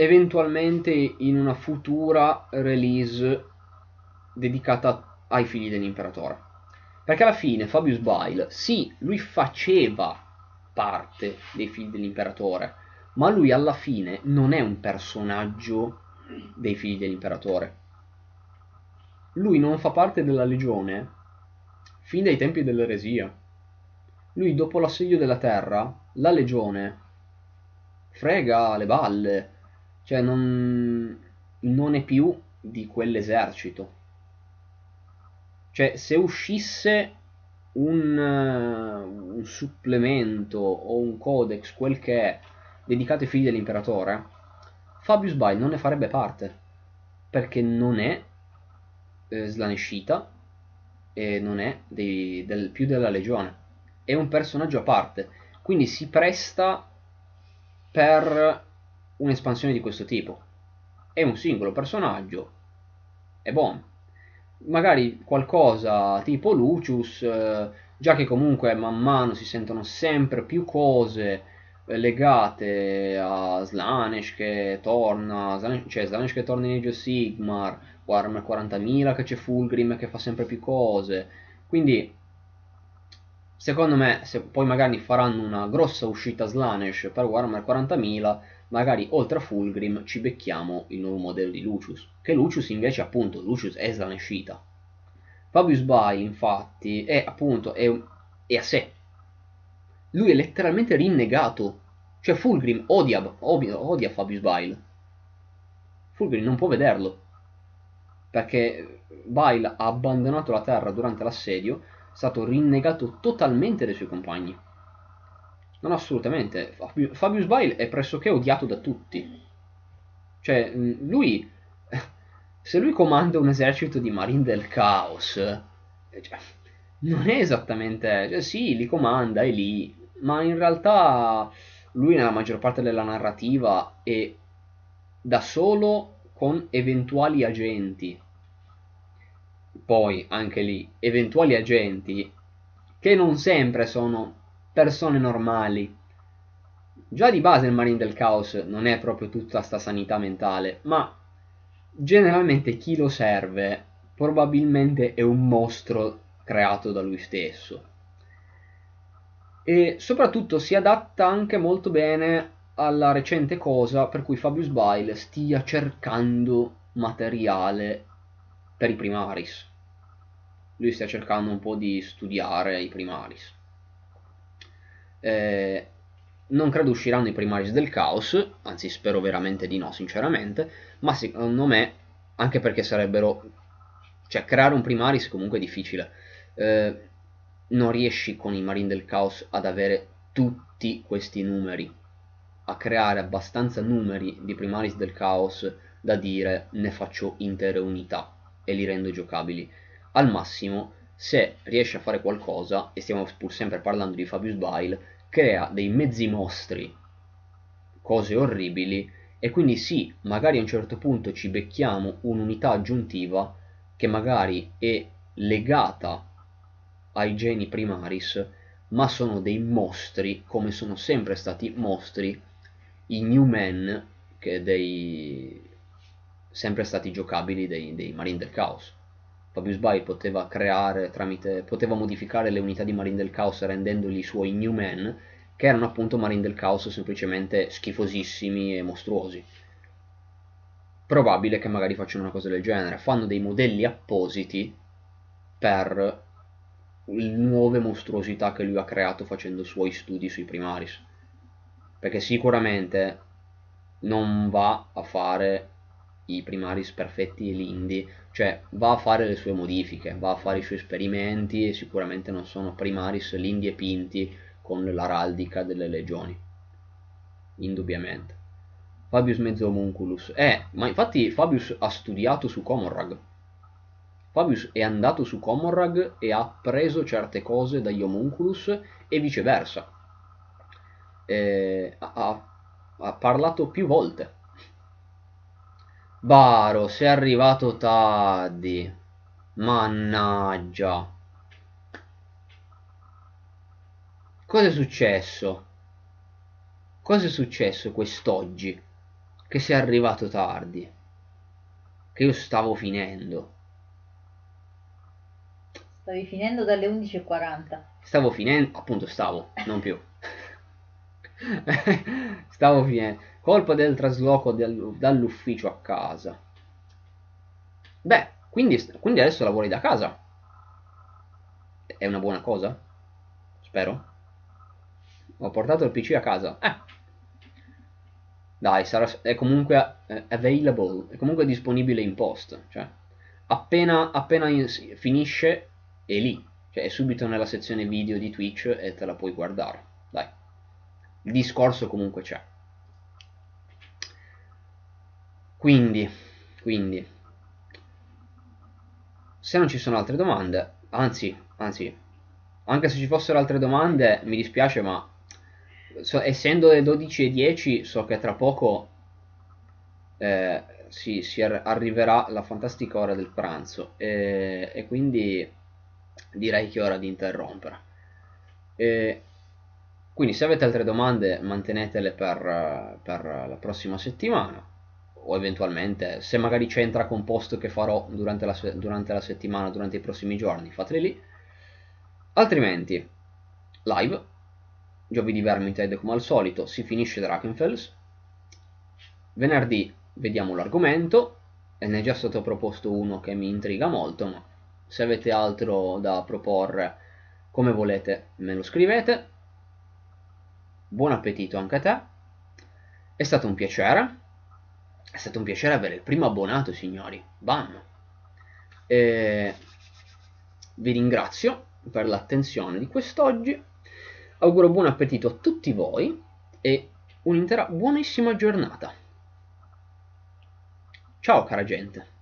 Speaker 1: eventualmente in una futura release dedicata ai figli dell'imperatore. Perché alla fine Fabius Bile, sì, lui faceva parte dei figli dell'imperatore, ma lui alla fine non è un personaggio dei figli dell'imperatore. Lui non fa parte della legione fin dai tempi dell'eresia. Lui dopo l'assedio della terra, la legione frega le balle, cioè non, non è più di quell'esercito. Cioè se uscisse un, un supplemento o un codex, quel che è, dedicato ai figli dell'imperatore, Fabius Bile non ne farebbe parte, perché non è eh, slanescita e non è dei, del, più della legione, è un personaggio a parte, quindi si presta per un'espansione di questo tipo. È un singolo personaggio, è buono. Magari qualcosa tipo Lucius, eh, già che comunque man mano si sentono sempre più cose eh, legate a Slanesh che torna, Slanesh, cioè Slanesh che torna in Age of Sigmar, Warhammer 40.000 che c'è Fulgrim che fa sempre più cose, quindi secondo me se poi magari faranno una grossa uscita Slanesh per Warhammer 40.000 magari oltre a Fulgrim ci becchiamo il nuovo modello di Lucius, che Lucius invece appunto, Lucius è slanescita. Fabius Bile infatti è appunto, è, è, a sé. Lui è letteralmente rinnegato, cioè Fulgrim odia, odia, odia Fabius Bile. Fulgrim non può vederlo, perché Bile ha abbandonato la Terra durante l'assedio, è stato rinnegato totalmente dai suoi compagni. Non assolutamente. Fabius Bile è pressoché odiato da tutti. Cioè, lui... Se lui comanda un esercito di Marine del Caos... Eh, cioè, non è esattamente... Cioè, sì, li comanda, è lì. Ma in realtà lui nella maggior parte della narrativa è da solo con eventuali agenti. Poi, anche lì, eventuali agenti che non sempre sono persone normali. Già di base il Marine del Caos non è proprio tutta sta sanità mentale, ma generalmente chi lo serve probabilmente è un mostro creato da lui stesso. E soprattutto si adatta anche molto bene alla recente cosa per cui Fabius Bile stia cercando materiale per i primaris. Lui sta cercando un po' di studiare i primaris. Eh, non credo usciranno i primaris del caos, anzi spero veramente di no, sinceramente, ma secondo me, anche perché sarebbero... cioè creare un primaris comunque è difficile. Eh, non riesci con i Marine del Caos ad avere tutti questi numeri, a creare abbastanza numeri di primaris del Caos da dire ne faccio intere unità e li rendo giocabili. Al massimo, se riesci a fare qualcosa, e stiamo pur sempre parlando di Fabius Bile, crea dei mezzi mostri, cose orribili, e quindi sì, magari a un certo punto ci becchiamo un'unità aggiuntiva che magari è legata ai geni primaris, ma sono dei mostri, come sono sempre stati mostri i New Men, che dei sempre stati giocabili dei, dei Marine del Caos. Fabius Bay poteva creare tramite, poteva modificare le unità di Marine del Caos rendendoli i suoi New Men, che erano appunto Marine del Caos semplicemente schifosissimi e mostruosi. Probabile che magari facciano una cosa del genere, fanno dei modelli appositi per nuove mostruosità che lui ha creato facendo suoi studi sui primaris. Perché sicuramente non va a fare i primaris perfetti e lindi, cioè va a fare le sue modifiche, va a fare i suoi esperimenti e sicuramente non sono primaris lindi e pinti con l'araldica delle legioni. Indubbiamente. Fabius mezzo homunculus. Eh, ma infatti Fabius ha studiato su Comorrag Fabius è andato su Comorrag e ha preso certe cose dagli homunculus e viceversa. E ha, ha parlato più volte. Baro, sei arrivato tardi. Mannaggia. Cosa è successo? Cosa è successo quest'oggi? Che sei arrivato tardi? Che io stavo finendo.
Speaker 2: Stavi finendo dalle 11.40.
Speaker 1: Stavo finendo, appunto stavo, non più. stavo finendo. Colpa del trasloco del, dall'ufficio a casa. Beh, quindi, quindi adesso lavori da casa. È una buona cosa? Spero. Ho portato il PC a casa. Eh. Dai, sarà, è comunque eh, available, è comunque disponibile in post. Cioè, appena, appena in, finisce è lì, cioè è subito nella sezione video di Twitch e te la puoi guardare. Dai. Il discorso comunque c'è. Quindi, quindi, se non ci sono altre domande, anzi, anzi, anche se ci fossero altre domande, mi dispiace, ma so, essendo le 12.10 so che tra poco eh, si, si, arriverà la fantastica ora del pranzo e, e quindi direi che è ora di interrompere. E quindi se avete altre domande mantenetele per, per, la prossima settimana o eventualmente se magari c'entra con post che farò durante la, durante la settimana, durante i prossimi giorni, fateli lì. Altrimenti, live, giochi di Vermintide come al solito, si finisce Drakenfels. Venerdì vediamo l'argomento, e ne è già stato proposto uno che mi intriga molto, ma se avete altro da proporre come volete me lo scrivete buon appetito anche a te è stato un piacere è stato un piacere avere il primo abbonato signori. Bam e vi ringrazio per l'attenzione di quest'oggi. Auguro buon appetito a tutti voi e un'intera buonissima giornata. Ciao cara gente